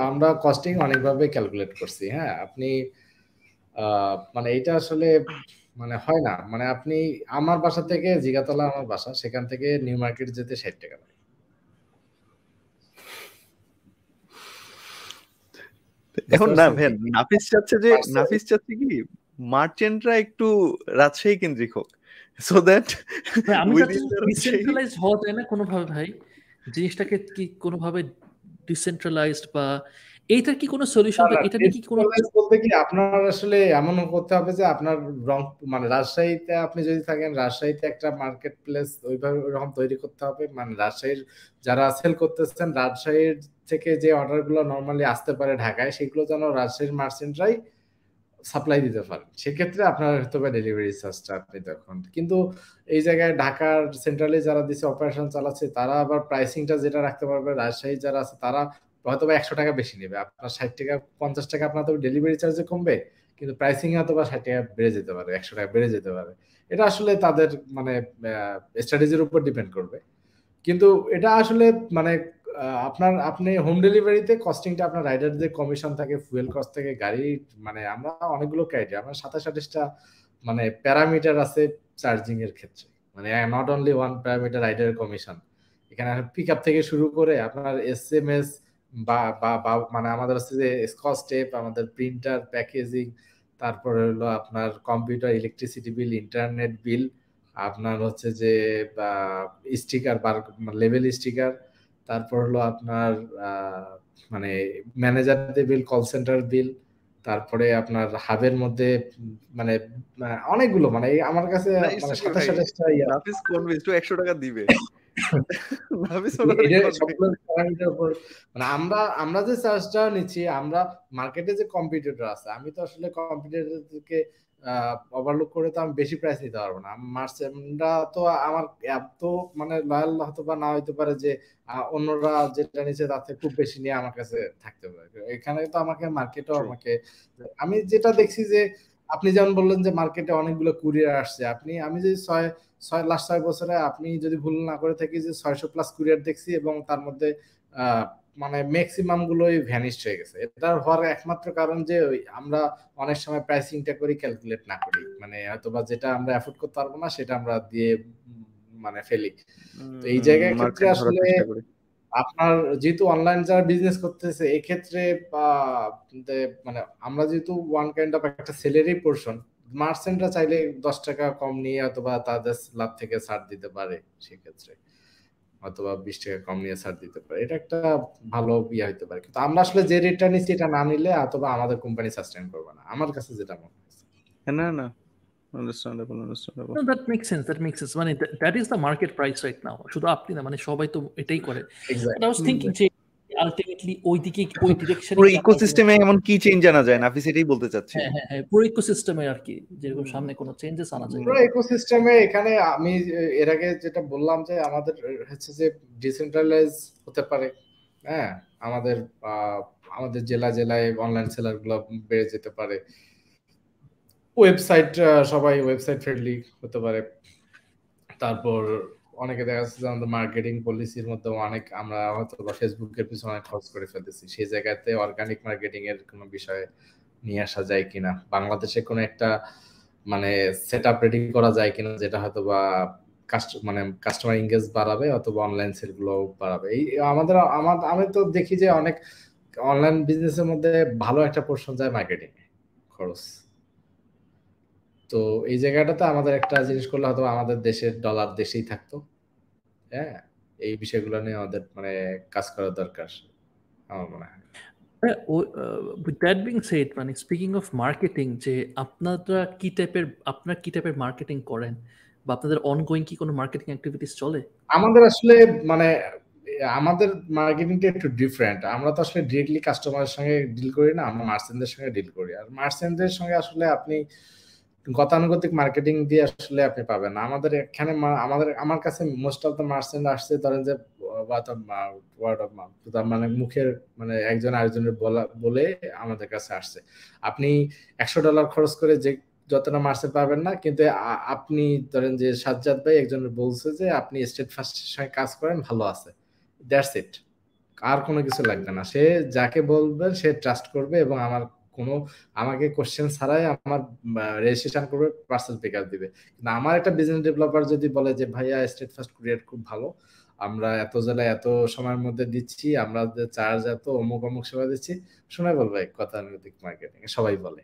আমরা কস্টিং অনেকভাবে ক্যালকুলেট করছি হ্যাঁ? আপনি মানে এটা আসলে মানে হয় না। মানে আপনি আমার বাসা থেকে জিগাতলা আমার বাসা সেখান থেকে নিউ মার্কেট যেতে ষাট টাকা লাগে। এখন না ভ্যান নাফিস চাচ্ছে যে নাফিস চাচ্ছে কি মার্চেন্টরা একটু রাজশাহী কেন্দ্রিক হোক। সো দ্যাট আমি ডিসেন্ট্রালাইজ হওয়া যায় না কোনোভাবে ভাই। জিনিসটাকে কি কোনোভাবে ডিসেন্ট্রালাইজড বা এইটার কি কোনো সলিউশন এটা কি কোনো বলতে কি আপনার আসলে এমন করতে হবে যে আপনার রং মানে রাজশাহীতে আপনি যদি থাকেন রাজশাহীতে একটা মার্কেট প্লেস ওইভাবে ওরকম তৈরি করতে হবে। মানে রাজশাহীর যারা সেল করতেছেন রাজশাহীর থেকে যে অর্ডারগুলো নর্মালি আসতে পারে ঢাকায় সেগুলো যেন রাজশাহীর মার্চেন্টরাই সাপ্লাই দিতে পারেন। সেক্ষেত্রে আপনার হয়তো বা ডেলিভারি চার্জটা আপনি তখন। কিন্তু এই জায়গায় ঢাকার সেন্ট্রালি যারা দিচ্ছে অপারেশন চালাচ্ছে তারা আবার প্রাইসিংটা যেটা রাখতে পারবে রাজশাহী যারা আছে তারা হয়তো বা একশো টাকা বেশি নেবে। আপনার ষাট টাকা, পঞ্চাশ টাকা আপনার তো ডেলিভারি চার্জে কমবে, কিন্তু প্রাইসিং হয়তো বা ষাট টাকা বেড়ে যেতে পারে, একশো টাকা বেড়ে যেতে পারে। এটা আসলে তাদের মানে স্ট্র্যাটেজির উপর ডিপেন্ড করবে। কিন্তু এটা আসলে মানে আপনার, আপনি হোম ডেলিভারিতে কস্টিংটা আপনার রাইডারদের কমিশন থাকে ফুয়েল কস্ট থেকে, গাড়ি মানে আমরা অনেকগুলো ক্রাইটেরিয়া আমরা সাতাশ আঠাশটা মানে প্যারামিটার আছে চার্জিং এর ক্ষেত্রে। মানে not only one parameter rider commission এখানে পিক আপ থেকে শুরু করে আপনার এস এম এস বা বা মানে আমাদের হচ্ছে যে স্কচ টেপ আমাদের প্রিন্টার প্যাকেজিং তারপরে হলো আপনার computer electricity bill internet bill আপনার হচ্ছে যে স্টিকার বার লেভেল স্টিকার তারপর হলো আপনার মানে ম্যানেজারদের বিল কল সেন্টার বিল তারপরে আপনার হাবের মধ্যে মানে অনেকগুলো মানে আমার কাছে মানে সাতাশ সাতাশটা একশো টাকা দিবে। মানে আমরা আমরা যে চার্জটা নিচ্ছি আমরা মার্কেটে যে কম্পিটিটর আছে আমি তো আসলে কম্পিটিটরকে ওভারলুক করে তো আমি বেশি প্রাইস নিতে পারব না। তো আমার এত মানে লয়াল হতে বা না হইতে পারে যে অন্যরা যেটা নিচে তাতে খুব বেশি নিয়ে আমার কাছে থাকতে পারে এখানে তো আমাকে মার্কেটও আমাকে আমি যেটা দেখছি যে আপনি যেমন বললেন যে মার্কেটে অনেকগুলো কুরিয়ার আসছে আপনি আমি যদি ছয় ছয় লাস্ট ছয় বছরে আপনি যদি ভুল না করে থাকি যে ছয়শো প্লাস কুরিয়ার দেখছি এবং তার মধ্যে মানে ম্যাক্সিমাম গুলোই ভ্যানিস্ট হয়ে গেছে। এটার হওয়ার একমাত্র কারণ যে আমরা অনেক সময় প্রাইসিংটা করি ক্যালকুলেট না করি। মানে হয়তো বা যেটা আমরা অ্যাফোর্ড করতে পারব না সেটা আমরা দিয়ে মানে ফেলি। তো এই জায়গায় ক্ষেত্রে আসলে আপনার যেহেতু অনলাইন যারা বিজনেস করতেছে এক্ষেত্রে মানে আমরা যেহেতু ওয়ান কাইন্ড অফ একটা সেলেরই পোর্শন মার্চেন্টরা চাইলে দশ টাকা কম নিয়ে অথবা তাদের লাভ থেকে ছাড় দিতে পারে সেক্ষেত্রে। অথবা বিশ টাকা কম নিয়ে ছাড় দিতে পারে। এটা একটা ভালো ইয়ে হইতে পারে। কিন্তু আমরা আসলে যে রেটটা নিচ্ছি এটা না নিলে অথবা আমাদের কোম্পানি সাস্টেন করবে না। আমার কাছে যেটা মনে হচ্ছে না না। Understandable understandable. No that makes sense that makes sense. মানে that is the market price right now. শুধু আপনি না মানে সবাই তো এটাই করে। Exactly. I was thinking যে আলটিমেটলি ওই দিকে ওই ডিরেকশনে পুরো ইকোসিস্টেমে এমন কি চেঞ্জ আনা যায় না? সেটাই বলতে চাচ্ছি হ্যাঁ হ্যাঁ হ্যাঁ পুরো ইকোসিস্টেমে আর কি যেরকম সামনে কোনো চেঞ্জেস আনা যায় পুরো ইকোসিস্টেমে এখানে আমি এর আগে যেটা বললাম যে আমাদের হচ্ছে যে ডিসেন্ট্রালাইজ হতে পারে হ্যাঁ? আমাদের আমাদের জেলা জেলায় অনলাইন সেলারগুলো বেড়ে যেতে পারে। ওয়েবসাইট সবাই ওয়েবসাইট ফ্রেন্ডলি হতে পারে। তারপর অনেকে দেখা যাচ্ছে যে আমাদের মার্কেটিং পলিসির মধ্যে অনেক আমরা হয়তো বা ফেসবুকের পিছনে অনেক খরচ করে ফেলতেছি। সেই জায়গাতে অর্গানিক মার্কেটিং এর কোনো বিষয়ে নিয়ে আসা যায় কিনা? বাংলাদেশে কোনো একটা মানে সেট আপ রেডি করা যায় কিনা যেটা হয়তো বা মানে কাস্টমার এঙ্গেজ বাড়াবে অথবা অনলাইন সেলগুলো বাড়াবে? এই আমাদের আমি তো দেখি যে অনেক অনলাইন বিজনেসের মধ্যে ভালো একটা পোর্শন যায় মার্কেটিং খরচ। তো এই জায়গাটাতে আমাদের একটা জিনিস করলে হয়তো আমাদের দেশের ডলার দেশেই থাকতো। হ্যাঁ? এই বিষয়গুলো নিয়ে আমাদের মানে কাজ করা দরকার আমার মনে হয়। উইথ দ্যাট বিং সেড মানে স্পিকিং অফ মার্কেটিং যে আপনারা কি টাইপের আপনার কি টাইপের মার্কেটিং করেন? বা আপনাদের অনগোয়িং কি কোনো মার্কেটিং অ্যাক্টিভিটিস চলে? আমাদের আসলে মানে আমাদের মার্কেটিংটা একটু ডিফারেন্ট আমরা তো আসলে ডিরেক্টলি কাস্টমারের সঙ্গে ডিল করি না আমরা মার্চেন্টদের সঙ্গে ডিল করি। আর মার্চেন্টদের সঙ্গে আসলে আপনি গতানুগতিক মার্কেটিং দিয়ে আসলে আপনি পাবেন না। আমাদের এখানে আমাদের, আমার কাছে মোস্ট অফ দ্য মার্চেন্ট আসছে, ধরেন যে ওয়ার্ড অফ মাউথ মানে মুখের মানে একজন আরেকজনের বলা, বলে আমাদের কাছে আসছে। আপনি একশো ডলার খরচ করে যে, যতটা মার্চেন্ট পাবেন না, কিন্তু আপনি ধরেন যে, সাজ্জাদ ভাই একজনের বলছে যে, আপনি স্টেট ফার্স্টের সঙ্গে কাজ করেন, ভালো আছে। দ্যাটস ইট আর কোনো কিছু লাগবে না। সে যাকে বলবে, সে ট্রাস্ট করবে এবং আমার কোনো আমাকে কোশ্চেন ছাড়াই আমার রেজিস্ট্রেশন করবে পার্সেল পিক আপ দিবে। কিন্তু আমার একটা বিজনেস ডেভেলপার যদি বলে যে, ভাইয়া স্টেট ফার্স্ট কুরিয়ার খুব ভালো। আমরা এত জেলায় এত সময়ের মধ্যে দিচ্ছি, আমরা চার্জ এত, অমুক অমুক সেবা দিচ্ছি। শোনাই বলবে কথা গতানুগতিক মার্কেটিং সবাই বলে।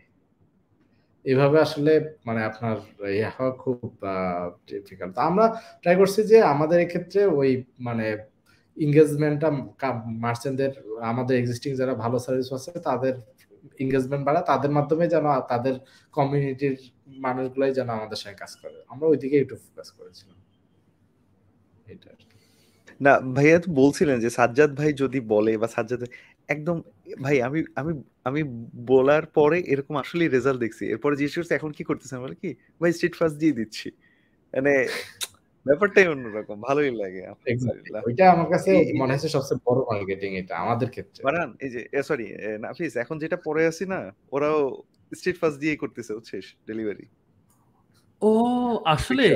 এভাবে আসলে মানে আপনার হওয়া খুব ডিফিকাল্ট আমরা ট্রাই করছি যে, আমাদের এক্ষেত্রে ওই মানে এঙ্গেজমেন্টটা মার্চেন্টদের আমাদের এক্সিস্টিং যারা ভালো সার্ভিস আছে, তাদের এঙ্গেজমেন্ট বাড়া, তাদের মাধ্যমে যেন তাদের কমিউনিটির মানুষগুলাই যেন আমাদের সঙ্গে কাজ করে। আমরা ওইদিকে একটু ফোকাস করেছিলাম। এটা না, ভাইয়া তো বলছিলেন যে সাজ্জাদ ভাই যদি বলে বা সাজ্জাদ একদম, ভাই আমি আমি আমি বলার পরে এরকম আসলে রেজাল্ট দেখছি। এরপরে জিজ্ঞেস করছি, এখন কি করতেছেন? বলে কি, ভাই স্ট্রিট ফার্স্ট দিয়ে দিচ্ছি। মানে ব্যাপারটাই অন্যরকম ভালোই লাগে ওইটা আমার কাছে মনে হচ্ছে সবচেয়ে বড় মার্কেটিং এটা আমাদের ক্ষেত্রে। বারান এই যে সরি নাফিস এখন যেটা পরে আছি না ওরাও স্ট্রিট ফাস্ট দিয়ে করতেছে শেষ ডেলিভারি ও আসলে?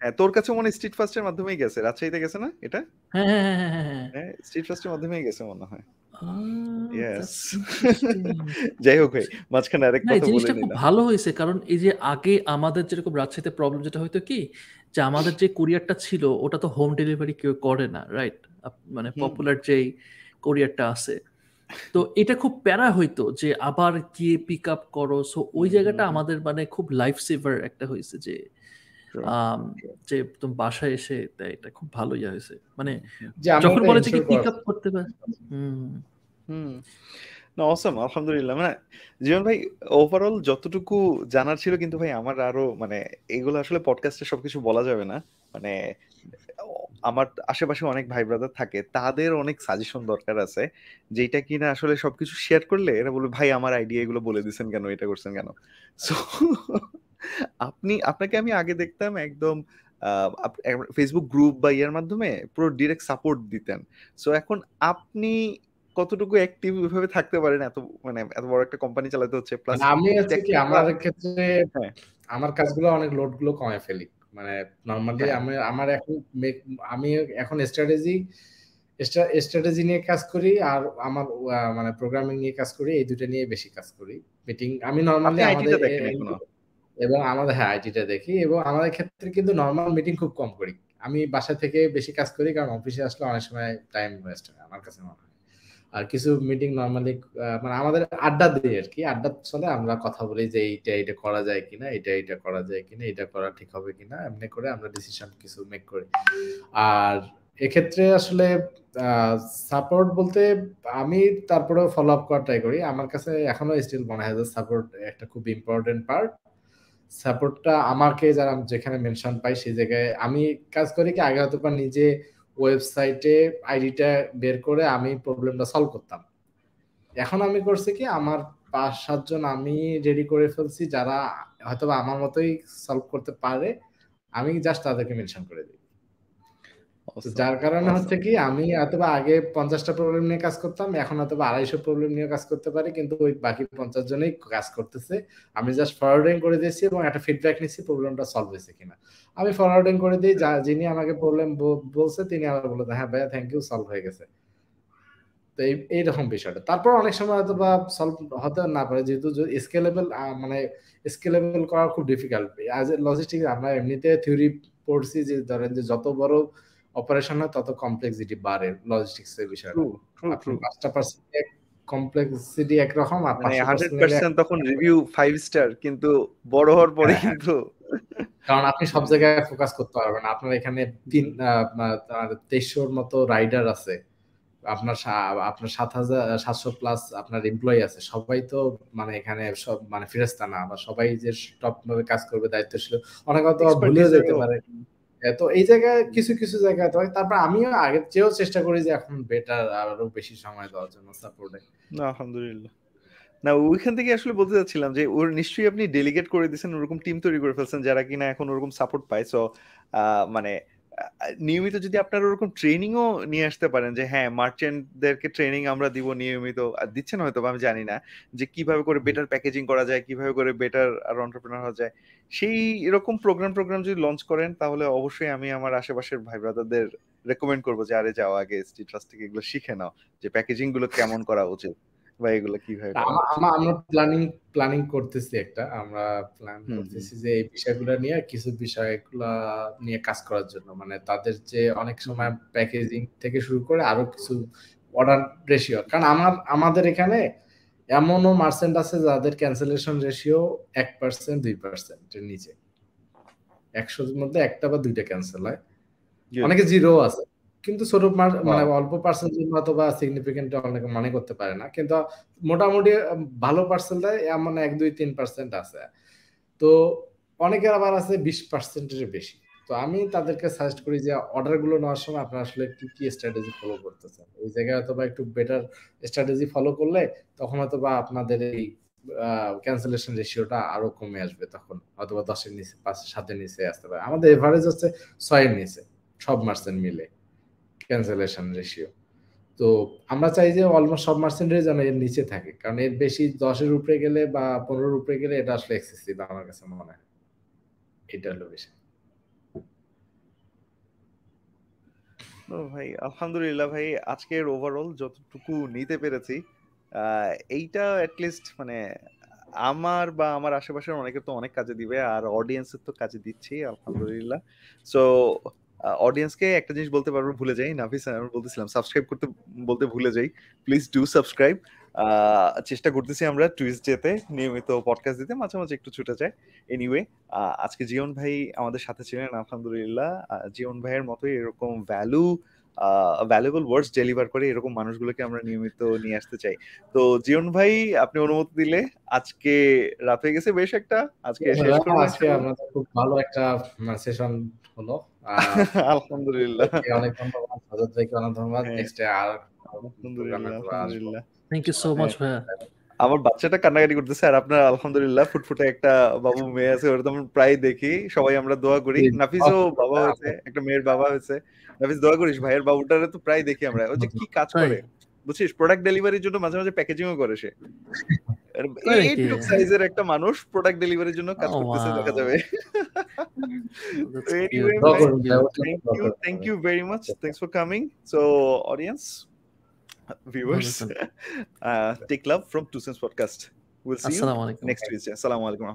হ্যাঁ তোর কাছে মনে স্ট্রিট ফাস্টের মাধ্যমেই গেছে রাজশাহীতে গেছে না এটা? হ্যাঁ হ্যাঁ হ্যাঁ হ্যাঁ স্ট্রিট ফাস্টের মাধ্যমেই গেছে মনে হয়। যাই হোক ভাই মাঝখানে আরেক কথা বলে নিলাম। ভালো হয়েছে কারণ এই যে আগে আমাদের যেরকম রাজশাহীতে প্রবলেম যেটা হয়তো কি যে আমাদের যে কুরিয়ারটা ছিল ওটা তো হোম ডেলিভারি কেউ করে না রাইট মানে পপুলার যেই কুরিয়ারটা আছে। তো এটা খুব প্যারা হইতো যে আবার গিয়ে পিক আপ করো। সো ওই জায়গাটা আমাদের মানে খুব লাইফ সেভার একটা হয়েছে যে যে তুমি বাসায় এসে এটা খুব ভালো ইয়ে হয়েছে। মানে যখন বলে যে পিক আপ করতে পারে হুম। হুম। না অসম আলহামদুলিল্লাহ। মানে জীবন ভাই ওভারঅল যতটুকু জানার ছিল কিন্তু ভাই, আমার আরও মানে এগুলো আসলে পডকাস্টে সবকিছু বলা যাবে না। মানে আমার আশেপাশে অনেক ভাই ব্রাদার থাকে, তাদের অনেক সাজেশন দরকার আছে যেটা কিনা আসলে সবকিছু শেয়ার করলে এরা বলবে, ভাই, আমার আইডিয়া এগুলো বলে দিচ্ছেন কেন, এটা করছেন কেন? সো আপনি, আপনাকে আমি আগে দেখতাম একদম ফেসবুক গ্রুপ বা ইয়ার মাধ্যমে পুরো ডিরেক্ট সাপোর্ট দিতেন। সো এখন আপনি কতটুকু অ্যাক্টিভ ভাবে থাকতে পারেন? এত মানে এত বড় একটা কোম্পানি চালাতে হচ্ছে প্লাস মানে আমি হচ্ছে কি আমার ক্ষেত্রে হ্যাঁ। আমার কাজগুলো অনেক লোডগুলো কমে ফেলি। মানে নরমালি হ্যাঁ। আমি আমার এখন আমি এখন স্ট্র্যাটেজি স্ট্র্যাটেজি নিয়ে কাজ করি আর আমার মানে প্রোগ্রামিং নিয়ে কাজ করি এই দুটো নিয়ে বেশি কাজ করি। মিটিং আমি নরমালি আমাদের এবং আমাদের হ্যাঁ আইটিটা দেখি এবং আমাদের ক্ষেত্রে কিন্তু নর্মাল মিটিং খুব কম করি। আমি বাসা থেকে বেশি কাজ করি কারণ অফিসে আসলে অনেক সময় টাইম ওয়েস্ট হয় আমার কাছে মনে হয়। আর কিছু মিটিং নর্মালি মানে আমাদের আড্ডা দিই আর কি। আড্ডা চলে আমরা কথা বলি যে এইটা এটা করা যায় কিনা এটা এটা করা যায় কিনা এটা করা ঠিক হবে কিনা, এমনি করে আমরা ডিসিশন কিছু মেক করি। আর এক্ষেত্রে আসলে সাপোর্ট বলতে আমি তারপরে ফলো আপ করার ট্রাই করি। আমার কাছে এখনও স্টিল মনে হয় যে সাপোর্ট একটা খুব ইম্পর্টেন্ট পার্ট সাপোর্টটা আমাকে যারা যেখানে মেনশন পাই সেই জায়গায় আমি কাজ করি কি, আগে হয়তো নিজে ওয়েবসাইটে আইডিটা বের করে আমি প্রবলেমটা সলভ করতাম। এখন আমি করছি কি, আমার পাঁচ সাতজন আমি রেডি করে ফেলছি, যারা হয়তো আমার মতোই সলভ করতে পারে, আমি জাস্ট তাদেরকে মেনশন করে দিই। যার কারণে হচ্ছে কি আমি অথবা আগে পঞ্চাশটা প্রবলেম নিয়ে কাজ করতাম এখন অথবা আড়াইশো প্রবলেম নিয়ে কাজ করতে পারি কিন্তু ওই বাকি পঞ্চাশ জনেই কাজ করতেছে। আমি জাস্ট ফরওয়ার্ডিং করে দিয়েছি এবং একটা ফিডব্যাক নিচ্ছি প্রবলেমটা সলভ হয়েছে কিনা। আমি ফরওয়ার্ডিং করে দিই যা যিনি আমাকে প্রবলেম বলছে তিনি আমার বলে হ্যাঁ ভাইয়া থ্যাংক ইউ সলভ হয়ে গেছে। তো এই এইরকম বিষয়টা। তারপর অনেক সময় হয়তো বা সলভ হতে না পারে যেহেতু স্কেলেবল মানে স্কেলেবল করা খুব ডিফিকাল্ট আজ লজিস্টিক আমরা এমনিতে থিওরি পড়ছি যে ধরেন যে যত বড় অপারেশন হয় তত কমপ্লেক্সিটি বাড়ে লজিস্টিক্স এর বিষয়ে পাঁচটা পার্সেন্ট কমপ্লেক্সিটি একরকম আর হান্ড্রেড পার্সেন্ট তখন রিভিউ ফাইভ স্টার কিন্তু বড় হওয়ার পরে হ্যাঁ, কিন্তু কারণ আপনি সব জায়গায় ফোকাস করতে পারবেন আপনার এখানে তিন তেইশশোর মতো রাইডার আছে। আপনার আপনার সাত হাজার সাতশো প্লাস আপনার এমপ্লয়ি আছে। সবাই তো মানে এখানে সব মানে ফিরেস্তা না বা সবাই যে টপ ভাবে কাজ করবে দায়িত্বশীল অনেক হয়তো ভুলেও যেতে পারে। তো এই জায়গায় কিছু কিছু জায়গায় তো তারপর আমিও আগের চেয়েও চেষ্টা করি যে এখন বেটার আরও বেশি সময় দেওয়ার জন্য সাপোর্টে না, আলহামদুলিল্লাহ। না, ওইখান থেকে আসলে বলতে চাচ্ছিলাম যে, ওর নিশ্চয়ই আপনি ডেলিগেট করে দিয়েছেন, ওরকম টিম তৈরি করে ফেলছেন, যারা কিনা এখন ওরকম সাপোর্ট পায়। সো মানে নিয়মিত যদি আপনার ওরকম ট্রেনিংও নিয়ে আসতে পারেন যে হ্যাঁ মার্চেন্টদেরকে ট্রেনিং আমরা দিব নিয়মিত দিচ্ছেন হয়তো আমি জানি না, যে কীভাবে করে বেটার প্যাকেজিং করা যায়, কীভাবে করে বেটার আর অন্টারপ্রেনার হওয়া যায়, সেই এরকম প্রোগ্রাম প্রোগ্রাম যদি লঞ্চ করেন, তাহলে অবশ্যই আমি আমার আশেপাশের ভাই ব্রাদারদের রেকমেন্ড করব যে, আরে যাও আগে স্ট্রিট ট্রাস্ট থেকে এগুলো শিখে নাও, যে প্যাকেজিংগুলো কেমন করা উচিত। বা এগুলো কীভাবে আমরা প্ল্যানিং প্ল্যানিং করতেছি একটা। আমরা প্ল্যান করতেছি যে এই বিষয়গুলো নিয়ে কিছু বিষয়গুলো নিয়ে কাজ করার জন্য। মানে তাদের যে অনেক সময় প্যাকেজিং থেকে শুরু করে আরও কিছু অর্ডার রেশিও কারণ আমার আমাদের এখানে এমনও মার্সেন্ট আছে যাদের ক্যান্সেলেশন রেশিও এক পার্সেন্ট দুই পার্সেন্টের নিচে। একশোর মধ্যে একটা বা দুইটা ক্যান্সেল হয়। অনেকে জিরো আছে। কিন্তু ছোট মানে অল্প পার্সেন্ট হয়তো বা সিগনিফিকেন্ট অনেকে মনে করতে পারে না। কিন্তু মোটামুটি ভালো পার্সেন্ট এমন এক দুই তিন পার্সেন্ট আছে। তো অনেকের আবার আছে বিশ পার্সেন্টের বেশি। তো আমি তাদেরকে সাজেস্ট করি যে অর্ডারগুলো নেওয়ার সময় আপনারা আসলে কি কি স্ট্র্যাটেজি ফলো করতেছেন? ওই জায়গায় হয়তো বা একটু বেটার স্ট্র্যাটেজি ফলো করলে তখন হয়তো বা আপনাদের এই ক্যান্সেলেশন রেশিওটা আরও কমে আসবে তখন। অথবা দশের নিচে পাঁচ সাতের নিচে আসতে পারে। আমাদের এভারেজ হচ্ছে ছয়ের নিচে সব মার্সেন্ট মিলে। ক্যান্সেলেশন রেশিও তো আমরা চাই যে অলমোস্ট সব মার্সেন্টেজ যেন এর নিচে থাকে, কারণ এর বেশি দশের উপরে গেলে বা পনেরোর উপরে গেলে এটা আসলে এক্সেসিভ আমার কাছে মনে হয়। এটা হলো বেশি ভাই, আলহামদুলিল্লাহ ভাই, আজকের ওভারঅল যতটুকু নিতে পেরেছি এইটা অ্যাটলিস্ট মানে আমার বা আমার আশেপাশের অনেকের তো অনেক কাজে দিবে, আর অডিয়েন্সের তো কাজে দিচ্ছি, আলহামদুলিল্লাহ। সো অডিয়েন্সকে একটা জিনিস বলতে পারব ভুলে যাই। নাফিস আমি বলতেছিলাম সাবস্ক্রাইব করতে বলতে ভুলে যাই। প্লিজ ডু সাবস্ক্রাইব চেষ্টা করতেছি আমরা টুইসডেতে নিয়মিত পডকাস্ট দিতে মাঝে মাঝে একটু ছুটে যায়। এনিওয়ে আজকে জিয়ন ভাই আমাদের সাথে ছিলেন আলহামদুলিল্লাহ। জিয়ন ভাইয়ের মতোই এরকম ভ্যালু ভ্যালুয়েবল ওয়ার্ডস ডেলিভার করে এরকম মানুষগুলোকে আমরা নিয়মিত নিয়ে আসতে চাই। তো জিয়ন ভাই আপনি অনুমতি দিলে আজকে রাত হয়ে গেছে বেশ একটা। আজকে শেষ করব। আজকে আমরা খুব ভালো একটা সেশন হলো। আলহামদুলিল্লাহ। অনেক ধন্যবাদ। হযরত ভাইকে অনেক ধন্যবাদ। নেক্সট হ্যাঁ। আর আলহামদুলিল্লাহ থ্যাংক ইউ সো মাচ ভাইয়া। আমার বাচ্চাটা কান্নাকাটি করতেছে আর আপনার আলহামদুলিল্লাহ ফুটফুটে একটা বাবু মেয়ে আছে ওরা তো আমরা প্রায় দেখি। সবাই আমরা দোয়া করি। নাফিসও বাবা হয়েছে একটা মেয়ের বাবা হয়েছে। নাফিস দোয়া করিস ভাইয়ের বাবুটারে তো প্রায় দেখি আমরা। ও যে কি কাজ করে। বুঝছিস? প্রোডাক্ট ডেলিভারির জন্য মাঝে মাঝে প্যাকেজিংও করে সে। এইটুক সাইজের একটা মানুষ প্রোডাক্ট ডেলিভারির জন্য কাজ করতেছে দেখা যাবে। Thank you thank you very much thanks for coming so audience viewers uh, take love from two cents podcast. We'll see you next Tuesday. Assalamu alaikum